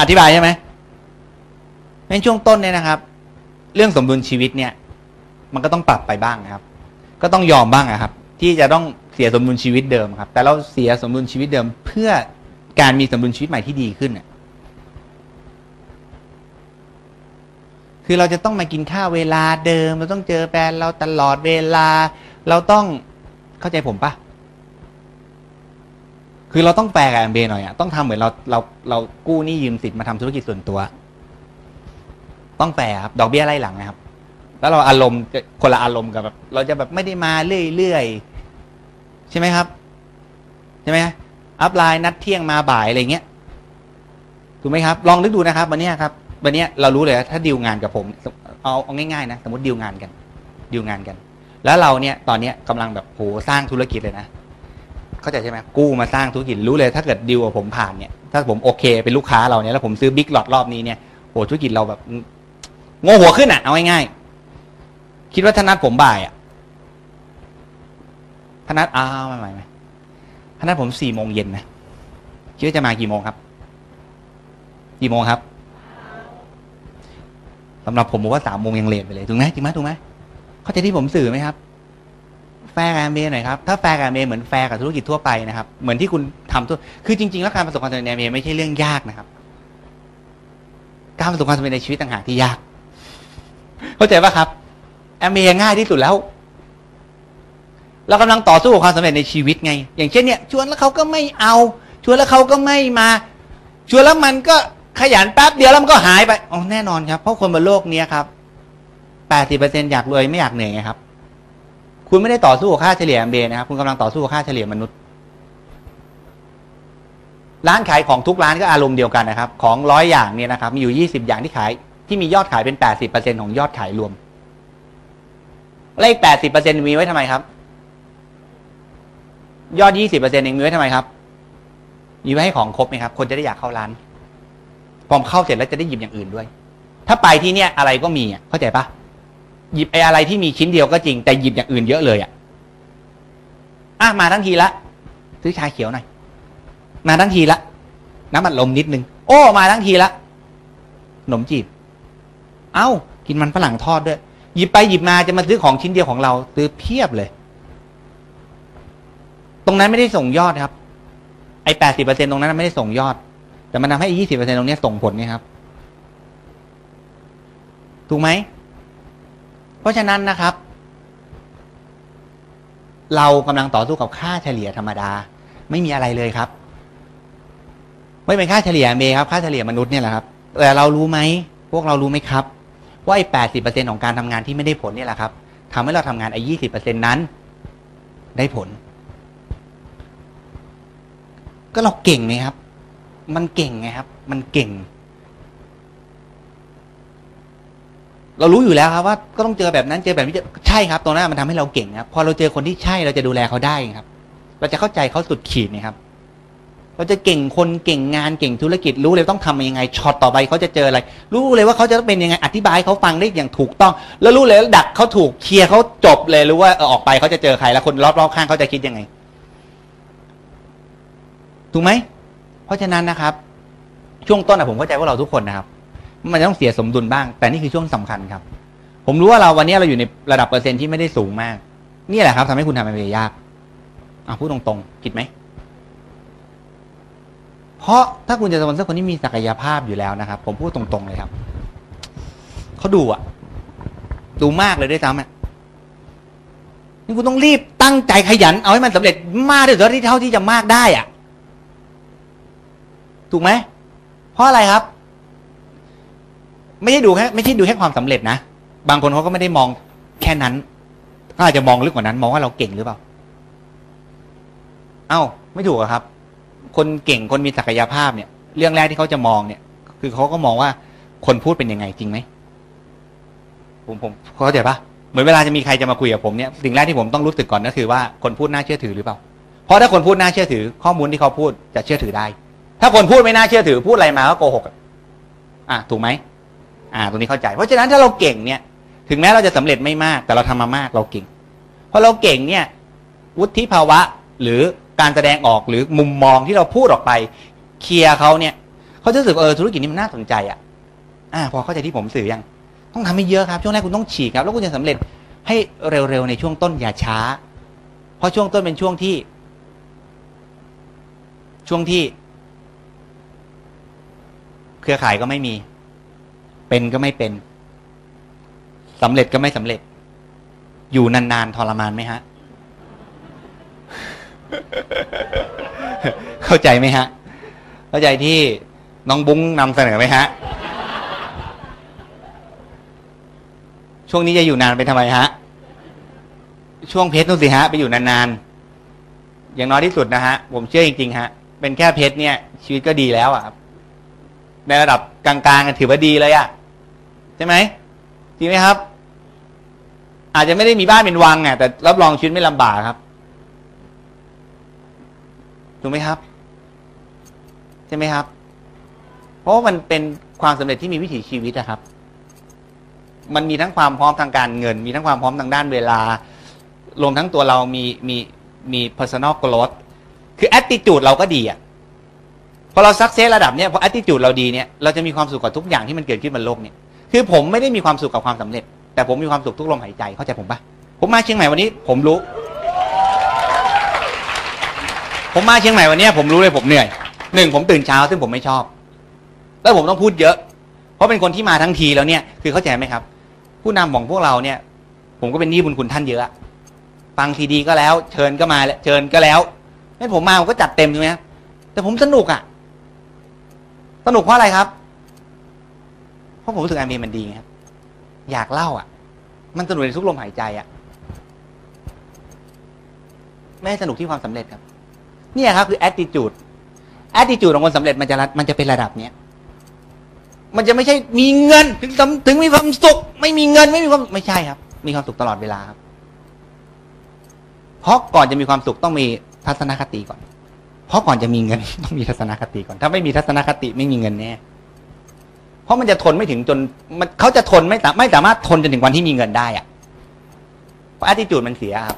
Speaker 2: อธิบายใช่ไหมในช่วงต้นเนี่ยนะครับ เรื่องสมดุลชีวิตเนี่ย มันก็ต้องปรับไปบ้างนะครับ ก็ต้องยอมบ้างนะครับ ที่จะต้องเสียสมดุลชีวิตเดิมครับ แต่เราเสียสมดุลชีวิตเดิม เพื่อการมีสมดุลชีวิตใหม่ที่ดีขึ้นคือเราจะต้องมากินข้าวเวลาเดิม เราต้องเจอแฟนเราตลอดเวลา เราต้องเข้าใจผมปะคือเราต้องแฟร์กับแอมเบหน่อยอะต้องทำเหมือนเราเราเรากู้หนี้ยืมสินมาทำธุรกิจส่วนตัว ต้องแฟร์ครับดอกเบี้ยไล่หลังนะครับ แล้วเราอารมณ์คนละอารมณ์กับแบบเราจะแบบไม่ได้มาเรื่อยๆใช่ไหมครับใช่ไหมอัพไลน์นัดเที่ยงมาบ่ายอะไรเงี้ยถูกไหมครับ ลองนึกดูนะครับ วันนี้ครับ วันนี้เรารู้เลยถ้าดีลงานกับผม เอาเอาง่ายๆนะสมมติดีลงานกันดีลงานกัน แล้วเราเนี่ยตอนเนี้ยกำลังแบบโหสร้างธุรกิจเลยนะเข้าใจใช่ไหมกู้มาสร้างธุรกิจรู้เลย ถ้าเกิดดีลกับผมผ่านเนี่ยถ้าผมโอเคเป็นลูกค้าเราเนี่ยแล้วผมซื้อบิ๊กหลอดรอบนี้เนี่ยโหธุรกิจเราแบบโง่หัวขึ้นอะเอาง่ายๆ คิดว่าถ้านัดผมบ่ายอะถ้านัดอ้าวไม่ไม่ไม่ถ้านัดผมสี่โมงเย็นนะคิดว่าจะมากี่โมงครับ กี่โมงครับสำหรับผมผมว่าสามโมงยังเลทไปเลยถูกไหมจริงไหมถูกไหมเข้าใจที่ผมสื่อไหมครับ แฟร์กับเมย์หน่อยครับถ้าแฟร์กับเมย์เหมือนแฟร์กับธุรกิจทั่วไปนะครับ เหมือนที่คุณทำทั่วคือจริง ๆ แล้วการประสบความสำเร็จในเมย์ไม่ใช่เรื่องยากนะครับ การประสบความสำเร็จในชีวิตต่างหากที่ยาก เข้าใจปะครับ แอมเมย์ง่ายที่สุดแล้ว เรากำลังต่อสู้กับความสำเร็จในชีวิตไง อย่างเช่นเนี่ยชวนแล้วเขาก็ไม่เอา ชวนแล้วเขาก็ไม่มาชวนแล้วมันก็ขยันแป๊บเดียวแล้วมันก็หายไปอ๋อแน่นอนครับ เพราะคนบนโลกเนี้ยครับแปดสิบเปอร์เซ็นอยากรวยไม่อยากเหนื่อยไงครับ คุณไม่ได้ต่อสู้กับค่าเฉลี่ย MBA นะครับ คุณกำลังต่อสู้กับค่าเฉลี่ยมนุษย์ ร้านขายของทุกร้านก็อารมณ์เดียวกันนะครับ ของร้อยอย่างเนี่ยนะครับ มีอยู่ยี่สิบอย่างที่ขาย ที่มียอดขายเป็นแปดสิบเปอร์เซ็นของยอดขายรวม เลขแปดสิบเปอร์เซ็นมีไว้ทำไมครับ ยอดยี่สิบเปอร์เซ็นเองมีไว้ทำไมครับมีไว้ให้ของครบไหมครับ คนจะได้อยากเข้าร้านพอเข้าเสร็จแล้วจะได้หยิบอย่างอื่นด้วย ถ้าไปที่เนี่ยอะไรก็มีอะเข้าใจปะหยิบไอ้อะไรที่มีชิ้นเดียวก็จริง แต่หยิบอย่างอื่นเยอะเลยอะอะมาทั้งทีละซื้อชาเขียวหน่อยมาทั้งทีละน้ำมันลมนิดนึง โอ้ มาทั้งทีละขนมจีบ เอ้า กินมันฝรั่งทอดด้วย หยิบไปหยิบมาจะมาซื้อของชิ้นเดียวของเราซื้อเพียบเลย ตรงนั้นไม่ได้ส่งยอดครับ ไอ้แปดสิบเปอร์เซ็นตรงนั้นไม่ได้ส่งยอด แต่มันทำให้ยี่สิบเปอร์เซ็นตรงนี้ส่งผลนี่ครับ ถูกไหม เพราะฉะนั้นนะครับ เรากำลังต่อสู้กับค่าเฉลี่ยธรรมดา ไม่มีอะไรเลยครับ ไม่เป็นค่าเฉลี่ยเมครับ ค่าเฉลี่ยมนุษย์เนี่ยแหละครับแต่เรารู้ไหมพวกเรารู้ไหมครับ ว่าไอ้แปดสิบเปอร์เซ็นของการทำงานที่ไม่ได้ผลนี่แหละครับทำให้เราทำงานไอ้ยี่สิบเปอร์เซ็นนั้น ได้ผล ก็เราเก่งไงครับ มันเก่งไงครับ มันเก่ง เรารู้อยู่แล้วครับว่าก็ต้องเจอแบบนั้นเจอแบบนี้ใช่ครับตรงนั้นมันทำให้เราเก่งครับ พอเราเจอคนที่ใช่เราจะดูแลเขาได้ครับ เราจะเข้าใจเขาสุดขีดนะครับ เราจะเก่งคนเก่งงานเก่งธุรกิจรู้เลยต้องทำยังไงช็อตต่อไปเขาจะเจออะไร รู้เลยว่าเขาจะเป็นยังไงอธิบายเขาฟังได้อย่างถูกต้อง แล้วรู้เลยดักเขาถูกเคลียร์เขาจบเลยรู้ว่าออกไปเขาจะเจอใครแล้วคนรอบๆข้างเขาจะคิดยังไง ถูกไหมเพราะฉะนั้นนะครับ ช่วงต้นอะผมเข้าใจว่าเราทุกคนนะครับ มันต้องเสียสมดุลบ้าง แต่นี่คือช่วงสำคัญครับ ผมรู้ว่าเราวันนี้เราอยู่ในระดับเปอร์เซ็นต์ที่ไม่ได้สูงมาก นี่แหละครับทำให้คุณทำอะไรยากอะพูดตรงๆผิดไหม เพราะถ้าคุณจะสปอนเซอร์คนที่มีศักยภาพอยู่แล้วนะครับ ผมพูดตรงๆเลยครับ เขาดูอะดูมากเลยด้วยซ้ำอะนี่คุณต้องรีบตั้งใจขยัน เอาให้มันสำเร็จมากที่สุดที่เท่าที่จะมากได้อะถูกไหมเพราะอะไรครับ ไม่ใช่ดูแค่ไม่ใช่ดูแค่ความสำเร็จนะบางคนเขาก็ไม่ได้มองแค่นั้นเขาอาจจะมองลึกกว่านั้น มองว่าเราเก่งหรือเปล่า เอ้า ไม่ถูกครับ คนเก่งคนมีศักยภาพเนี่ย เรื่องแรกที่เขาจะมองเนี่ย คือเขาก็มองว่าคนพูดเป็นยังไงจริงไหมผมผมเข้าใจปะเหมือนเวลาจะมีใครจะมาคุยกับผมเนี่ยสิ่งแรกที่ผมต้องรู้สึกก่อนก็คือว่าคนพูดน่าเชื่อถือหรือเปล่า เพราะถ้าคนพูดน่าเชื่อถือ ข้อมูลที่เขาพูดจะเชื่อถือได้ ถ้าคนพูดไม่น่าเชื่อถือ พูดอะไรมาก็โกหกอะอะถูกไหมอ่าตรงนี้เข้าใจเพราะฉะนั้นถ้าเราเก่งเนี่ย ถึงแม้เราจะสำเร็จไม่มาก แต่เราทำมามากเราเก่งพอเราเก่งเนี่ย วุฒิภาวะหรือ การแสดงออกหรือมุมมองที่เราพูดออกไป เคลียร์เขาเนี่ยเขาจะรู้สึกเออธุรกิจนี้มันน่าสนใจอะอ่าพอเข้าใจที่ผมสื่อยัง ต้องทำให้เยอะครับ ช่วงแรกคุณต้องฉีกครับ แล้วคุณจะสำเร็จให้เร็วๆในช่วงต้นอย่าช้า เพราะช่วงต้นเป็นช่วงที่ ช่วงที่ เครือข่ายก็ไม่มี เป็นก็ไม่เป็นสำเร็จก็ไม่สำเร็จ อยู่นานๆทรมานไหมฮะ เข้าใจไหมฮะ เข้าใจที่น้องบุ้งนำเสนอไหมฮะ ช่วงนี้จะอยู่นานไปทำไมฮะ ช่วงเพชรนู่นสิฮะ ไปอยู่นานๆ อย่างน้อยที่สุดนะฮะ ผมเชื่อจริงๆฮะ เป็นแค่เพชรเนี่ย ชีวิตก็ดีแล้วอะครับในระดับกลางๆถือว่าดีเลยอะใช่ไหมจริงไหมครับ อาจจะไม่ได้มีบ้านเป็นวังอะแต่รับรองชีวิตไม่ลำบากครับ ถูกไหมครับ ใช่ไหมครับ เพราะว่ามันเป็นความสำเร็จที่มีวิถีชีวิตนะครับ มันมีทั้งความพร้อมทางการเงิน มีทั้งความพร้อมทางด้านเวลารวมทั้งตัวเรามีมีมี personal growth คือ attitude เราก็ดีอะพอเรา success ระดับเนี้ยพอ attitude เราดีเนี่ยเราจะมีความสุขกับทุกอย่างที่มันเกิดขึ้นบนโลกเนี่ยคือผมไม่ได้มีความสุขกับความสำเร็จ แต่ผมมีความสุขทุกลมหายใจเข้าใจผมปะผมมาเชียงใหม่วันนี้ ผมรู้ ผมมาเชียงใหม่วันนี้ผมรู้เลยผมเหนื่อยหนึ่งผมตื่นเช้าซึ่งผมไม่ชอบ แล้วผมต้องพูดเยอะ เพราะเป็นคนที่มาทั้งทีแล้วเนี่ยคือเข้าใจไหมครับ ผู้นำของพวกเราเนี่ย ผมก็เป็นหนี้บุญคุณท่านเยอะฟังทีดีก็แล้ว เชิญก็มาแล้วเชิญก็แล้วให้ผมมาผมก็จัดเต็มใช่ไหมแต่ผมสนุกอะ สนุกเพราะอะไรครับ เพราะผมรู้สึกไอเมมันดีครับ อยากเล่าอะ มันสนุกในทุกลมหายใจอะไม่สนุกที่ความสำเร็จครับ เนี่ยครับคือ attitude attitude ของคนสำเร็จมันจะมันจะเป็นระดับเนี้ยมันจะไม่ใช่มีเงินถึงสำถึงมีความสุข ไม่มีเงินไม่มีความไม่ใช่ครับ มีความสุขตลอดเวลาครับ เพราะก่อนจะมีความสุขต้องมีทัศนคติก่อน เพราะก่อนจะมีเงินต้องมีทัศนคติก่อน ถ้าไม่มีทัศนคติไม่มีเงินแน่เพราะมันจะทนไม่ถึงจนมันเขาจะทนไม่ไม่สามารถทนจนถึงวันที่มีเงินได้อะเพราะ attitude มันเสียครับ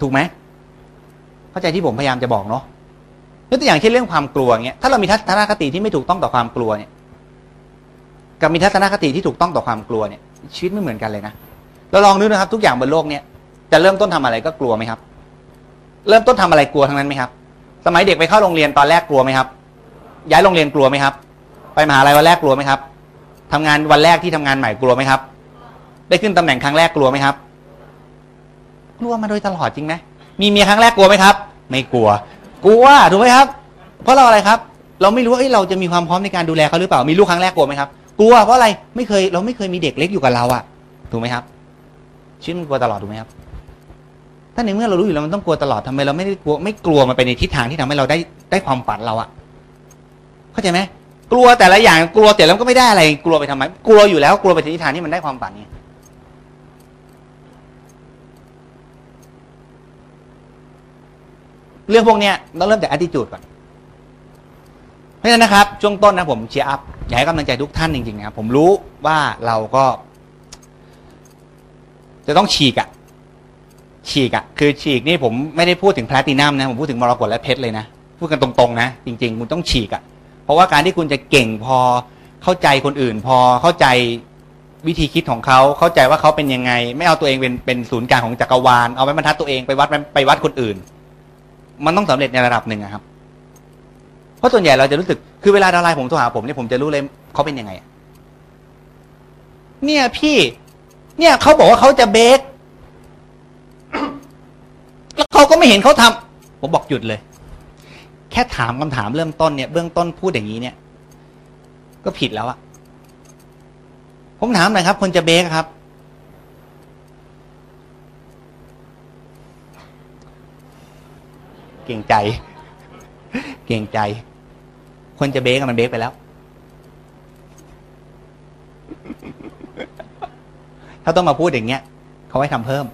Speaker 2: ถูกไหมเข้าใจที่ผมพยายามจะบอกเนาะยกตัวอย่างเช่นเรื่องความกลัวเงี้ยถ้าเรามีทัศนคติที่ไม่ถูกต้องต่อความกลัวเนี่ยกับมีทัศนคติที่ถูกต้องต่อความกลัวเนี่ย ชีวิตไม่เหมือนกันเลยนะเราลองนึกนะครับ ทุกอย่างบนโลกเนี่ยจะเริ่มต้นทำอะไรก็กลัวไหมครับ เริ่มต้นทำอะไรกลัวทั้งนั้นไหมครับ สมัยเด็กไปเข้าโรงเรียนตอนแรกกลัวไหมครับ ย้ายโรงเรียนกลัวไหมครับ ไปมหาลัยวันแรกกลัวไหมครับทำงานวันแรกที่ทำงานใหม่กลัวไหมครับ ได้ขึ้นตำแหน่งครั้งแรกกลัวไหมครับ กลัวมาโดยตลอดจริงไหมมีเมียครั้งแรกกลัวไหมครับ ไม่กลัว กลัวถูกไหมครับ เพราะเราอะไรครับ เราไม่รู้ว่าเราจะมีความพร้อมในการดูแลเขาหรือเปล่ามีลูกครั้งแรกกลัวไหมครับ กลัวเพราะอะไรไม่เคยเราไม่เคยมีเด็กเล็กอยู่กับเราอะถูกไหมครับชีวิตมันกลัวตลอดถูกไหมครับถ้าในเมื่อเรารู้อยู่แล้วมันต้องกลัวตลอดทำไมเราไม่ได้กลัวไม่กลัวมันไปในทิศทางที่ทำให้เราได้ได้ความฝันเราอะเข้าใจไหมกลัวแต่ละอย่างกลัวแต่แล้วก็ไม่ได้อะไร กลัวไปทำไม กลัวอยู่แล้วกลัวไปในทิศทางที่มันได้ความฝันไง เรื่องพวกเนี้ยต้องเริ่มจาก attitude ก่อนเพราะฉะนั้นนะครับ ช่วงต้นนะผม cheer up อยากให้กำลังใจทุกท่านจริงๆนะครับผมรู้ว่าเราก็ จะต้องฉีกอะฉีกอะคือฉีกนี่ผมไม่ได้พูดถึงแพลตินัมนะผมพูดถึงมรกตและเพชรเลยนะพูดกันตรงๆนะจริง ๆ คุณต้องฉีกอะเพราะว่าการที่คุณจะเก่งพอเข้าใจคนอื่น พอเข้าใจวิธีคิดของเขาเข้าใจว่าเขาเป็นยังไง ไม่เอาตัวเองเป็นเป็นศูนย์กลางของจักรวาลเอาไม้บรรทัดตัวเองไปวัดไปวัดคนอื่น มันต้องสำเร็จในระดับหนึ่งอะครับ เพราะส่วนใหญ่เราจะรู้สึกคือเวลาดาราผมโทรหาผมเนี่ยผมจะรู้เลยเขาเป็นยังไง เนี่ยพี่ เนี่ยเขาบอกว่าเขาจะเบคแล้วเขาก็ไม่เห็นเขาทำผมบอกหยุดเลย แค่ถามคำถามเริ่มต้นเนี่ยเบื้องต้นพูดอย่างนี้เนี่ย ก็ผิดแล้วอะผมถามหน่อยครับ คนจะเบคครับ เก่งใจ เก่งใจ คนจะเบคอะมันเบคไปแล้ว ถ้าต้องมาพูดอย่างเงี้ยเขาให้ทำเพิ่ม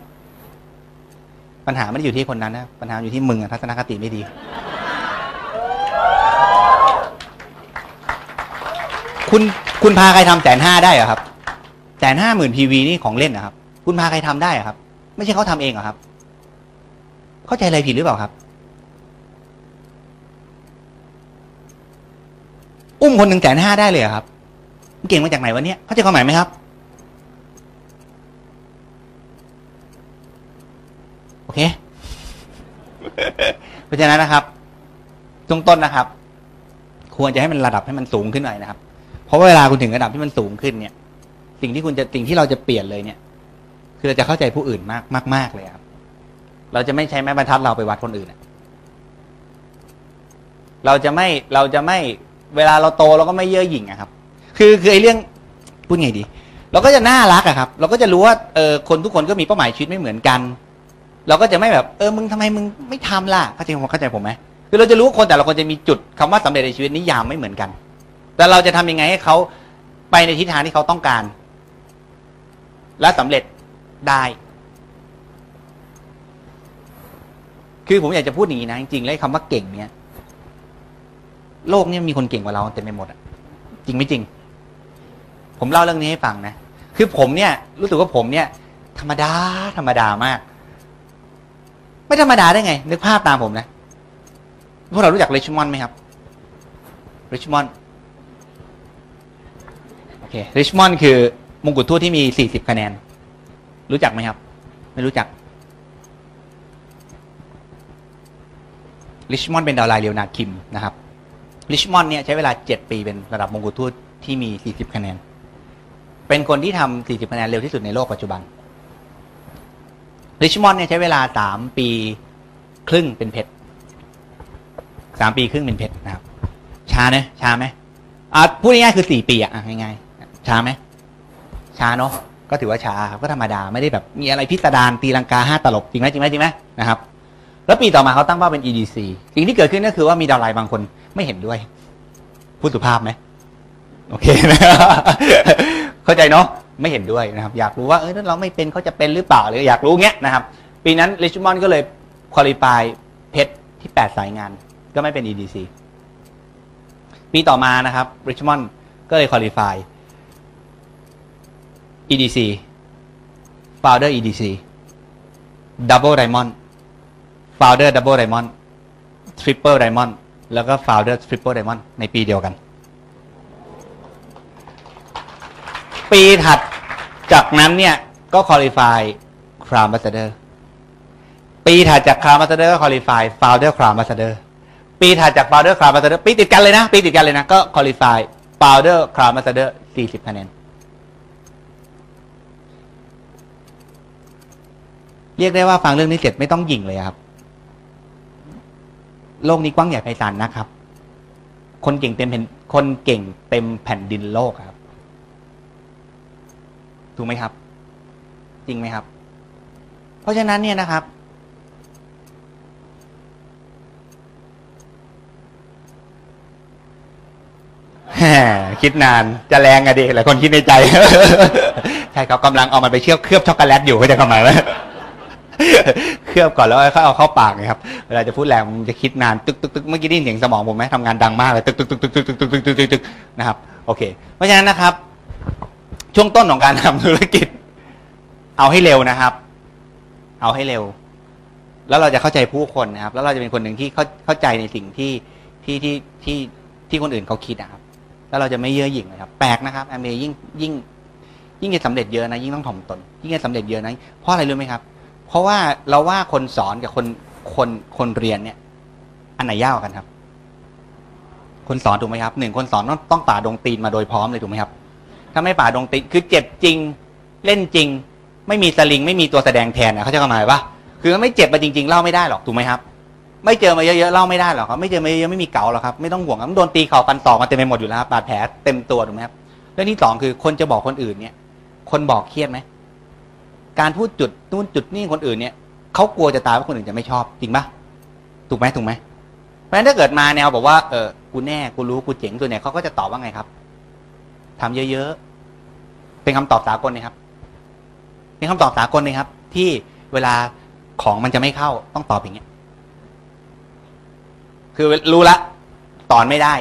Speaker 2: ปัญหาไม่ได้อยู่ที่คนนั้นนะปัญหาอยู่ที่มึงทัศนคติไม่ดี คุณคุณพาใครทำแสนห้าได้เหรอครับแสนห้าหมื่นพีวีนี่ของเล่นนะครับ คุณพาใครทำได้เหรอครับ ไม่ใช่เขาทำเองเหรอครับ เข้าใจอะไรผิดหรือเปล่าครับ อุ้มคนหนึ่งแสนห้าได้เลยเหรอครับมันเก่งมาจากไหนวะเนี่ยเข้าใจความหมายไหมครับ โอเค เพราะฉะนั้นนะครับตรงต้นนะครับ ควรจะให้มันระดับให้มันสูงขึ้นหน่อยนะครับ เพราะว่าเวลาคุณถึงระดับที่มันสูงขึ้นเนี่ย สิ่งที่คุณจะสิ่งที่เราจะเปลี่ยนเลยเนี่ย คือเราจะเข้าใจผู้อื่นมากมากมากเลยครับ เราจะไม่ใช้ไม้บรรทัดเราไปวัดคนอื่นอะเราจะไม่เราจะไม่ เวลาเราโตเราก็ไม่เย่อหยิ่งอะครับ คือคือไอ้เรื่องพูดไงดี เราก็จะน่ารักอะครับ เราก็จะรู้ว่าเออคนทุกคนก็มีเป้าหมายชีวิตไม่เหมือนกัน เราก็จะไม่แบบเออมึงทำไมมึงไม่ทำล่ะเข้าใจผมเข้าใจผมไหมคือเราจะรู้ว่าคนแต่ละคนจะมีจุดคำว่าสำเร็จในชีวิตนิยามไม่เหมือนกัน แต่เราจะทำยังไงให้เขาไปในทิศทางที่เขาต้องการ และสำเร็จได้ คือผมอยากจะพูดอย่างนี้นะจริงๆแล้วคำว่าเก่งเนี่ย โลกนี้มีคนเก่งกว่าเราเต็มไปหมดอะจริงไม่จริง ผมเล่าเรื่องนี้ให้ฟังนะคือผมเนี่ย รู้สึกว่าผมเนี่ย ธรรมดาธรรมดามาก ไม่ธรรมดาได้ไง นึกภาพตามผมนะพวกเรารู้จักริชมอนไหมครับริชมอนโอเคริชมอนคือมงกุฎทั่วที่มี 40 คะแนน รู้จักไหมครับ ไม่รู้จักริชมอนเป็นดาวไลน์เรียวนาคิมนะครับ ริชมอนด์เนี่ยใช้เวลา 7 ปีเป็นระดับมงกุฎทั่วที่มี 40 คะแนน เป็นคนที่ทำ40 คะแนนเร็วที่สุดในโลกปัจจุบันริชมอนด์เนี่ยใช้เวลา 3 ปีครึ่งเป็นเพชรสามปีครึ่งเป็นเพชรนะครับ ช้าเนะช้าไหมอะพูดง่ายๆคือสี่ปีอะอะง่ายๆช้าไหมช้าเนาะก็ถือว่าช้าครับก็ธรรมดาไม่ได้แบบมีอะไรพิสดารตีลังกาห้าตลบจริงไหมจริงไหมจริงไหมนะครับ แล้วปีต่อมาเขาตั้งเป้าเป็น EDC สิ่งที่เกิดขึ้นก็คือว่ามีดาวไลน์บางคน ไม่เห็นด้วย พูดสุภาพไหมโอเคนะเข้าใจเนาะไม่เห็นด้วยนะครับ อยากรู้ว่าเออถ้าเราไม่เป็นเขาจะเป็นหรือเปล่าหรืออยากรู้เงี้ยนะครับ ปีนั้นริชมอนด์ก็เลย qualify เพชรที่ 8 สายงาน ก็ไม่เป็น EDC ปีต่อมานะครับ Richmond ก็เลยคุริฟาย EDC Founder EDC Double Diamond Founder Double Diamond Triple Diamond แล้วก็ Founder Triple Diamond ในปีเดียวกัน ปีถัดจากนั้นเนี่ยก็ qualify Crown Ambassador ปีถัดจาก Crown Ambassador ก็ qualify Founder Crown Ambassador ปีถัดจาก Founder Crown Ambassador ปีติดกันเลยนะ ปีติดกันเลยนะ ก็ qualify Founder Crown Ambassador สี่สิบคะแนนเรียกได้ว่าฟังเรื่องนี้เสร็จไม่ต้องหยิ่งเลยครับ โลกนี้กว้างใหญ่ไพศาลนะครับ คนเก่งเต็มแผ่นคนเก่งเต็มแผ่นดินโลกครับ ถูกไหมครับ จริงไหมครับ เพราะฉะนั้นเนี่ยนะครับ คิดนานจะแรงอะดิหลายคนคิดในใจ ใช่ครับกำลังเอามันไปเชื่อเคลือบช็อกโกแลตอยู่เข้าใจความหมายไหม เคลือบก่อนแล้วค่อยเอาเข้าปากไงครับเวลาจะพูดแรงมันจะคิดนานตึกตึกตึกเมื่อกี้ได้ยินเสียงสมองผมไหมทำงานดังมากเลยตึกตึกตึกตึกตึกตึกตึกตึกตึกตึกตึกนะครับโอเค เพราะฉะนั้นนะครับ ช่วงต้นของการทำธุรกิจ เอาให้เร็วนะครับ เอาให้เร็ว แล้วเราจะเข้าใจผู้คนนะครับ แล้วเราจะเป็นคนหนึ่งที่เข้าเข้าใจในสิ่งที่ที่ที่ที่ที่คนอื่นเขาคิดนะครับ แล้วเราจะไม่เย่อหยิ่งเลยครับ แปลกนะครับแอมเมยิ่งยิ่งยิ่งจะสำเร็จเยอะนะยิ่งต้องถ่อมตน ยิ่งจะสำเร็จเยอะนะเพราะอะไรรู้ไหมครับ เพราะว่าเราว่าคนสอนกับคนคนคนเรียนเนี่ย อันไหนยากกว่ากันครับ คนสอนถูกไหมครับหนึ่งคนสอนต้องต้องป่าดงตีนมาโดยพร้อมเลยถูกไหมครับ ถ้าไม่ป่าดงตีนคือเจ็บจริง เล่นจริง ไม่มีสลิง ไม่มีตัวแสดงแทนนะเขาจะเข้ามาปะคือไม่เจ็บมาจริงๆเล่าไม่ได้หรอกถูกไหมครับ ไม่เจอมาเยอะๆเล่าไม่ได้หรอกครับ ไม่เจอมาเยอะๆไม่มีเก๋าหรอกครับไม่ต้องห่วงครับโดนตีเข่าปันต่อมาเต็มไปหมดอยู่แล้วครับบาดแผลเต็มตัวถูกไหมครับเรื่องที่สองคือคนจะบอกคนอื่นเนี่ย คนบอกเครียดไหม การพูดจุดนู่นจุดนี่คนอื่นเนี่ยเขากลัวจะตายว่าคนอื่นจะไม่ชอบจริงปะถูกไหมถูกไหมเพราะฉะนั้นถ้าเกิดมาแนวบอกว่าเออกูแน่กูรู้กูเจ๋งตัวเนี่ยเขาก็จะตอบว่าไงครับทำเยอะๆเป็นคำตอบสากลนะครับ เป็นคำตอบสากลเลยครับ ที่เวลาของมันจะไม่เข้าต้องตอบอย่างเงี้ย คือรู้ละตอนไม่ได้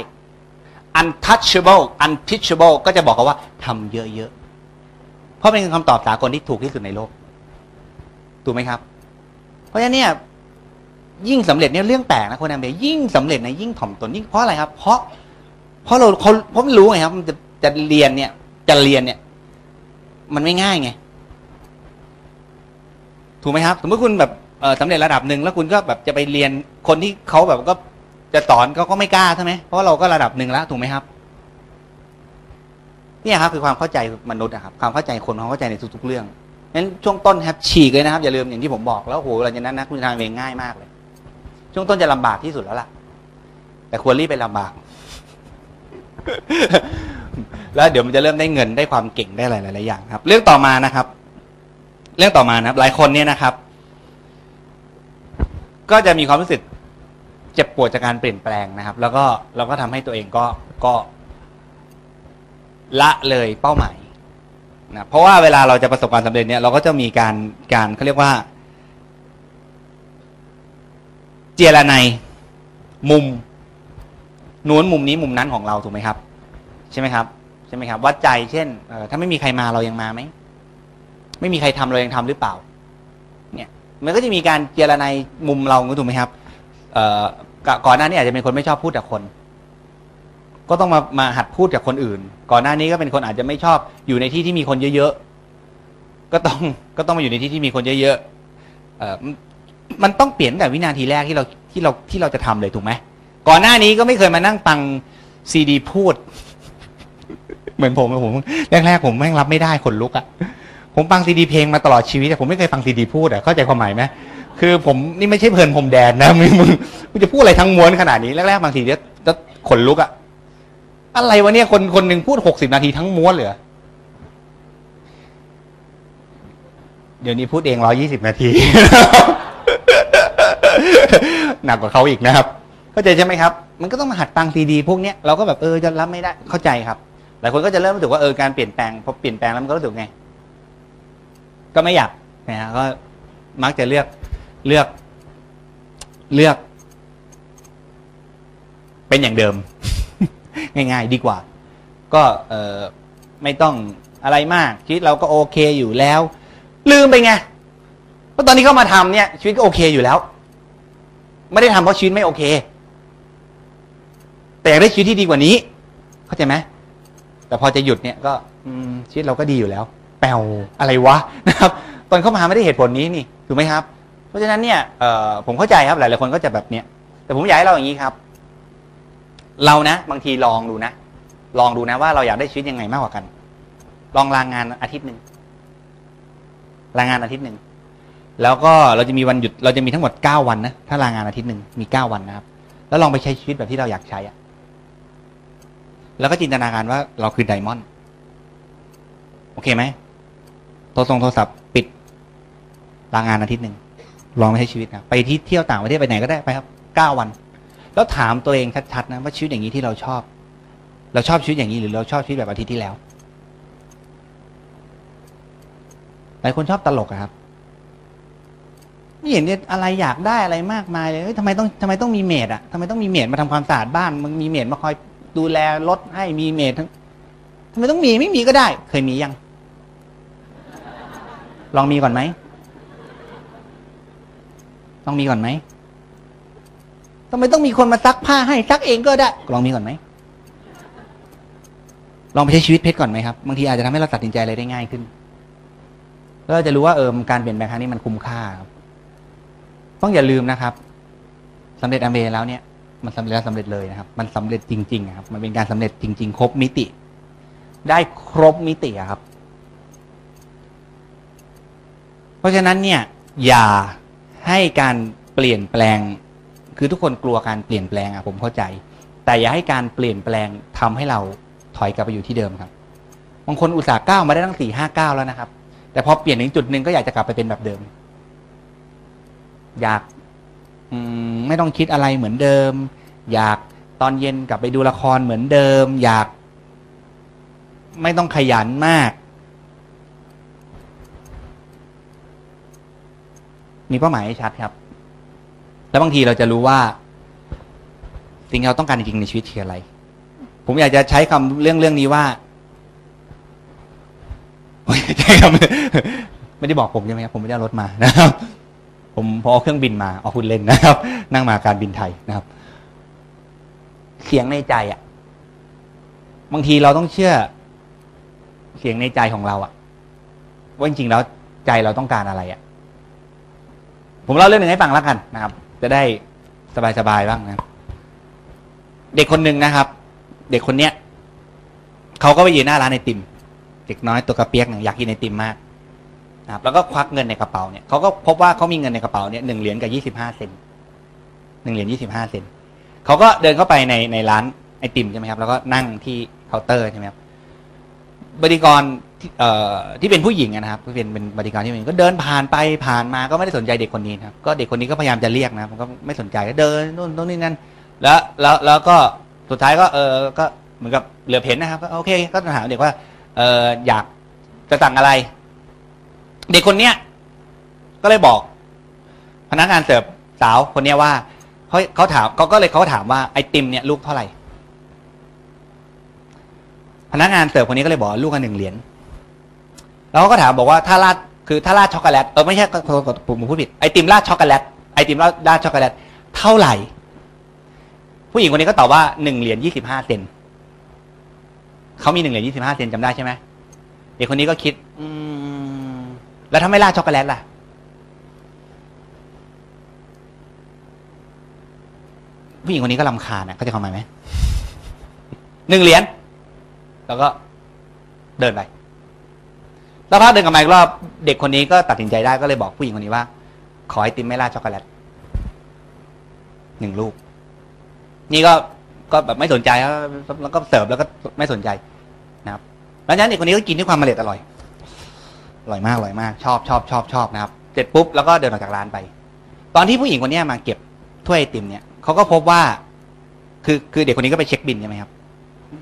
Speaker 2: untouchable unteachable ก็จะบอกเขาว่าทำเยอะๆ เพราะเป็นคำตอบสากลที่ถูกที่สุดในโลก ถูกไหมครับ เพราะฉะนั้นเนี่ย ยิ่งสำเร็จเนี่ยเรื่องแปลกนะคนแอมเบยยิ่งสำเร็จนะยิ่งถ่อมตนยิ่งเพราะอะไรครับ เพราะ เพราะเราเขาเพราะมันรู้ไงครับ มันจะจะเรียนเนี่ย จะเรียนเนี่ย มันไม่ง่ายไง ถูกไหมครับ สมมติคุณแบบเอ่อสำเร็จระดับหนึ่งแล้วคุณก็แบบจะไปเรียนคนที่เขาแบบก็จะสอนเขาก็ไม่กล้าใช่ไหมเพราะเราก็ระดับหนึ่งแล้วถูกไหมครับ เนี่ยครับคือความเข้าใจมนุษย์นะครับความเข้าใจคนความเข้าใจในทุกๆเรื่องนั้นช่วงต้นครับฉีกเลยนะครับอย่าลืมอย่างที่ผมบอกแล้วโหหลังจากนั้นนะคุณจะทำเองง่ายมากเลย ช่วงต้นจะลำบากที่สุดแล้วล่ะ แต่ควรรีบไปลำบาก แล้วเดี๋ยวมันจะเริ่มได้เงินได้ความเก่งได้หลายๆอย่างครับ เรื่องต่อมานะครับ เรื่องต่อมานะครับ หลายคนเนี่ยนะครับ ก็จะมีความรู้สึกเจ็บปวดจากการเปลี่ยนแปลงนะครับ แล้วก็เราก็ทำให้ตัวเองก็ก็ ละเลยเป้าหมายนะเพราะว่าเวลาเราจะประสบความสำเร็จเนี่ยเราก็จะมีการการเขาเรียกว่า เจรไนมุมนู้นมุมนี้มุมนั้นของเราถูกไหมครับ ใช่ไหมครับใช่ไหมครับ วัดใจเช่นเออถ้าไม่มีใครมาเรายังมาไหมไม่มีใครทำเรายังทำหรือเปล่า เนี่ย มันก็จะมีการเจรไนมุมเราถูกไหมครับเออก่อนหน้านี้อาจจะเป็นคนไม่ชอบพูดกับคน ก็ต้องมามาหัดพูดกับคนอื่น ก่อนหน้านี้ก็เป็นคนอาจจะไม่ชอบอยู่ในที่ที่มีคนเยอะๆก็ต้องก็ต้องมาอยู่ในที่ที่มีคนเยอะๆเอ่อมันมันต้องเปลี่ยนแต่วินาทีแรกที่เราที่เราที่เราจะทำเลยถูกไหมก่อนหน้านี้ก็ไม่เคยมานั่งฟังซีดีพูด เหมือนผมผมแรกๆผมแม่งรับไม่ได้คนลุกอะผมฟังซีดีเพลงมาตลอดชีวิตแต่ผมไม่เคยฟังซีดีพูดอะเข้าใจความหมายไหมคือผมนี่ไม่ใช่เพลินผมแดนนะมึงมึงจะพูดอะไรทั้งม้วนขนาดนี้แรกๆบางทีเนี่ยจะขนลุกอะ อะไรวะเนี่ยคนคนหนึ่งพูดหกสิบนาทีทั้งม้วนเลยเหรอเดี๋ยวนี้พูดเองร้อยี่สิบนาที หนักกว่าเขาอีกนะครับเข้าใจใช่ไหมครับ มันก็ต้องมาหัดฟังซีดี พวกเนี้ยเราก็แบบเออจะรับไม่ได้เข้าใจครับหลายคนก็จะเริ่มรู้สึกว่าเออการเปลี่ยนแปลงพอเปลี่ยนแปลงแล้วมันก็รู้สึกไง ก็ไม่อยากนะฮะก็มักจะเลือกเลือกเลือก เป็นอย่างเดิม ง่าย ๆ ดีกว่า ก็ไม่ต้องอะไรมาก ชีวิตเราก็โอเคอยู่แล้ว ลืมไปไงเพราะตอนนี้เข้ามาทำเนี่ย ชีวิตก็โอเคอยู่แล้ว ไม่ได้ทำเพราะชีวิตไม่โอเค แต่อยากได้ชีวิตที่ดีกว่านี้ เข้าใจไหมแต่พอจะหยุดเนี่ยก็ชีวิตเราก็ดีอยู่แล้ว แปลวอะไรวะนะครับ ตอนเข้ามาไม่ได้เหตุผลนี้นี่ถูกไหมครับ เพราะฉะนั้นเนี่ยผมเข้าใจครับหลายๆคนก็จะแบบเนี้ยแต่ผมอยากให้เราอย่างนี้ครับ เรานะ บางทีลองดูนะ ลองดูนะว่าเราอยากได้ชีวิตยังไงมากกว่ากัน ลองลางงานอาทิตย์หนึ่งลางานอาทิตย์หนึ่งแล้วก็เราจะมีวันหยุดเราจะมีทั้งหมดเก้าวันนะถ้าลางานอาทิตย์หนึ่งมีเก้าวันนะครับ แล้วลองไปใช้ชีวิตแบบที่เราอยากใช้อะแล้วก็จินตนาการว่าเราคือไดมอนด์โอเคไหมโทรส่งโทรศัพท์ปิดลางานอาทิตย์หนึ่งลองไปใช้ชีวิตนะไปที่เที่ยวต่างประเทศไปไหนก็ได้ไปครับเก้าวัน แล้วถามตัวเองชัดๆนะว่าชีวิตอย่างนี้ที่เราชอบ เราชอบชีวิตอย่างนี้หรือเราชอบชีวิตแบบอาทิตย์ที่แล้วหลายคนชอบตลกครับไม่เห็นเนี่ยอะไรอยากได้อะไรมากมายเลยทำไมต้องทำไมต้องมีเมดอะทำไมต้องมีเมดมาทำความสะอาดบ้านมึงมีเมดมาคอยดูแลรถให้มีเมดทั้งทำไมต้องมีไม่มีก็ได้ เคยมียัง ลองมีก่อนไหมลองมีก่อนไหม ทำไมต้องมีคนมาซักผ้าให้ซักเองก็ได้ ลองมีก่อนไหม ลองไปใช้ชีวิตเพชรก่อนไหมครับ บางทีอาจจะทำให้เราตัดสินใจอะไรได้ง่ายขึ้นเราจะรู้ว่าเออการเปลี่ยนแปลงครั้งนี้มันคุ้มค่าครับต้องอย่าลืมนะครับสำเร็จอเมแล้วเนี่ย มันสำเร็จแล้วสำเร็จเลยนะครับ มันสำเร็จจริงๆอะครับ มันเป็นการสำเร็จจริง ๆ ครบมิติ ได้ครบมิติครับ เพราะฉะนั้นเนี่ย อย่าให้การเปลี่ยนแปลง คือทุกคนกลัวการเปลี่ยนแปลงอะผมเข้าใจ แต่อย่าให้การเปลี่ยนแปลงทำให้เราถอยกลับไปอยู่ที่เดิมครับบางคนอุตส่าห์ก้าวมาได้ตั้งสี่ห้าก้าวแล้วนะครับ แต่พอเปลี่ยนถึงจุดหนึ่งก็อยากจะกลับไปเป็นแบบเดิม อยากอไม่ต้องคิดอะไรเหมือนเดิม อยากตอนเย็นกลับไปดูละครเหมือนเดิม อยาก ไม่ต้องขยันมาก มีเป้าหมายให้ชัดครับ แล้วบางทีเราจะรู้ว่า สิ่งที่เราต้องการจริงในชีวิตคืออะไร ผมอยากจะใช้คำเรื่องเรื่องนี้ว่าใช่ครับไม่ได้บอกผมใช่ไหมครับผมไม่ได้รถมานะครับ ผมพอเอาเครื่องบินมาเอาคุณเล่นนะครับ นั่งมาการบินไทยนะครับ เสียงในใจอะ บางทีเราต้องเชื่อ เสียงในใจของเราอะว่าจริงๆแล้วใจเราต้องการอะไรอะ ผมเล่าเรื่องหนึ่งให้ฟังแล้วกันนะครับ จะได้สบายๆบ้างนะ เด็กคนหนึ่งนะครับ เด็กคนเนี้ยเขาก็ไปยืนหน้าร้านไอติม เด็กน้อยตัวกระเปียกหนึ่งอยากกินไอติมมากนะครับแล้วก็ควักเงินในกระเป๋าเนี่ยเขาก็พบว่าเขามีเงินในกระเป๋าเนี่ยหนึ่งเหรียญกับยี่สิบห้าเซนหนึ่งเหรียญยี่สิบห้าเซนเขาก็เดินเข้าไปในในร้านไอติมใช่ไหมครับ แล้วก็นั่งที่เคาน์เตอร์ใช่ไหมครับบริกร ที่เป็นผู้หญิงนะครับเป็นเป็นบริการที่เป็นก็เดินผ่านไปผ่านมาก็ไม่ได้สนใจเด็กคนนี้นะครับก็เด็กคนนี้ก็พยายามจะเรียกนะมันก็ไม่สนใจก็เดินนู่นตรงนี้นั่นแล้วแล้วแล้วก็สุดท้ายก็เออก็เหมือนกับเหลือเห็นนะครับก็โอเค ก็ถามเด็กว่าเอออยากจะสั่งอะไร เด็กคนเนี้ยก็เลยบอก พนักงานเสิร์ฟสาวคนเนี้ยว่าเขาเขาถามเขาก็เลยเขาถามว่าไอติมเนี่ยลูกเท่าไหร่พนักงานเสิร์ฟคนนี้ก็เลยบอกลูกละหนึ่งเหรียญ แล้วเขาก็ถามบอกว่าถ้าราดคือถ้าราดช็อกโกแลตเออไม่ใช่ผมผมพูดผิดไอติมราดช็อกโกแลตไอติมราดราดช็อกโกแลตเท่าไหร่ ผู้หญิงคนนี้ก็ตอบว่าหนึ่งเหรียญยี่สิบห้าเซนต์เขามีหนึ่งเหรียญยี่สิบห้าเซนต์จำได้ใช่ไหมเด็กคนนี้ก็คิด อืมแล้วถ้าไม่ราดช็อกโกแลตล่ะผู้หญิงคนนี้ก็ลำคาญนะเขาใจะเข้าใจไหมหนึ่งเหรียญแล้วก็เดินไป แล้วพักเดินกลับมาอีกรอบเด็กคนนี้ก็ตัดสินใจได้ก็เลยบอกผู้หญิงคนนี้ว่า ขอไอติมไม่ราช็อกโกแลตหนึ่งลูก นี่ก็ก็แบบไม่สนใจแล้วก็เสิร์ฟแล้วก็ไม่สนใจนะครับหลังจากนั้นเด็กคนนี้ก็กินด้วยความมะเร็ดอร่อยอร่อยมากอร่อยมาก ชอบชอบชอบชอบนะครับเสร็จปุ๊บแล้วก็เดินออกจากร้านไป ตอนที่ผู้หญิงคนนี้มาเก็บถ้วยไอติมเนี่ยเขาก็พบว่า คือคือเด็กคนนี้ก็ไปเช็คบินใช่ไหมครับ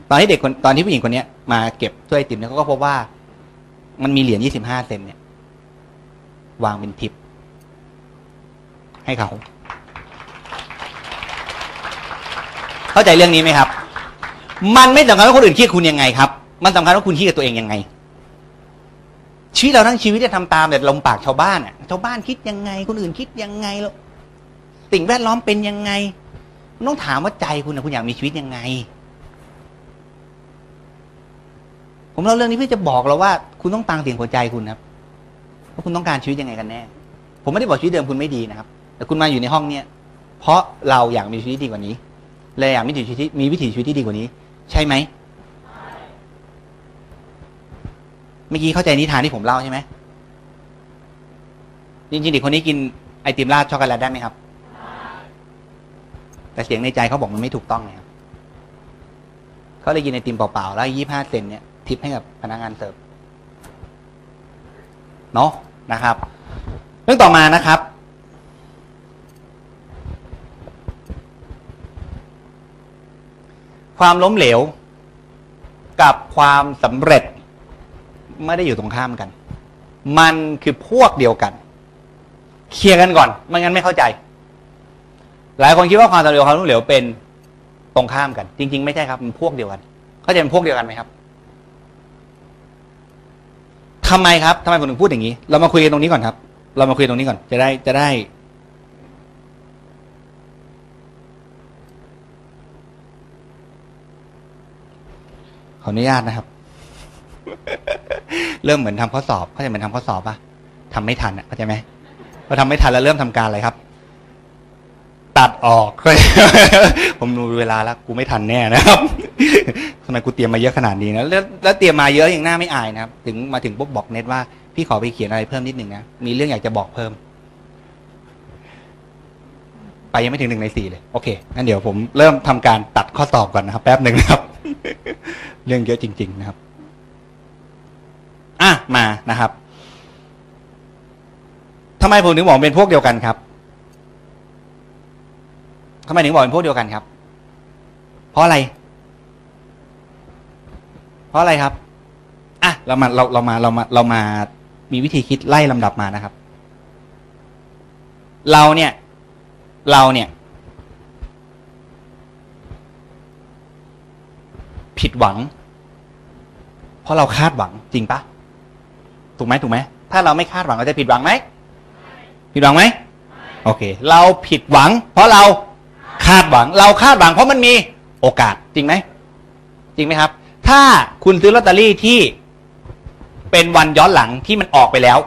Speaker 2: ตอนที่เด็กคนตอนที่ผู้หญิงคนนี้มาเก็บถ้วยไอติมเนี่ยเขาก็พบว่า มันมีเหรียญยี่สิบห้าเซนเนี่ย วางเป็นทิป ให้เขา เข้าใจเรื่องนี้ไหมครับ มันไม่สำคัญว่าคนอื่นคิดคุณยังไงครับ มันสำคัญว่าคุณคิดกับตัวเองยังไง ชีวิตเราทั้งชีวิตจะทำตามแต่ลมปากชาวบ้านอะชาวบ้านคิดยังไง คนอื่นคิดยังไงแล้วสิ่งแวดล้อมเป็นยังไงต้องถามว่าใจคุณนะคุณอยากมีชีวิตยังไง ผมเล่าเรื่องนี้เพื่อจะบอกเราว่า คุณต้องฟังเสียงหัวใจคุณครับว่าคุณต้องการชีวิตยังไงกันแน่ ผมไม่ได้บอกชีวิตเดิมคุณไม่ดีนะครับ แต่คุณมาอยู่ในห้องเนี้ยเพราะเราอยากมีชีวิตดีกว่านี้เลยอยากมีวิถีชีวิตมีวิถีชีวิตที่ดีกว่านี้ ใช่ไหมเมื่อกี้เข้าใจนิทานที่ผมเล่าใช่ไหมจริงๆเด็กคนนี้กินไอติมราดช็อกโกแลตได้ไหมครับ แต่เสียงในใจเขาบอกมันไม่ถูกต้องเลยครับเขาเลยกินไอติมเปล่าๆแล้วยี่ห้าเซนเนี่ย ทิปให้กับพนักงานเสิร์ฟเนาะนะครับ เรื่องต่อมานะครับ ความล้มเหลว กับความสำเร็จไม่ได้อยู่ตรงข้ามกัน มันคือพวกเดียวกัน เคลียร์กันก่อน ไม่งั้นไม่เข้าใจ หลายคนคิดว่าความสำเร็จความล้มเหลวเป็นตรงข้ามกัน จริง ๆ ไม่ใช่ครับมันพวกเดียวกัน เข้าใจเป็นพวกเดียวกันไหมครับ ทำไมครับทำไมผมถึงพูดอย่างนี้ เรามาคุยกันตรงนี้ก่อนครับ เรามาคุยตรงนี้ก่อน จะได้จะได้ ขออนุญาตนะครับ เริ่มเหมือนทำข้อสอบเข้าใจเหมือนทำข้อสอบปะทำไม่ทันอะเข้าใจไหมพอทำไม่ทันแล้วเริ่มทำการอะไรครับ ตัดออก ผมดูเวลาแล้วกูไม่ทันแน่นะครับทำไมกูเตรียมมาเยอะขนาดนี้นะแล้วแล้วเตรียมมาเยอะอย่างหน้าไม่อายนะครับ ถึงมาถึงปุ๊บบอกเน็ตว่าพี่ขอไปเขียนอะไรเพิ่มนิดหนึ่งนะ มีเรื่องอยากจะบอกเพิ่ม ไปยังไม่ถึงหนึ่งในสี่เลย โอเค งั้นเดี๋ยวผมเริ่มทำการตัดข้อสอบก่อนนะครับ แป๊บหนึ่งนะครับ เรื่องเยอะจริง ๆ นะครับ อะ มานะครับทำไมผมถึงบอกเป็นพวกเดียวกันครับ ทำไมถึงบอกเป็นพวกเดียวกันครับ เพราะอะไร เพราะอะไรครับอะเรามาเราเรามาเรามาเรามามีวิธีคิดไล่ลำดับมานะครับ เราเนี่ย เราเนี่ย ผิดหวัง เพราะเราคาดหวังจริงปะถูกไหมถูกไหมถ้าเราไม่คาดหวังเราจะผิดหวังไหมผิดหวังไหมโอเค เราผิดหวัง เพราะเราาดหวัง เราคาดหวังเพราะมันมีโอกาสจริงไหมจริงไหมครับ ถ้าคุณซื้อลอตเตอรี่ที่เป็นวันย้อนหลังที่มันออกไปแล้ว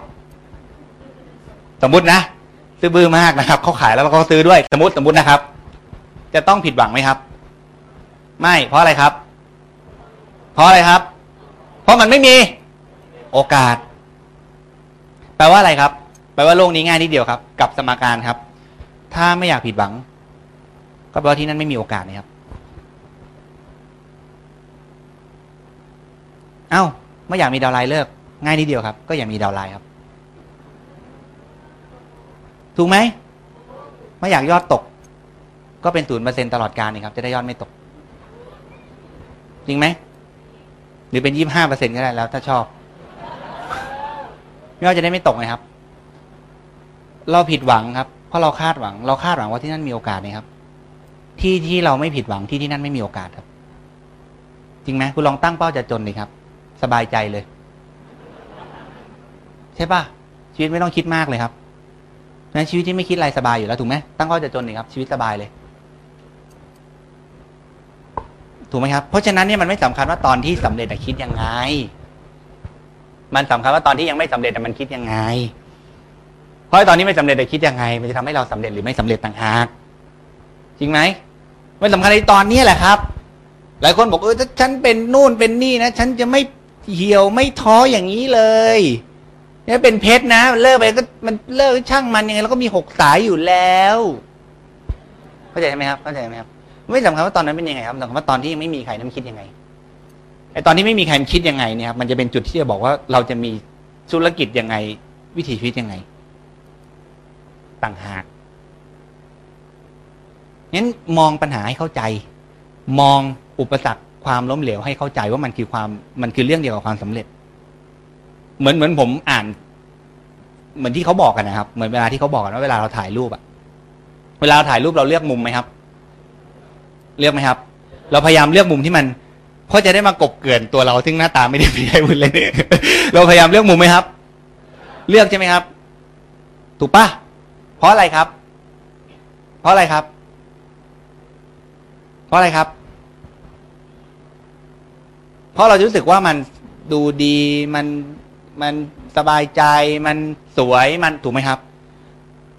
Speaker 2: สมมุตินะ ซื้อบื้อมากนะครับเขาขายแล้วเขาซื้อด้วย สมมติสมมตินะครับ จะต้องผิดหวังไหมครับ ไม่ เพราะอะไรครับ เพราะอะไรครับ เพราะมันไม่มีโอกาส แปลว่าอะไรครับ แปลว่าโลกนี้ง่ายนิดเดียวครับ กับสมการครับ ถ้าไม่อยากผิดหวัง ก็แปลว่าที่นั่นไม่มีโอกาสนะครับ เอ้าไม่อยากมีดาวไลน์เลิก ง่ายนิดเดียวครับ ก็อย่ามีดาวไลน์ครับ ถูกไหมไม่อยากยอดตก ก็เป็นศูนย์เปอร์เซ็นตลอดการนี่ครับ จะได้ยอดไม่ตก จริงไหมหรือเป็นยี่ห้าเปอร์เซ็นก็ได้แล้ว ถ้าชอบยอดจะได้ไม่ตกนะครับ เราผิดหวังครับเพราะเราคาดหวัง เราคาดหวังว่าที่นั่นมีโอกาสนะครับ ที่ที่เราไม่ผิดหวังที่ที่นั่นไม่มีโอกาสครับ จริงไหมคุณลองตั้งเป้าจะจนเลยครับ สบายใจเลย ใช่ปะชีวิตไม่ต้องคิดมากเลยครับนั้นชีวิตที่ไม่คิดอะไรสบายอยู่แล้วถูกไหมตั้งเป้าจะจนเลยครับ ชีวิตสบายเลย ถูกไหมครับเพราะฉะนั้นเนี่ยมันไม่สำคัญว่าตอนที่สำเร็จคิดยังไง มันสำคัญว่าตอนที่ยังไม่สำเร็จมันคิดยังไง เพราะตอนนี้ไม่สำเร็จอะคิดยังไง มันจะทำให้เราสำเร็จหรือไม่สำเร็จต่างหาก ริงไหมมันสำคัญในตอนนี้แหละครับ หลายคนบอกเออถ้าฉันเป็นนู่นเป็นนี่นะฉันจะไม่เหี่ยวไม่ท้ออย่างนี้เลยเนี่ยเป็นเพชรนะเลิกไปก็มันเลิกช่างมันยังไงแล้วก็มีหกสายอยู่แล้วเข้าใจไหมครับเข้าใจไหมครับ ไม่สำคัญว่าตอนนั้นเป็นยังไงครับสำคัญว่าตอนที่ยังไม่มีใครนั้นคิดยังไงไอตอนที่ไม่มีใครมันคิดยังไงเนี่ยครับมันจะเป็นจุดที่จะบอกว่าเราจะมีธุรกิจยังไง วิถีชีวิตยังไง ต่างหาก งั้นมองปัญหาให้เข้าใจ มองอุปสรรคความล้มเหลวให้เข้าใจว่ามันคือความมันคือเรื่องเดียวกับความสำเร็จ เหมือนเหมือนผมอ่าน เหมือนที่เขาบอกกันนะครับ เหมือนเวลาที่เขาบอกกันว่าเวลาเราถ่ายรูปอะเวลาเราถ่ายรูปเราเลือกมุมไหมครับ เลือกไหมครับ เราพยายามเลือกมุมที่มันเพราะจะได้มากบเกลื่อนตัวเราซึ่งหน้าตาไม่ได้ดีให้คุณเลยเราพยายามเลือกมุมไหมครับ เลือกใช่ไหมครับ ถูกปะเพราะอะไรครับ เพราะอะไรครับ ราะอะไรครับ เพราะเรารู้สึกว่ามันดูดีมันมันสบายใจมันสวยมันถูกไหมครับ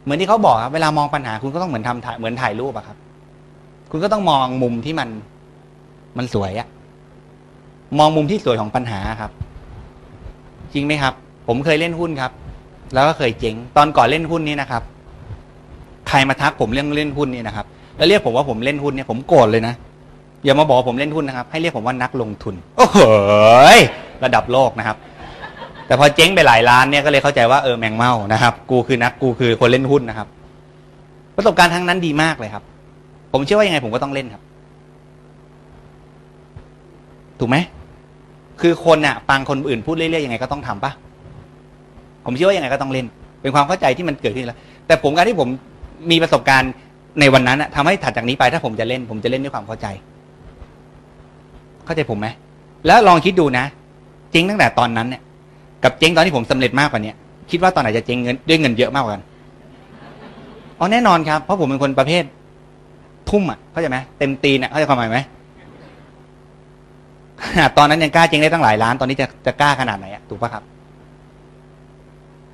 Speaker 2: เหมือนที่เขาบอกครับ เวลามองปัญหาคุณก็ต้องเหมือนทำถ่ายเหมือนถ่ายรูปอะครับ คุณก็ต้องมองมุมที่มันมันสวยอะมองมุมที่สวยของปัญหาครับ จริงไหมครับ ผมเคยเล่นหุ้นครับ แล้วก็เคยเจ๊งตอนก่อนเล่นหุ้นนี้นะครับ ใครมาทักผมเรื่องเล่นหุ้นนี่นะครับ แล้วเรียกผมว่าผมเล่นหุ้นเนี่ยผมโกรธเลยนะอย่ามาบอกผมเล่นหุ้นนะครับ ให้เรียกผมว่านักลงทุน โอ้โหระดับโลกนะครับ แต่พอเจ๊งไปหลายล้านเนี่ยก็เลยเข้าใจว่าเออแมงเม่านะครับ กูคือนักกูคือคนเล่นหุ้นนะครับ ประสบการณ์ทั้งนั้นดีมากเลยครับ ผมเชื่อว่ายังไงผมก็ต้องเล่นครับ ถูกไหมคือคนน่ะฟังคนอื่นพูดเรื่อยๆยังไงก็ต้องทำปะผมเชื่อว่ายังไงก็ต้องเล่น เป็นความเข้าใจที่มันเกิดขึ้นแล้วแต่ผมการที่ผมมีประสบการณ์ ในวันนั้นน่ะทำให้ถัดจากนี้ไปถ้าผมจะเล่น ผมจะเล่นด้วยความเข้าใจ เข้าใจผมไหมแล้วลองคิดดูนะเจ๊งตั้งแต่ตอนนั้นเนี่ย กับเจ๊งตอนที่ผมสำเร็จมากกว่าเนี้ยคิดว่าตอนไหนจะเจ๊งเงินด้วยเงินเยอะมากกว่ากันอ๋อแน่นอนครับ เพราะผมเป็นคนประเภท ทุ่มอะเข้าใจไหมเต็มตีนอะเข้าใจความหมายไหมขนาดตอนนั้นยังกล้าเจ๊งได้ตั้งหลายล้านตอนนี้จะจะกล้าขนาดไหนอะถูกปะครับ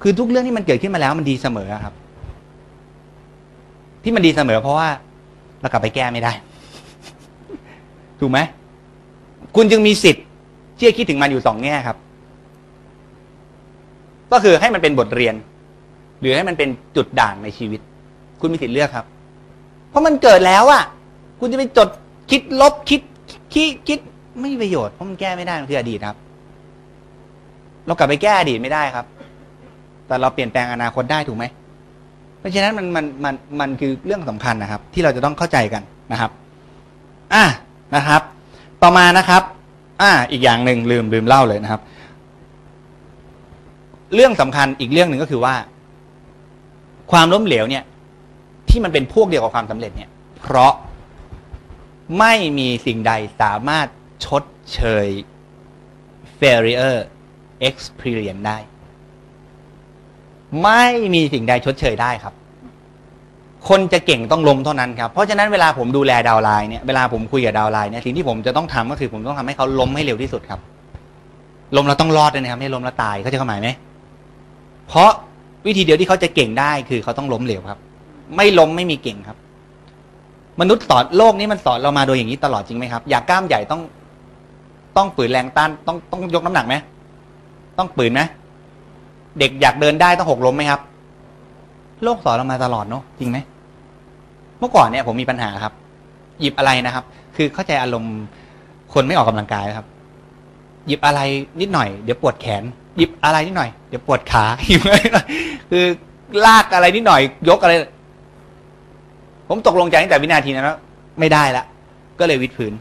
Speaker 2: คือทุกเรื่องที่มันเกิดขึ้นมาแล้วมันดีเสมอครับ ที่มันดีเสมอ เพราะว่าเรากลับไปแก้ไม่ได้ ถูกไหมคุณจึงมีสิทธิ์ที่จะคิดถึงมันอยู่สองแง่ครับ ก็คือให้มันเป็นบทเรียน หรือให้มันเป็นจุดด่างในชีวิต คุณมีสิทธิ์เลือกครับ เพราะมันเกิดแล้วอะคุณจะไปจดคิดลบคิดคิดคิดไม่มีประโยชน์เพราะมันแก้ไม่ได้มันคืออดีตครับ เรากลับไปแก้อดีตไม่ได้ครับ แต่เราเปลี่ยนแปลงอนาคตได้ถูกไหม เพราะฉะนั้นมันมันมันมันคือเรื่องสำคัญนะครับ ที่เราจะต้องเข้าใจกันนะครับอะนะครับ ต่อมานะครับอ่าอีกอย่างหนึ่งลืมลืมเล่าเลยนะครับ เรื่องสำคัญอีกเรื่องหนึ่งก็คือว่า ความล้มเหลวเนี่ย ที่มันเป็นพวกเดียวกับความสำเร็จเนี่ย เพราะไม่มีสิ่งใดสามารถชดเชย failure experience ได้ ไม่มีสิ่งใดชดเชยได้ครับ คนจะเก่งต้องล้มเท่านั้นครับ เพราะฉะนั้นเวลาผมดูแลดาวไลน์เนี่ย เวลาผมคุยกับดาวไลน์เนี่ย สิ่งที่ผมจะต้องทำก็คือผมต้องทำให้เขาล้มให้เร็วที่สุดครับ ล้มแล้วต้องรอดด้วยนะครับ ไม่ล้มแล้วตาย เขาจะเข้าหมายไหม เพราะวิธีเดียวที่เขาจะเก่งได้คือเขาต้องล้มเหลวครับ ไม่ล้มไม่มีเก่งครับ มนุษย์สอนโลกนี้มันสอนเรามาโดยอย่างนี้ตลอดจริงไหมครับ อยากกล้ามใหญ่ต้อง ต้องฝืนแรงต้าน ต้องต้องยกน้ำหนักไหม ต้องปืนไหม เด็กอยากเดินได้ต้องหกล้มไหมครับ โลกสอนเรามาตลอดเนาะจริงไหมเมื่อก่อนเนี่ยผมมีปัญหาครับ หยิบอะไรนะครับ คือเข้าใจอารมณ์คนไม่ออกกำลังกายครับ หยิบอะไรนิดหน่อยเดี๋ยวปวดแขน หยิบอะไรนิดหน่อยเดี๋ยวปวดขาหยิบอะไรคือลากอะไรนิดหน่อย ยกอะไร ผมตกลงใจตั้งแต่วินาทีนั้นแล้วไม่ได้ละก็เลยวิดพื้น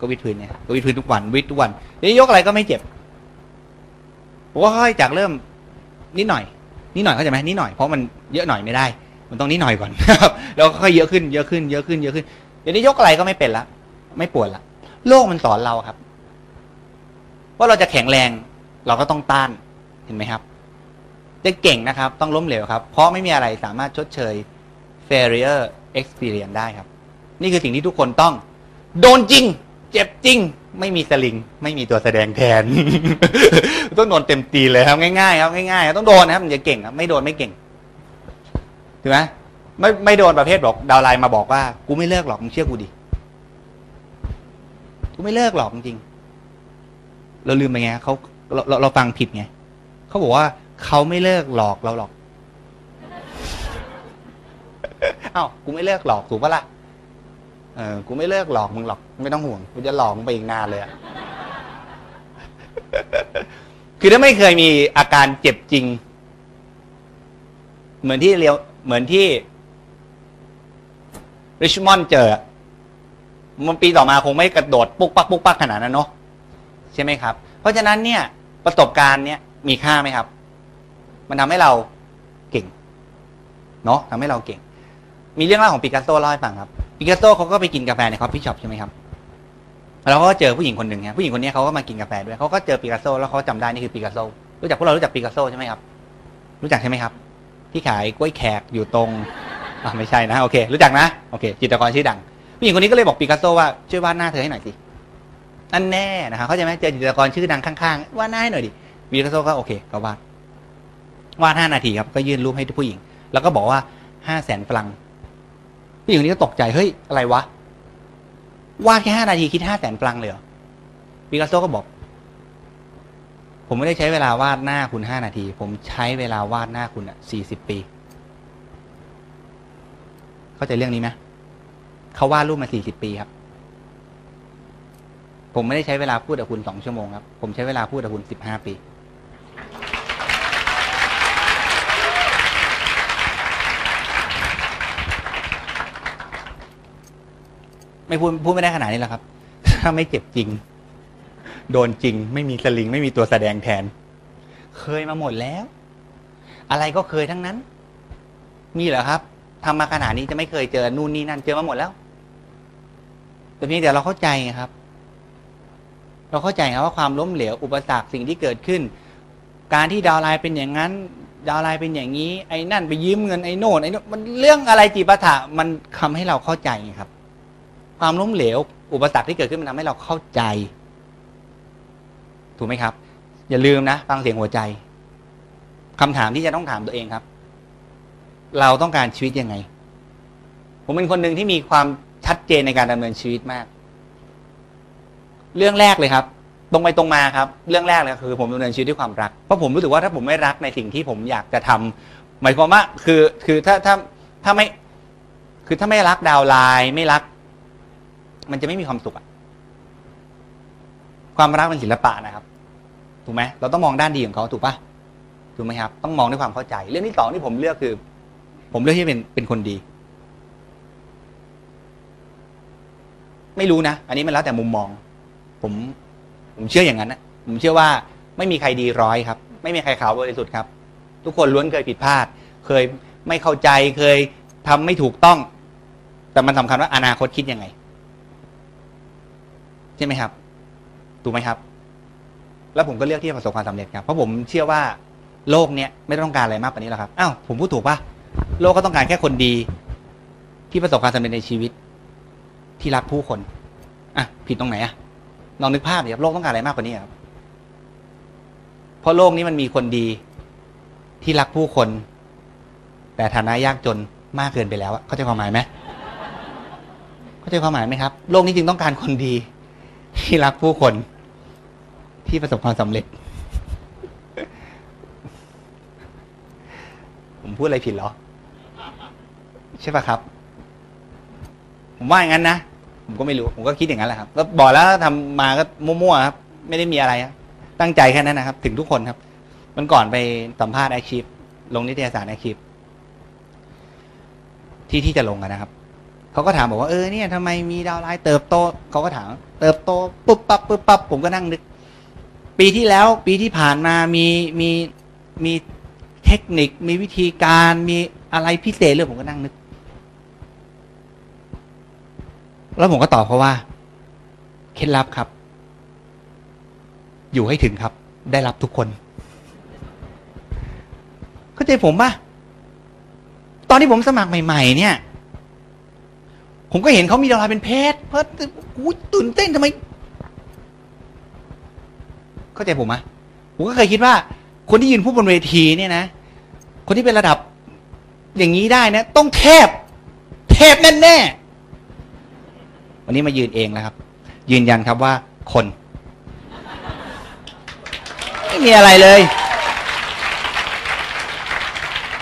Speaker 2: ก็วิดพื้นเนี่ยก็วิดพื้นทุกวันวิดทุกวันเดี๋ยวยกอะไรก็ไม่เจ็บ ผมก็ค่อยจากเริ่มนิดหน่อย นิดหน่อยเข้าใจไหมนิดหน่อยเพราะมันเยอะหน่อยไม่ได้ มันต้องนิดหน่อยก่อนครับแล้วค่อยเยอะขึ้นเยอะขึ้นเยอะขึ้นเยอะขึ้นเดี๋ยวนี้ยกอะไรก็ไม่เป็นละไม่ปวดละโลกมันสอนเราครับ ว่าเราจะแข็งแรง เราก็ต้องต้านเห็นไหมครับ จะเก่งนะครับ ต้องล้มเหลวครับ เพราะไม่มีอะไรสามารถชดเชย failure experience ได้ครับ นี่คือสิ่งที่ทุกคนต้อง โดนจริง เจ็บจริง ไม่มีสลิง ไม่มีตัวแสดงแทน ต้องโดนเต็มตีเลยครับง่ายๆครับง่ายๆครับต้องโดนนะครับมันจะเก่งครับไม่โดนไม่เก่งถูกไหมไม่ไม่โดนประเภทบอกดาวไลน์มาบอกว่า กูไม่เลิกหรอกมึงเชื่อกูดิกูไม่เลิกหรอกจริงเราลืมไปไงเขาเราเราเราฟังผิดไงเขาบอกว่าเขาไม่เลิกหลอกเราหรอกเอ้ากูไม่เลิกหลอกถูกปะล่ะ เออกูไม่เลิกหลอกมึงหรอกไม่ต้องห่วงกูจะหลอกมึงไปอีกนานเลยอะคือถ้าไม่เคยมีอาการเจ็บจริง เหมือนที่เรียวเหมือนที่ริชมอนด์เจอมันปีต่อมาคงไม่กระโดดปุ๊กปักปุ๊กปักขนาดนั้นเนาะใช่ไหมครับ เพราะฉะนั้นเนี่ยประสบการณ์เนี่ยมีค่าไหมครับ มันทำให้เราเก่ง เนาะทำให้เราเก่ง มีเรื่องเล่าของปิกัสโซเล่าให้ฟังครับ ปิกัสโซเขาก็ไปกินกาแฟใน coffee shop ใช่ไหมครับแล้วเขาก็เจอผู้หญิงคนหนึ่งครับผู้หญิงคนนี้เขาก็มากินกาแฟด้วยเขาก็เจอปิกัสโซแล้วเขาจำได้นี่คือปิกัสโซรู้จักพวกเรารู้จักปิกัสโซใช่ไหมครับ รู้จักใช่ไหมครับ ที่ขายกล้วยแขกอยู่ตรงอ่าไม่ใช่นะโอเค รู้จักนะโอเค จิตรกรชื่อดังผู้หญิงคนนี้ก็เลยบอกปิกัสโซว่าช่วยวาดหน้าเธอให้หน่อยสินั่นแน่นะครับเข้าใจไหมเจอจิตรกรชื่อดังข้างๆวาดหน้าให้หน่อยดิปิกัสโซก็โอเคก็วาดวาดห้านาทีครับก็ยื่นรูปให้ผู้หญิง แล้วก็บอกว่าห้าแสนฟรังก์ ผู้หญิงคนนี้ก็ตกใจเฮ้ยอะไรวะวาดแค่ห้านาทีคิดห้าแสนฟรังก์เลยเหรอปิกัสโซก็บอก ผมไม่ได้ใช้เวลาวาดหน้าคุณห้านาที ผมใช้เวลาวาดหน้าคุณอะสี่สิบปี เข้าใจเรื่องนี้ไหมเขาวาดรูปมาสี่สิบปีครับ ผมไม่ได้ใช้เวลาพูดกับคุณสองชั่วโมงครับ ผมใช้เวลาพูดกับคุณสิบห้าปี ไม่พูดพูดไม่ได้ขนาดนี้แล้วครับ ถ้าไม่เจ็บจริง โดนจริง ไม่มีสลิง ไม่มีตัวแสดงแทน เคยมาหมดแล้ว อะไรก็เคยทั้งนั้น มีเหรอครับทำมาขนาดนี้จะไม่เคยเจอนู่นนี่นั่น เจอมาหมดแล้วแต่เพียงแต่เราเข้าใจครับ เราเข้าใจครับว่าความล้มเหลวอุปสรรคสิ่งที่เกิดขึ้น การที่ดาวไลน์เป็นอย่างนั้น ดาวไลน์เป็นอย่างนี้ ไอ้นั่นไปยืมเงินไอ้โน่นไอ้โน่นมันเรื่องอะไรจีปาถะมันทำให้เราเข้าใจครับ ความล้มเหลว อุปสรรคที่เกิดขึ้นมันทำให้เราเข้าใจ ถูกไหมครับ อย่าลืมนะฟังเสียงหัวใจคำถามที่จะต้องถามตัวเองครับ เราต้องการชีวิตยังไง ผมเป็นคนหนึ่งที่มีความชัดเจนในการดำเนินชีวิตมาก เรื่องแรกเลยครับตรงไปตรงมาครับ เรื่องแรกเลยคือ ผมดำเนินชีวิตด้วยความรักเพราะผมรู้สึกว่าถ้าผมไม่รักในสิ่งที่ผมอยากจะทำหมายความว่าคือคือถ้าถ้าถ้าไม่ คือถ้าไม่รักดาวไลน์ไม่รัก มันจะไม่มีความสุขอะความรักเป็นศิลปะนะครับ ถูกไหมเราต้องมองด้านดีของเขาถูกปะถูกไหมครับ ต้องมองด้วยความเข้าใจ เรื่องที่สองที่ผมเลือกคือ ผมเลือกที่เป็นเป็นคนดี ไม่รู้นะ อันนี้มันแล้วแต่มุมมอง ผม ผมเชื่ออย่างนั้นนะผมเชื่อว่าไม่มีใครดีร้อยครับ ไม่มีใครขาวบริสุทธิ์ครับ ทุกคนล้วนเคยผิดพลาด เคยไม่เข้าใจเคยทำไม่ถูกต้อง แต่มันสำคัญว่าอนาคตคิดยังไง ใช่ไหมครับ ถูกไหมครับ แล้วผมก็เลือกที่จะประสบความสำเร็จครับ เพราะผมเชื่อว่าโลกเนี้ยไม่ต้องการอะไรมากกว่านี้แล้วครับ อ้าวผมพูดถูกปะโลกก็ต้องการแค่คนดี ที่ประสบความสำเร็จในชีวิต ที่รักผู้คน อะ ผิดตรงไหนอะลองนึกภาพดิครับ โลกต้องการอะไรมากกว่านี้ครับ เพราะโลกนี้มันมีคนดี ที่รักผู้คน แต่ฐานะยากจนมากเกินไปแล้วอะเข้าใจความหมายไหมเข้าใจความหมายไหมครับ โลกนี้จึงต้องการคนดี ที่รักผู้คนที่ประสบความสำเร็จ ผมพูดอะไรผิดเหรอ ใช่ปะครับ ผมว่าอย่างนั้นนะ ผมก็ไม่รู้ ผมก็คิดอย่างนั้นแหละครับแล้วบอกแล้วทำมาก็มั่วๆครับ ไม่ได้มีอะไรครับ ตั้งใจแค่นั้นนะครับ ถึงทุกคนครับ วันก่อนไปสัมภาษณ์ Achieve ลงนิตยสาร Achieve ที่ที่จะลงกันนะครับ เขาก็ถามบอกว่าเออเนี่ยทำไมมี downline เติบโตเขาก็ถาม เติบโตปุ๊บปั๊บปุ๊บปั๊บผมก็นั่งนึก ปีที่แล้วปีที่ผ่านมามีมีมีเทคนิคมีวิธีการมีอะไรพิเศษเรื่องผมก็นั่งนึก แล้วผมก็ตอบเขาว่าเคล็ดลับครับ อยู่ให้ถึงครับ ได้รับทุกคน เข้าใจผมปะตอนที่ผมสมัครใหม่ ๆ เนี่ย ผมก็เห็นเขามีดาราเป็นเพศเพิ่มกูตื่นเต้นทำไม เข้าใจผมไหมผมก็เคยคิดว่า คนที่ยืนพูดบนเวทีเนี่ยนะ คนที่เป็นระดับ อย่างนี้ได้นะ ต้องเทพ เทพแน่ๆวันนี้มายืนเองแล้วครับ ยืนยันครับว่าคน ไม่มีอะไรเลย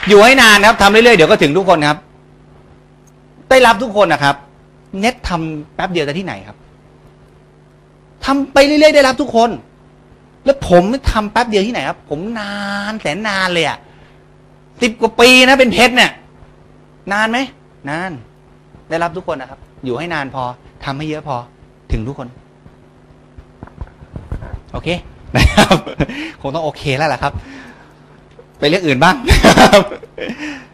Speaker 2: อยู่ให้นานครับทำเรื่อยๆ เดี๋ยวก็ถึงทุกคนครับ ได้รับทุกคนนะครับ เน็ตทำแป๊บเดียวแต่ที่ไหนครับทำไปเรื่อยๆได้รับทุกคน แล้วผมทำแป๊บเดียวที่ไหนครับ ผมนานแสนนานเลยอะสิบกว่าปีนะเป็นเพชรเนี่ย นานไหมนาน ได้รับทุกคนนะครับ อยู่ให้นานพอทำให้เยอะพอถึงทุกคน โอเคนะครับคงต้องโอเคแล้วล่ะครับ ไปเรื่องอื่นบ้าง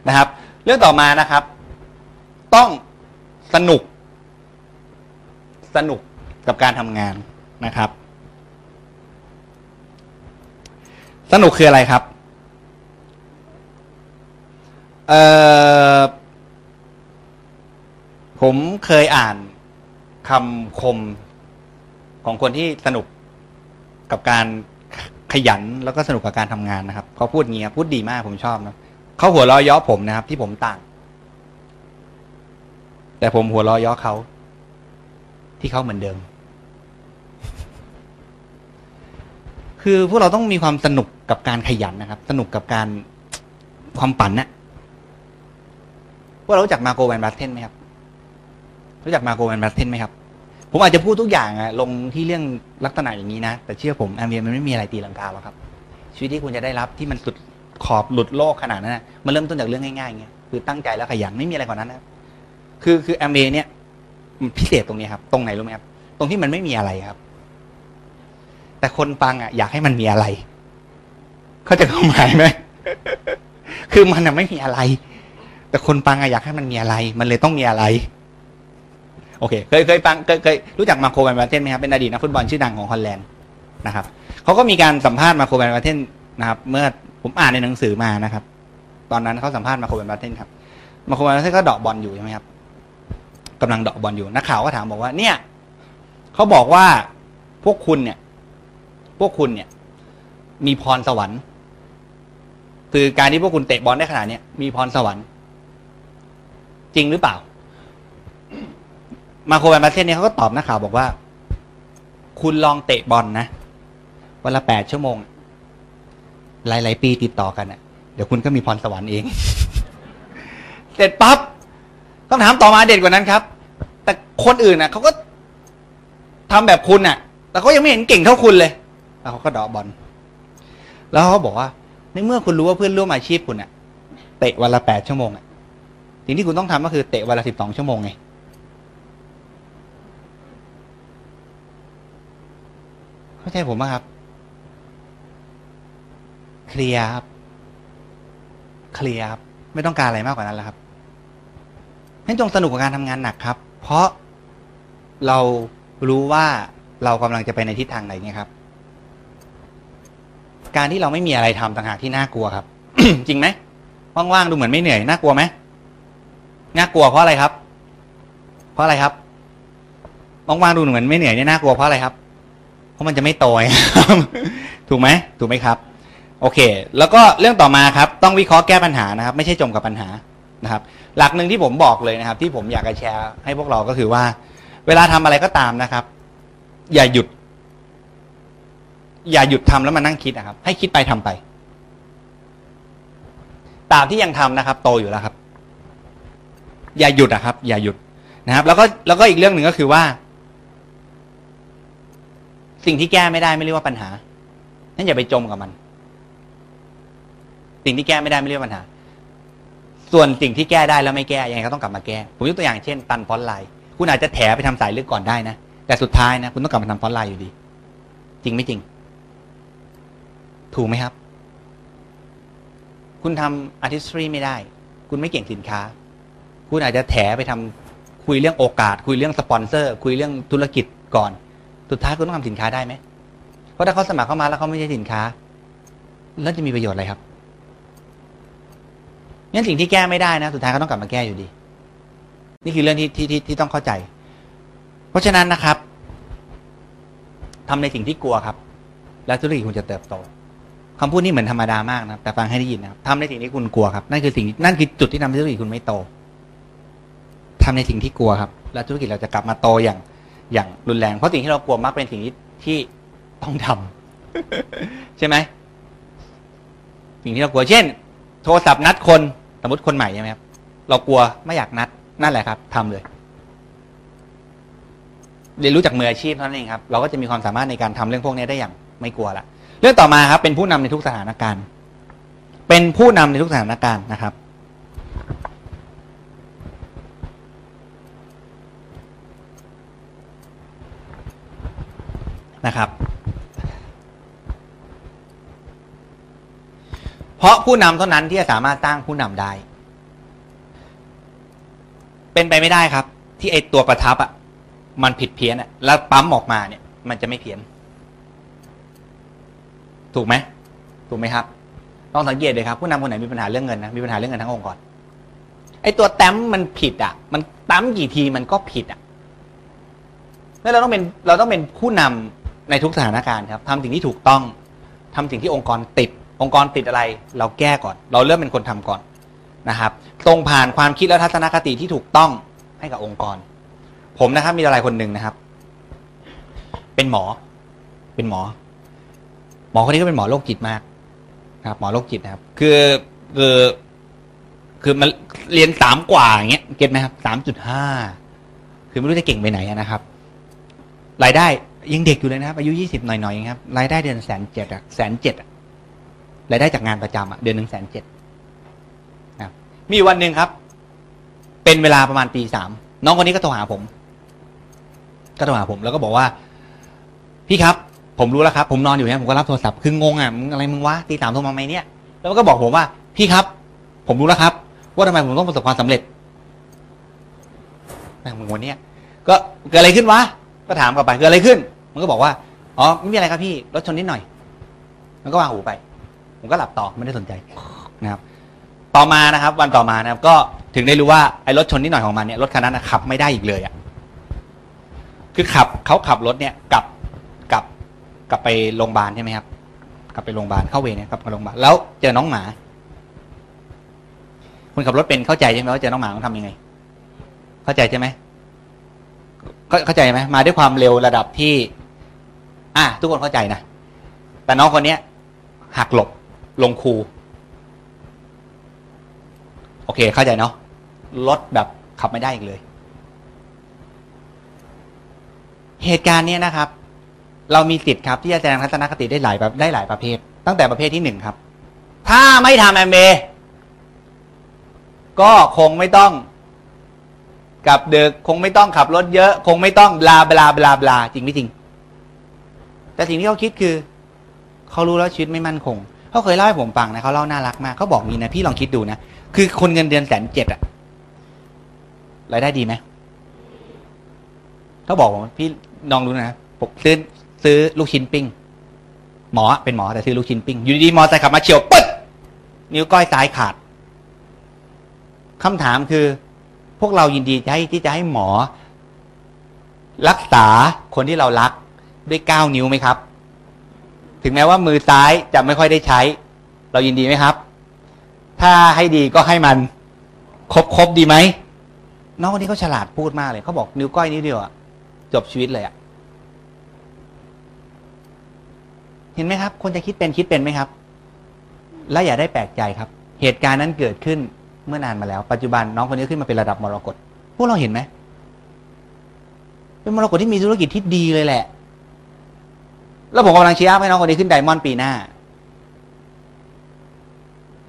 Speaker 2: นะครับ เรื่องต่อมานะครับ ต้องสนุก สนุกกับการทำงานนะครับ สนุกคืออะไรครับเออผมเคยอ่านคำคมของคนที่สนุกกับการขยันแล้วก็สนุกกับการทำงานนะครับเขาพูดเงี้ครับพูดดีมากผมชอบนะเขาหัวเราะย้อผมนะครับ ที่ผมต่าง แต่ผมหัวเราะย้อเขา ที่เขาเหมือนเดิม คือพวกเราต้องมีความสนุกกับการขยันนะครับ สนุกกับการความฝันนะพวกเรารู้จักมาโกแวนบาสเทนไหมครับ รู้จักมาโกแวนบาสเทนไหมครับ ผมอาจจะพูดทุกอย่างอะลงที่เรื่องลักษณะอย่างนี้นะ แต่เชื่อผมแอมเบียมันไม่มีอะไรตีลังกาหรอกครับ ชีวิตที่คุณจะได้รับที่มันสุดขอบหลุดโลกขนาดนั้นนะมันเริ่มต้นจากเรื่องง่ายๆเงี้ยคือตั้งใจแล้วขยันไม่มีอะไรกว่านั้นนะ คือคือแอมเบเนี่ยมันพิเศษตรงนี้ครับ ตรงไหนรู้ไหมครับ ตรงที่มันไม่มีอะไรครับ แต่คนฟังอะ อยากให้มันมีอะไร เขาใจะเข้าหมายไหมคือมันอะไม่มีอะไร แต่คนฟังอะอยากให้มันมีอะไร มันเลยต้องมีอะไร โอเค เคยเคยฟังเคยเคยรู้จักมาโคแวนบาเทนไหมครับเป็นอดีตนักฟุตบอลชื่อดังของฮอลแลนด์นะครับเขาก็มีการสัมภาษณ์มาโคแวนบาเทนนะครับ เมื่อผมอ่านในหนังสือมานะครับ ตอนนั้นเขาสัมภาษณ์มาโคแวนบาเทนครับมาโคแวนบาเทนก็ดาะบอลอยู่ใช่ไหมครับ กำลังเดาะบอลอยู่นักข่าวก็ถามบอกว่า เนี่ยเขาบอกว่าพวกคุณเนี่ย พวกคุณเนี่ย มีพรสวรรค์ คือการที่พวกคุณเตะบอลได้ขนาดเนี้ยมีพรสวรรค์ จริงหรือเปล่า มาโคแวนบาเทนเนี่ยเขาก็ตอบนักข่าวบอกว่า คุณลองเตะบอลนะวันละแปดชั่วโมง หลาย ๆ ปีติดต่อกันอะ เดี๋ยวคุณก็มีพรสวรรค์เอง เสร็จปั๊บ คำถามต่อมาเด็ดกว่านั้นครับ แต่คนอื่นน่ะเขาก็ทำแบบคุณน่ะ แต่เขายังไม่เห็นเก่งเท่าคุณเลยแล้วเขาก็ดอบอลแล้วเขาก็บอกว่า ในเมื่อคุณรู้ว่าเพื่อนร่วมอาชีพคุณน่ะ เตะวันละแปดชั่วโมงอะสิ่งที่คุณต้องทำก็คือเตะวันละสิบสองชั่วโมงไงเข้าใจผมไหมครับ เคลียร์ครับเคลียร์ครับไม่ต้องการอะไรมากกว่านั้นแล้วครับ ให้จงสนุกกับการทำงานหนักครับ เพราะเรารู้ว่าเรากำลังจะไปในทิศทางไหนไงครับ การที่เราไม่มีอะไรทำต่างหากที่น่ากลัวครับ จริงไหมว่างๆดูเหมือนไม่เหนื่อยน่ากลัวไหมน่ากลัวเพราะอะไรครับ เพราะอะไรครับว่างๆดูเหมือนไม่เหนื่อยเนี่ยน่ากลัวเพราะอะไรครับ เพราะมันจะไม่โตไงครับถูกไหมถูกไหมครับ โอเค แล้วก็เรื่องต่อมาครับ ต้องวิเคราะห์แก้ปัญหานะครับ ไม่ใช่จมกับปัญหา นะครับหลักหนึ่งที่ผมบอกเลยนะครับ ที่ผมอยากจะแชร์ให้พวกเราก็คือว่า เวลาทำอะไรก็ตามนะครับ อย่าหยุด อย่าหยุดทำแล้วมานั่งคิดนะครับ ให้คิดไปทำไปตาบที่ยังทำนะครับ โตอยู่แล้วครับ อย่าหยุดนะครับ อย่าหยุดนะครับ แล้วก็แล้วก็อีกเรื่องหนึ่งก็คือว่า สิ่งที่แก้ไม่ได้ไม่เรียกว่าปัญหานั่นอย่าไปจมกับมัน สิ่งที่แก้ไม่ได้ไม่เรียกว่าปัญหา ส่วนสิ่งที่แก้ได้แล้วไม่แก้ยังไงก็ต้องกลับมาแก้ ผมยกตัวอย่างเช่น ตันฟอนไลน์คุณอาจจะแถไปทำสายลึกก่อนได้นะ แต่สุดท้ายนะ คุณต้องกลับมาทำฟอนไลน์อยู่ดี จริงไม่จริง ถูกไหมครับ คุณทำ artistry ไม่ได้ คุณไม่เก่งสินค้า คุณอาจจะแถไปทำคุยเรื่องโอกาส คุยเรื่องสปอนเซอร์ คุยเรื่องธุรกิจก่อน สุดท้ายคุณต้องทำสินค้าได้ไหมเพราะถ้าเขาสมัครเข้ามาแล้วเขาไม่ใช่สินค้า แล้วจะมีประโยชน์อะไรครับ งั้นสิ่งที่แก้ไม่ได้นะ สุดท้ายก็ต้องกลับมาแก้อยู่ดี นี่คือเรื่องที่ที่ที่ที่ต้องเข้าใจ เพราะฉะนั้นนะครับทำในสิ่งที่กลัวครับ แล้วธุรกิจคุณจะเติบโตคำพูดนี้เหมือนธรรมดามากนะแต่ฟังให้ได้ยินนะครับทำในสิ่งที่คุณกลัวครับ นั่นคือสิ่งนั่นคือจุดที่ทำให้ธุรกิจคุณไม่โตทำในสิ่งที่กลัวครับ แล้วธุรกิจเราจะกลับมาโตอย่างอย่างรุนแรง เพราะสิ่งที่เรากลัวมักเป็นสิ่งที่ที่ต้องทำใช่ไหมสิ่งที่เรากลัวเช่น โทรศัพท์นัดคนสมมติคนใหม่ใช่ไหมครับเรากลัวไม่อยากนัดนั่นแหละครับทำเลย เรียนรู้จากมืออาชีพเท่านั้นเองครับ เราก็จะมีความสามารถในการทำเรื่องพวกนี้ได้อย่างไม่กลัวละเรื่องต่อมาครับ เป็นผู้นำในทุกสถานการณ์ เป็นผู้นำในทุกสถานการณ์นะครับ นะครับ เพราะผู้นำเท่านั้นที่จะสามารถสร้งผู้นำได้ เป็นไปไม่ได้ครับ ที่ไอตัวประทับอะมันผิดเพี้ยนอะแล้วปั๊มออกมาเนี่ย มันจะไม่เพี้ยน ถูกไหมถูกไหมครับต้องสังเกตเลยครับ ผู้นำคนไหนมีปัญหาเรื่องเงินนะมีปัญหาเรื่องเงินทั้งองค์กรไอตัวแต้มมันผิดอะ มันแต้มกี่ทีมันก็ผิดอะแล้วเราต้องเป็นเราต้องเป็นผู้นำในทุกสถานการณ์ครับทำสิ่งที่ถูกต้องทำสิ่งที่องค์กรติด องค์กรติดอะไร เราแก้ก่อน เราเริ่มเป็นคนทำก่อนนะครับ ตรงผ่านความคิดและทัศนคติที่ถูกต้องให้กับองค์กร ผมนะครับมีอะไรคนหนึ่งนะครับ เป็นหมอ เป็นหมอ หมอคนนี้ก็เป็นหมอโรคจิตมากนะครับ หมอโรคจิตนะครับ คือคือคือมันเรียนสามกว่าอย่างเงี้ยเก็ตไหมครับสามจุดห้าคือไม่รู้จะเก่งไปไหนนะครับ รายได้ยังเด็กอยู่เลยนะครับ อายุยี่สิบหน่อยๆครับรายได้เดือนแสนเจ็ดอะแสนเจ็ดอะ รายได้จากงานประจำอะเดือนหนึ่งแสนเจ็ดนะมีวันหนึ่งครับ เป็นเวลาประมาณตีสามน้องคนนี้ก็โทรหาผม ก็โทรหาผมแล้วก็บอกว่า พี่ครับ ผมรู้แล้วครับ ผมนอนอยู่เนี่ยผมก็รับโทรศัพท์คืองงอะมึงอะไรมึงวะตีสามโทรมาไหมเนี่ย แล้วมันก็บอกผมว่า พี่ครับ ผมรู้แล้วครับ ว่าทำไมผมต้องประสบความสำเร็จแม่งมึงวันเนี้ยก็เกิดอะไรขึ้นวะก็ถามกลับไปเกิดอะไรขึ้น มันก็บอกว่าอ๋อไม่มีอะไรครับพี่รถชนนิดหน่อย มันก็วางหูไป ผมก็หลับต่อไม่ได้สนใจนะครับต่อมานะครับ วันต่อมานะครับ ก็ถึงได้รู้ว่าไอ้รถชนนิดหน่อยของมันเนี่ยรถคันนั้นนะขับไม่ได้อีกเลยอะคือขับเขาขับรถเนี่ยกลับกลับกลับไปโรงพยาบาลใช่ไหมครับ กลับไปโรงพยาบาลเข้าเวรเนี่ยกลับมาโรงพยาบาลแล้วเจอน้องหมาคนขับรถเป็นเข้าใจใช่ไหมว่าเจอน้องหมาต้องทำยังไง เข้าใจใช่ไหมเข้าเข้าใจไหมมาด้วยความเร็วระดับที่ อะทุกคนเข้าใจนะแต่น้องคนเนี้ยหักหลบ ลงคูโอเค เข้าใจเนาะรถแบบขับไม่ได้อีกเลย เหตุการณ์เนี้ยนะครับ เรามีสิทธิ์ครับ ที่จะแสดงทัศนคติได้หลายแบบได้หลายประเภท ตั้งแต่ประเภทที่หนึ่งครับ ถ้าไม่ทำแอมเบก็คงไม่ต้องกับเดึกคงไม่ต้องขับรถเยอะ คงไม่ต้องบลาบลาบลาบลาจริงไม่จริง แต่สิ่งที่เขาคิดคือ เขารู้แล้วชีวิตไม่มั่นคง เขาเคยเล่าให้ผมฟังนะเขาเล่าน่ารักมากเขาบอกงี้นะพี่ลองคิดดูนะคือคนเงินเดือนแสนเจ็ดอะรายได้ดีไหมเขาบอกผมพี่ลองดูนะผมซื้อซื้อลูกชิ้นปิ้งหมอเป็นหมอแต่ซื้อลูกชิ้นปิ้งอยู่ดีๆมอเตอร์ไซค์ขับมาเฉียวปึ๊ดนิ้วก้อยซ้ายขาดคำถามคือ พวกเรายินดีจะให้ที่จะให้หมอ รักษาคนที่เรารักด้วยเก้านิ้วไหมครับ ถึงแม้ว่ามือซ้ายจะไม่ค่อยได้ใช้ เรายินดีไหมครับ ถ้าให้ดีก็ให้มันครบครบดีไหมน้องคนนี้เขาฉลาดพูดมากเลยเขาบอกนิ้วก้อยนิ้วเดียวอะจบชีวิตเลยอะเห็นไหมครับ คนจะคิดเป็นคิดเป็นไหมครับ และอย่าได้แปลกใจครับ เหตุการณ์นั้นเกิดขึ้นเมื่อนานมาแล้ว ปัจจุบันน้องคนนี้ขึ้นมาเป็นระดับมรกตพวกเราเห็นไหมเป็นมรกตที่มีธุรกิจที่ดีเลยแหละ แล้วผมกำลังเชียร์ให้น้องคนนี้ขึ้นไดมอนด์ปีหน้า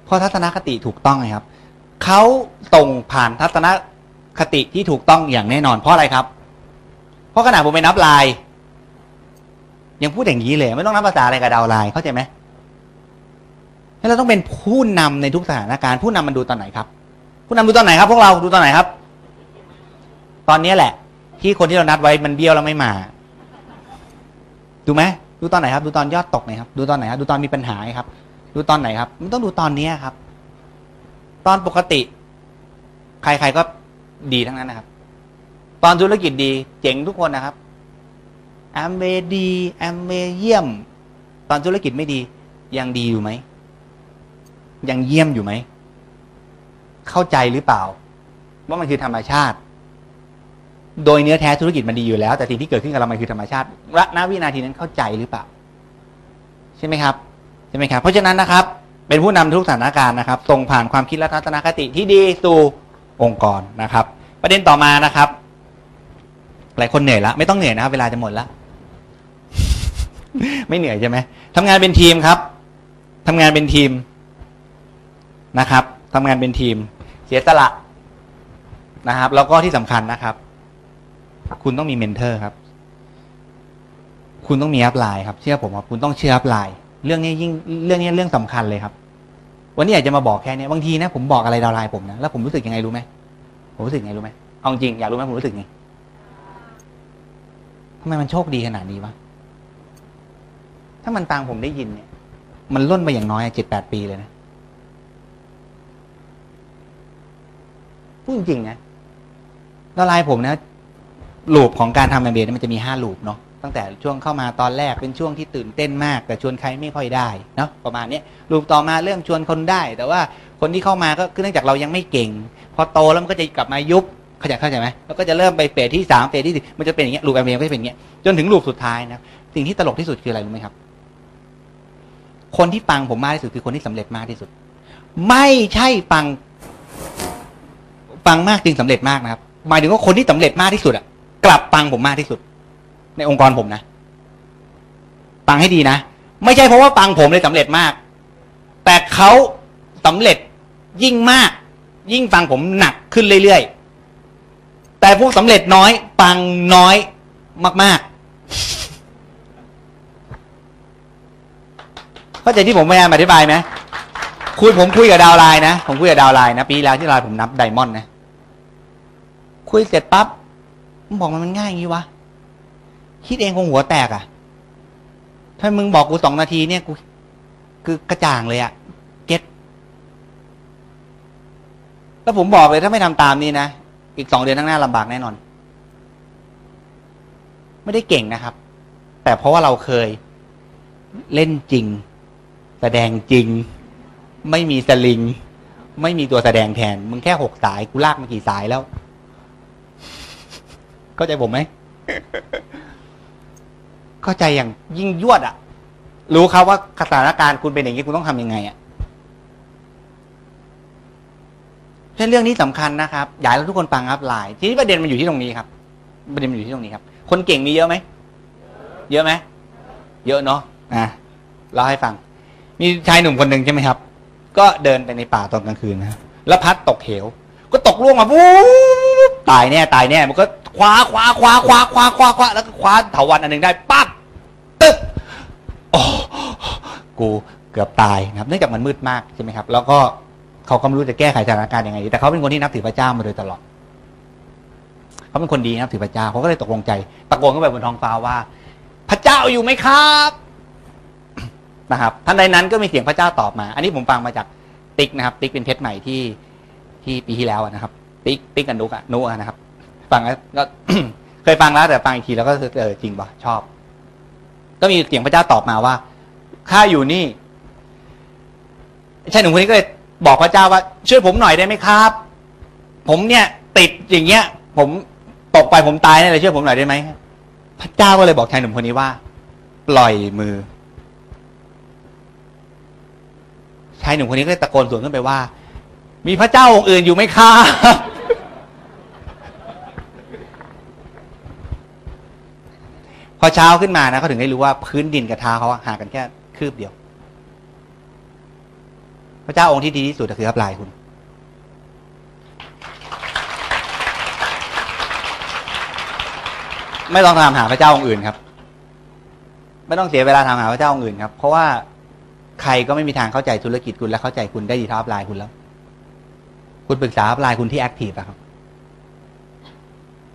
Speaker 2: เพราะทัศนคติถูกต้องไงครับ เขาส่งผ่านทัศนคติที่ถูกต้องอย่างแน่นอน เพราะอะไรครับ เพราะขณะผมไปนับลาย ยังพูดอย่างนี้เลย ไม่ต้องนับภาษาอะไรกับดาวลน์เข้าใจไหมให้เราต้องเป็นผู้นำในทุกสถานการณ์ผู้นำมันดูตอนไหนครับ ผู้นำดูตอนไหนครับ พวกเราดูตอนไหนครับ ตอนนี้แหละ ที่คนที่เรานัดไว้มันเบี้ยวแล้วไม่มา ดูไหม ดูตอนไหนครับ ดูตอนยอดตกไหนครับ ดูตอนไหนครับ ดูตอนมีปัญหาครับ ดูตอนไหนครับ มันต้องดูตอนเนี้ยครับ ตอนปกติ ใครๆก็ดีทั้งนั้นนะครับ ตอนธุรกิจดีเจ๋งทุกคนนะครับแอมเบดีแอมเบเยี่ยม ตอนธุรกิจไม่ดี ยังดีอยู่ไหม ยังเยี่ยมอยู่ไหม เข้าใจหรือเปล่า ว่ามันคือธรรมชาติ โดยเนื้อแท้ธุรกิจมันดีอยู่แล้ว แต่สิ่งที่เกิดขึ้นกับเรามันคือธรรมชาติณณวินาทีนั้นเข้าใจหรือเปล่าใช่ไหมครับใช่ไหมครับเพราะฉะนั้นนะครับ เป็นผู้นำทุกสถานการณ์นะครับส่งผ่านความคิดและทัศนคติที่ดีสู่องค์กรนะครับ ประเด็นต่อมานะครับ หลายคนเหนื่อยแล้วไม่ต้องเหนื่อยนะครับ เวลาจะหมดแล้วไม่เหนื่อยใช่ไหมทำงานเป็นทีมครับทำงานเป็นทีมนะครับทำงานเป็นทีม เสียสละนะครับ แล้วก็ที่สำคัญนะครับ คุณต้องมี mentor ครับ คุณต้องมี upline ครับ เชื่อผมว่าคุณต้องเชื่อ upline เรื่องนี้ยิ่งเรื่องนี้เรื่องสำคัญเลยครับ วันนี้อยากจะมาบอกแค่นี้บางทีนะผมบอกอะไร downline ผมนะแล้วผมรู้สึกยังไงรู้ไหมผมรู้สึกยังไงรู้ไหมเอาจริงอยากรู้ไหมผมรู้สึกไงทำไมมันโชคดีขนาดนี้วะถ้ามันตังผมได้ยินเนี่ย มันล่นไปอย่างน้อยเจ็ดแปดปีเลยนะพูดจริงนะดาวไลน์ผมนะ ลูปของการทำแอมเบมันจะมีห้าลูปเนาะตั้งแต่ช่วงเข้ามาตอนแรกเป็นช่วงที่ตื่นเต้นมาก แต่ชวนใครไม่ค่อยได้เนาะประมาณนี้ลูปต่อมาเริ่มชวนคนได้ แต่ว่าคนที่เข้ามาก็คือเนื่องจากเรายังไม่เก่ง พอโตแล้วมันก็จะกลับมายุบเข้าใจเข้าใจไหมแล้วก็จะเริ่มไปเฟสที่สามเฟสที่สี่มันจะเป็นอย่างเงี้ยลูปแอมเบก็จะเป็นอย่างเงี้ยจนถึงลูปสุดท้ายนะสิ่งที่ตลกที่สุดคืออะไรรู้ไหมครับ คนที่ฟังผมมากที่สุดคือคนที่สำเร็จมากที่สุด ไม่ใช่ฟัง ฟังมากจึงสำเร็จมากนะครับ หมายถึงว่าคนที่สำเร็จมากที่สุดอะ กลับฟังผมมากที่สุด ในองค์กรผมนะฟังให้ดีนะ ไม่ใช่เพราะว่าฟังผมเลยสำเร็จมาก แต่เขาสำเร็จยิ่งมาก ยิ่งฟังผมหนักขึ้นเรื่อยๆ แต่พวกสำเร็จน้อยฟังน้อยมาก ๆ เข้าใจที่ผมพยายามอธิบายไหมคุยผมคุยกับดาวไลน์นะผมคุยกับดาวไลน์นะปีแล้วที่ไลน์ผมนับไดมอนด์นะคุยเสร็จปั๊บ มึงบอกมันมันง่ายอย่างนี้วะคิดเองคงหัวแตกอะ่ะ ถ้ามึงบอกกูสองนาทีเนี่ยกูคือกระจ่างเลยอะ่ะเก็ตแล้วผมบอกเลยถ้าไม่ทำตามนี้นะอีกสองเดือนข้างหน้าลำบากแน่นอน ไม่ได้เก่งนะครับ แต่เพราะว่าเราเคยเล่นจริง แสดงจริง ไม่มีสลิง ไม่มีตัวแสดงแทน มึงแค่หกสาย กูลากมากี่สายแล้ว เข้าใจผมไหมเข้าใจอย่างยิ่งยวดอะ รู้ครับว่าสถานการณ์คุณเป็นอย่างนี้คุณต้องทำยังไงอะฉะนั้นเรื่องนี้สำคัญนะครับอยากให้ทุกคนฟังครับไลน์ทีนี้ประเด็นมันอยู่ที่ตรงนี้ครับ ประเด็นมันอยู่ที่ตรงนี้ครับ คนเก่งมีเยอะไหมเยอะไหมเยอะเนาะอะเล่าให้ฟัง มีชายหนุ่มคนหนึ่งใช่ไหมครับ ก็เดินไปในป่าตอนกลางคืนนะแล้วพัดตกเหว ก็ตกล่วงมาวูบตายแน่ตายแน่มันก็ คว้าคว้าคว้าคว้าคว้าคว้าคว้าแล้วก็คว้าเถาวันอันหนึ่งได้ปั๊บตึ๊บโอ้กูเกือบตายนะครับเนื่องจากมันมืดมากใช่ไหมครับ แล้วก็เขาก็ไม่รู้จะแก้ไขสถานการณ์ยังไงแต่เขาเป็นคนที่นับถือพระเจ้ามาโดยตลอดเขาเป็นคนดีนับถือพระเจ้าเขาก็เลยตกลงใจตะโกนขึ้นไปบนท้องฟ้าว่า พระเจ้าอยู่ไหมครับนะครับท่านใดนั้นก็มีเสียงพระเจ้าตอบมา อันนี้ผมฟังมาจากติ๊กนะครับ ติ๊กเป็นเพชรใหม่ที่ที่ปีที่แล้วนะครับ ติ๊กติ๊กกับนุกอะนุกนะครับ ฟังแล้วก็เคยฟังแล้วแต่ฟังอีกทีแล้วก็เออจริงป่ะชอบ ก็มีเสียงพระเจ้าตอบมาว่าข้าอยู่นี่ชายหนุ่มคนนี้ก็เลยบอกพระเจ้าว่า ช่วยผมหน่อยได้ไหมครับ ผมเนี่ย ติดอย่างเงี้ย ผมตกไปผมตายแน่เลยช่วยผมหน่อยได้ไหมพระเจ้าก็เลยบอกชายหนุ่มคนนี้ว่า ปล่อยมือชายหนุ่มคนนี้ก็เลยตะโกนสวนขึ้นไปว่า มีพระเจ้าองค์อื่นอยู่ไหมครับ พอเช้าขึ้นมานะเขาถึงได้รู้ว่าพื้นดินกับเท้าเขาห่างกันแค่คืบเดียว พระเจ้าองค์ที่ดีที่สุดก็คือ upline คุณ ไม่ต้องตามหาพระเจ้าองค์อื่นครับ ไม่ต้องเสียเวลาตามหาพระเจ้าองค์อื่นครับ เพราะว่าใครก็ไม่มีทางเข้าใจธุรกิจคุณและเข้าใจคุณได้ดีเท่า upline คุณแล้ว คุณปรึกษา upline คุณที่ active อะครับ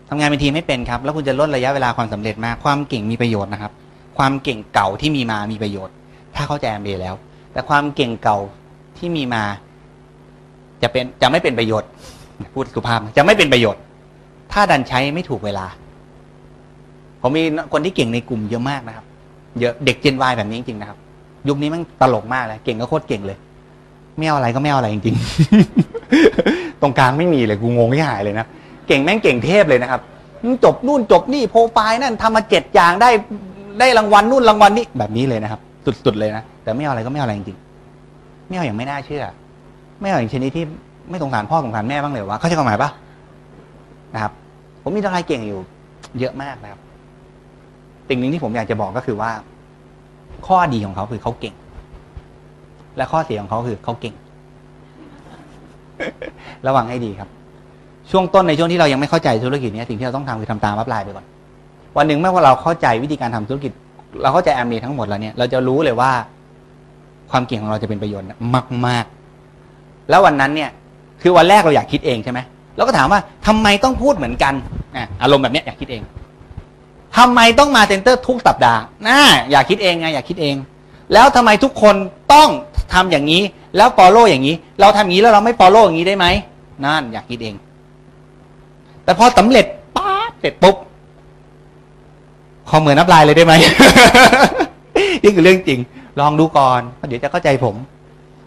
Speaker 2: ทำงานเป็นทีมไม่เป็นครับ แล้วคุณจะลดระยะเวลาความสำเร็จมาก ความเก่งมีประโยชน์นะครับ ความเก่งเก่าที่มีมามีประโยชน์ ถ้าเข้าใจแอมเบแล้ว แต่ความเก่งเก่าที่มีมา จะเป็นจะไม่เป็นประโยชน์ พูดสุภาพจะไม่เป็นประโยชน์ ถ้าดันใช้ไม่ถูกเวลา ผมมีคนที่เก่งในกลุ่มเยอะมากนะครับ เยอะเด็กเจนวายแบบนี้จริงๆนะครับ ยุคนี้มันตลกมากเลยเก่งก็โคตรเก่งเลยไม่เอาอะไรก็ไม่เอาอะไรจริงๆ ตรงกลางไม่มีเลยกูงงที่หายเลยนะ เก่งแม่งเก่งเทพเลยนะครับจบนู่นจบนี่โปรไฟล์นั่นทำมาเจ็ดอย่างได้ได้รางวัลนู่นรางวัลนี่แบบนี้เลยนะครับ สุดๆเลยนะแต่ไม่เอาอะไรก็ไม่เอาอะไรจริงๆไม่เอาอย่างไม่น่าเชื่อ ไม่เอาอย่างชนิดที่ไม่สงสารพ่อสงสารแม่บ้างเลยวะเขาใช้ความหมายปะนะครับ ผมมีอะไรเก่งอยู่ เยอะมากนะครับสิ่งหนึ่งที่ผมอยากจะบอกก็คือว่า ข้อดีของเขาคือเขาเก่ง และข้อเสียของเขาคือเขาเก่ง ระวังให้ดีครับ ช่วงต้นในช่วงที่เรายังไม่เข้าใจธุรกิจนี้สิ่งที่เราต้องทำคือทำตามอัพไลน์ไปก่อน วันหนึ่งเมื่อว่าเราเข้าใจวิธีการทำธุรกิจ เราเข้าใจแอมเมทั้งหมดแล้วเนี่ยเราจะรู้เลยว่า ความเก่งของเราจะเป็นประโยชน์มากมากๆแล้ววันนั้นเนี่ย คือวันแรกเราอยากคิดเองใช่ไหมเราก็ถามว่าทำไมต้องพูดเหมือนกันอะอารมณ์แบบนี้อยากคิดเองทำไมต้องมาเซ็นเตอร์ทุกสัปดาห์น่าอยากคิดเองไงอยากคิดเอง แล้วทำไมทุกคนต้องทำอย่างนี้ แล้ว follow อย่างนี้ เราทำอย่างนี้แล้วเราไม่ follow อย่างนี้ได้ไหมนั่นอยากคิดเอง แต่พอสำเร็จป๊าบเสร็จปุ๊บขอเหมือนนับลายเลยได้ไหมนี่คือเรื่องจริง ลองดูก่อนเดี๋ยวจะเข้าใจผม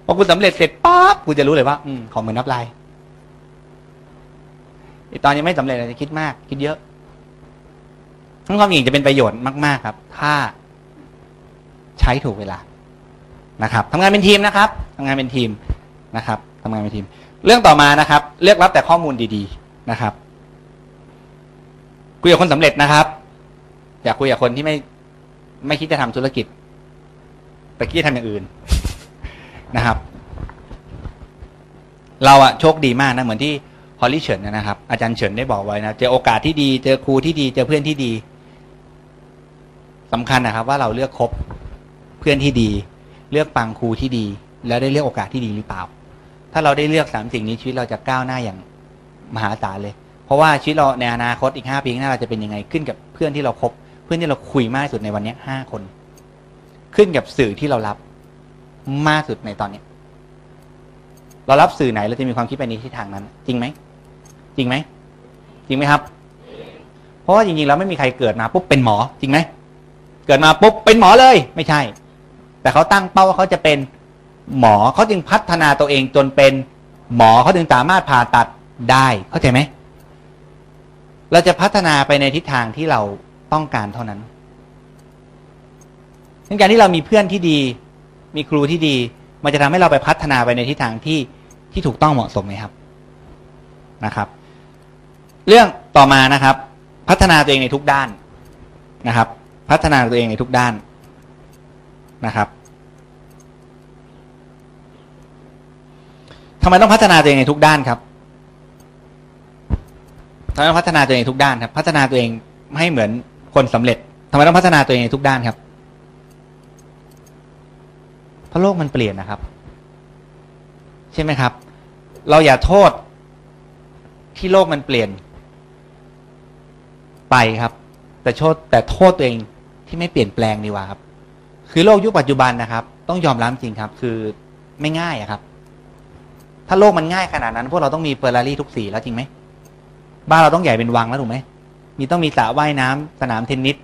Speaker 2: พอคุณสำเร็จเสร็จปั๊บคุณจะรู้เลยว่า อืมขอเหมือนนับลายไอ้ตอนยังไม่สำเร็จอาจจะคิดมาก คิดเยอะทั้งความเก่งจะเป็นประโยชน์มาก ๆ ครับ ถ้าใช้ถูกเวลานะครับทำงานเป็นทีมนะครับทำงานเป็นทีมนะครับทำงานเป็นทีม เรื่องต่อมานะครับ เลือกรับแต่ข้อมูลดี ๆ นะครับ คุยกับคนสำเร็จนะครับ อยากคุยกับคนที่ไม่ ไม่คิดจะทำธุรกิจ แต่คิดจะทำอย่างอื่นนะครับ เราอะโชคดีมากนะเหมือนที่ฮอลลี่เฉินนะครับ อาจารย์เฉินได้บอกไว้นะเจอโอกาสที่ดี เจอครูที่ดี เจอเพื่อนที่ดีสำคัญนะครับ ว่าเราเลือกคบเพื่อนที่ดี เลือกฟังครูที่ดี แล้วได้เลือกโอกาสที่ดีหรือเปล่า ถ้าเราได้เลือกสามสิ่งนี้ชีวิตเราจะก้าวหน้าอย่างมหาศาลเลย เพราะว่าชีวิตเราในอนาคตอีกห้าปีข้างหน้าเราจะเป็นยังไงขึ้นกับเพื่อนที่เราคบเพื่อนที่เราคุยมากที่สุดในวันนี้ห้าคน ขึ้นกับสื่อที่เรารับมากสุดในตอนนี้ เรารับสื่อไหนเราจะมีความคิดไปในทิศทางนั้น จริงไหมจริงไหมจริงไหมครับ เพราะว่าจริงๆแล้วไม่มีใครเกิดมาปุ๊บเป็นหมอ จริงไหมเกิดมาปุ๊บเป็นหมอเลย ไม่ใช่ แต่เขาตั้งเป้าว่าเขาจะเป็นหมอเขาจึงพัฒนาตัวเองจนเป็นหมอเขาจึงสามารถผ่าตัดได้เข้าใจไหม เราจะพัฒนาไปในทิศทางที่เราต้องการเท่านั้นในการที่เรามีเพื่อนที่ดี มีครูที่ดี มันจะทำให้เราไปพัฒนาไปในทิศทางที่ที่ถูกต้องเหมาะสมไหมครับนะครับ เรื่องต่อมานะครับ พัฒนาตัวเองในทุกด้านนะครับ พัฒนาตัวเองในทุกด้านนะครับทำไมต้องพัฒนาตัวเองในทุกด้านครับ ทำไมต้องพัฒนาตัวเองทุกด้านครับ พัฒนาตัวเองให้เหมือนคนสำเร็จทำไมต้องพัฒนาตัวเองทุกด้านครับ เพราะโลกมันเปลี่ยนนะครับ ใช่ไหมครับ เราอย่าโทษที่โลกมันเปลี่ยน ไปครับ แต่โทษแต่โทษตัวเองที่ไม่เปลี่ยนแปลงดีกว่าครับ คือโลกยุคปัจจุบันนะครับ ต้องยอมรับจริงครับ คือไม่ง่ายอะครับ ถ้าโลกมันง่ายขนาดนั้น พวกเราต้องมีเฟอร์รารี่ทุกสีแล้วจริงไหม บ้านเราต้องใหญ่เป็นวังแล้วถูกไหมมีต้องมีสระว่ายน้ำสนามเทนนิส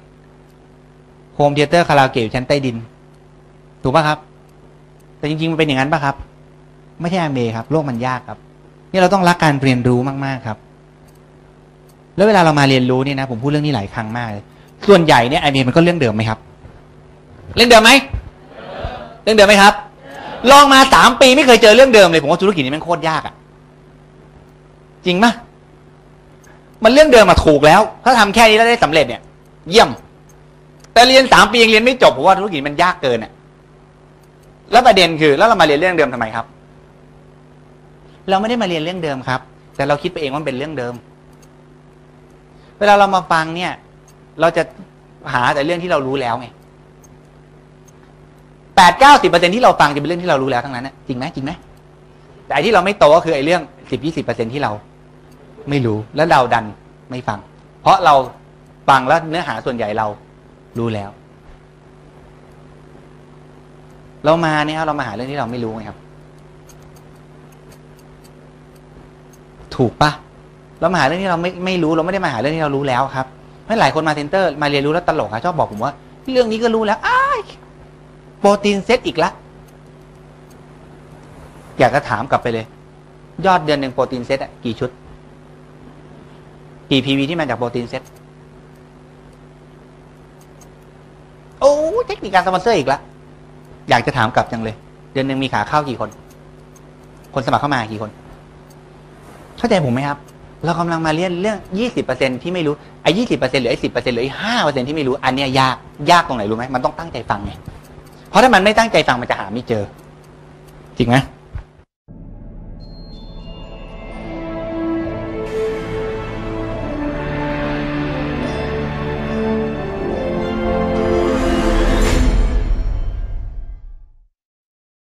Speaker 2: home theater คาราโอเกะอยู่ชั้นใต้ดิน ถูกป่ะครับ แต่จริงๆมันเป็นอย่างนั้นป่ะครับ ไม่ใช่อเมครับ โลกมันยากครับ นี่เราต้องรักการเรียนรู้มากๆครับ แล้วเวลาเรามาเรียนรู้เนี่ยนะ ผมพูดเรื่องนี้หลายครั้งมากเลยส่วนใหญ่เนี่ยไอเมมันก็เรื่องเดิมไหมครับ เรื่องเดิมไหมเรื่องเดิมไหมครับ ลองมาสามปีไม่เคยเจอเรื่องเดิมเลยผมว่าธุรกิจนี้มันโคตรยากอะ่ะจริงปะ มันเรื่องเดิมมาถูกแล้ว ถ้าทำแค่นี้แล้วได้สำเร็จเนี่ย เยี่ยม แต่เรียนสามปียังเรียนไม่จบผมว่าธุรกิจมันยากเกินอะแล้วประเด็นคือ แล้วเรามาเรียนเรื่องเดิมทำไมครับ เราไม่ได้มาเรียนเรื่องเดิมครับ แต่เราคิดไปเองว่ามันเป็นเรื่องเดิม เวลาเรามาฟังเนี่ย เราจะหาแต่เรื่องที่เรารู้แล้วไงแปดเก้าสิบเปอร์เซ็นที่เราฟังจะเป็นเรื่องที่เรารู้แล้วทั้งนั้นนะจริงไหมจริงไหมแต่ไอที่เราไม่โตก็คือไอ้เรื่องสิบยี่สิบเปอร์เซ็นที่เรา ไม่รู้แล้วเราดันไม่ฟัง เพราะเราฟังแล้วเนื้อหาส่วนใหญ่เรารู้แล้ว เรามาเนี่ยเรามาหาเรื่องที่เราไม่รู้ไงครับ ถูกปะเรามาหาเรื่องที่เราไม่ไม่รู้เราไม่ได้มาหาเรื่องที่เรารู้แล้วครับเพราะหลายคนมาเซ็นเตอร์มาเรียนรู้แล้วตลกครับชอบบอกผมว่า เรื่องนี้ก็รู้แล้วอ้ายโปรตีนเซตอีกละอยากจะถามกลับไปเลย ยอดเดือนหนึ่งโปรตีนเซตอะกี่ชุด กี่ PV ที่มาจากโปรตีนเซตโอ้เทคนิคการสปอนเซอร์อีกละอยากจะถามกลับจังเลย เดือนหนึ่งมีขาเข้ากี่คน คนสมัครเข้ามากี่คน เข้าใจผมไหมครับ เรากำลังมาเรียนเรื่องยี่สิบเปอร์เซ็นต์ที่ไม่รู้ไอ้ยี่สิบเปอร์เซ็นต์หรือไอ้สิบเปอร์เซ็นต์หรือไอ้ห้าเปอร์เซ็นต์ที่ไม่รู้อันเนี้ยยากยากตรงไหนรู้ไหมมันต้องตั้งใจฟังไงเพราะถ้ามันไม่ตั้งใจฟังมันจะหาไม่เจอ จริงไหม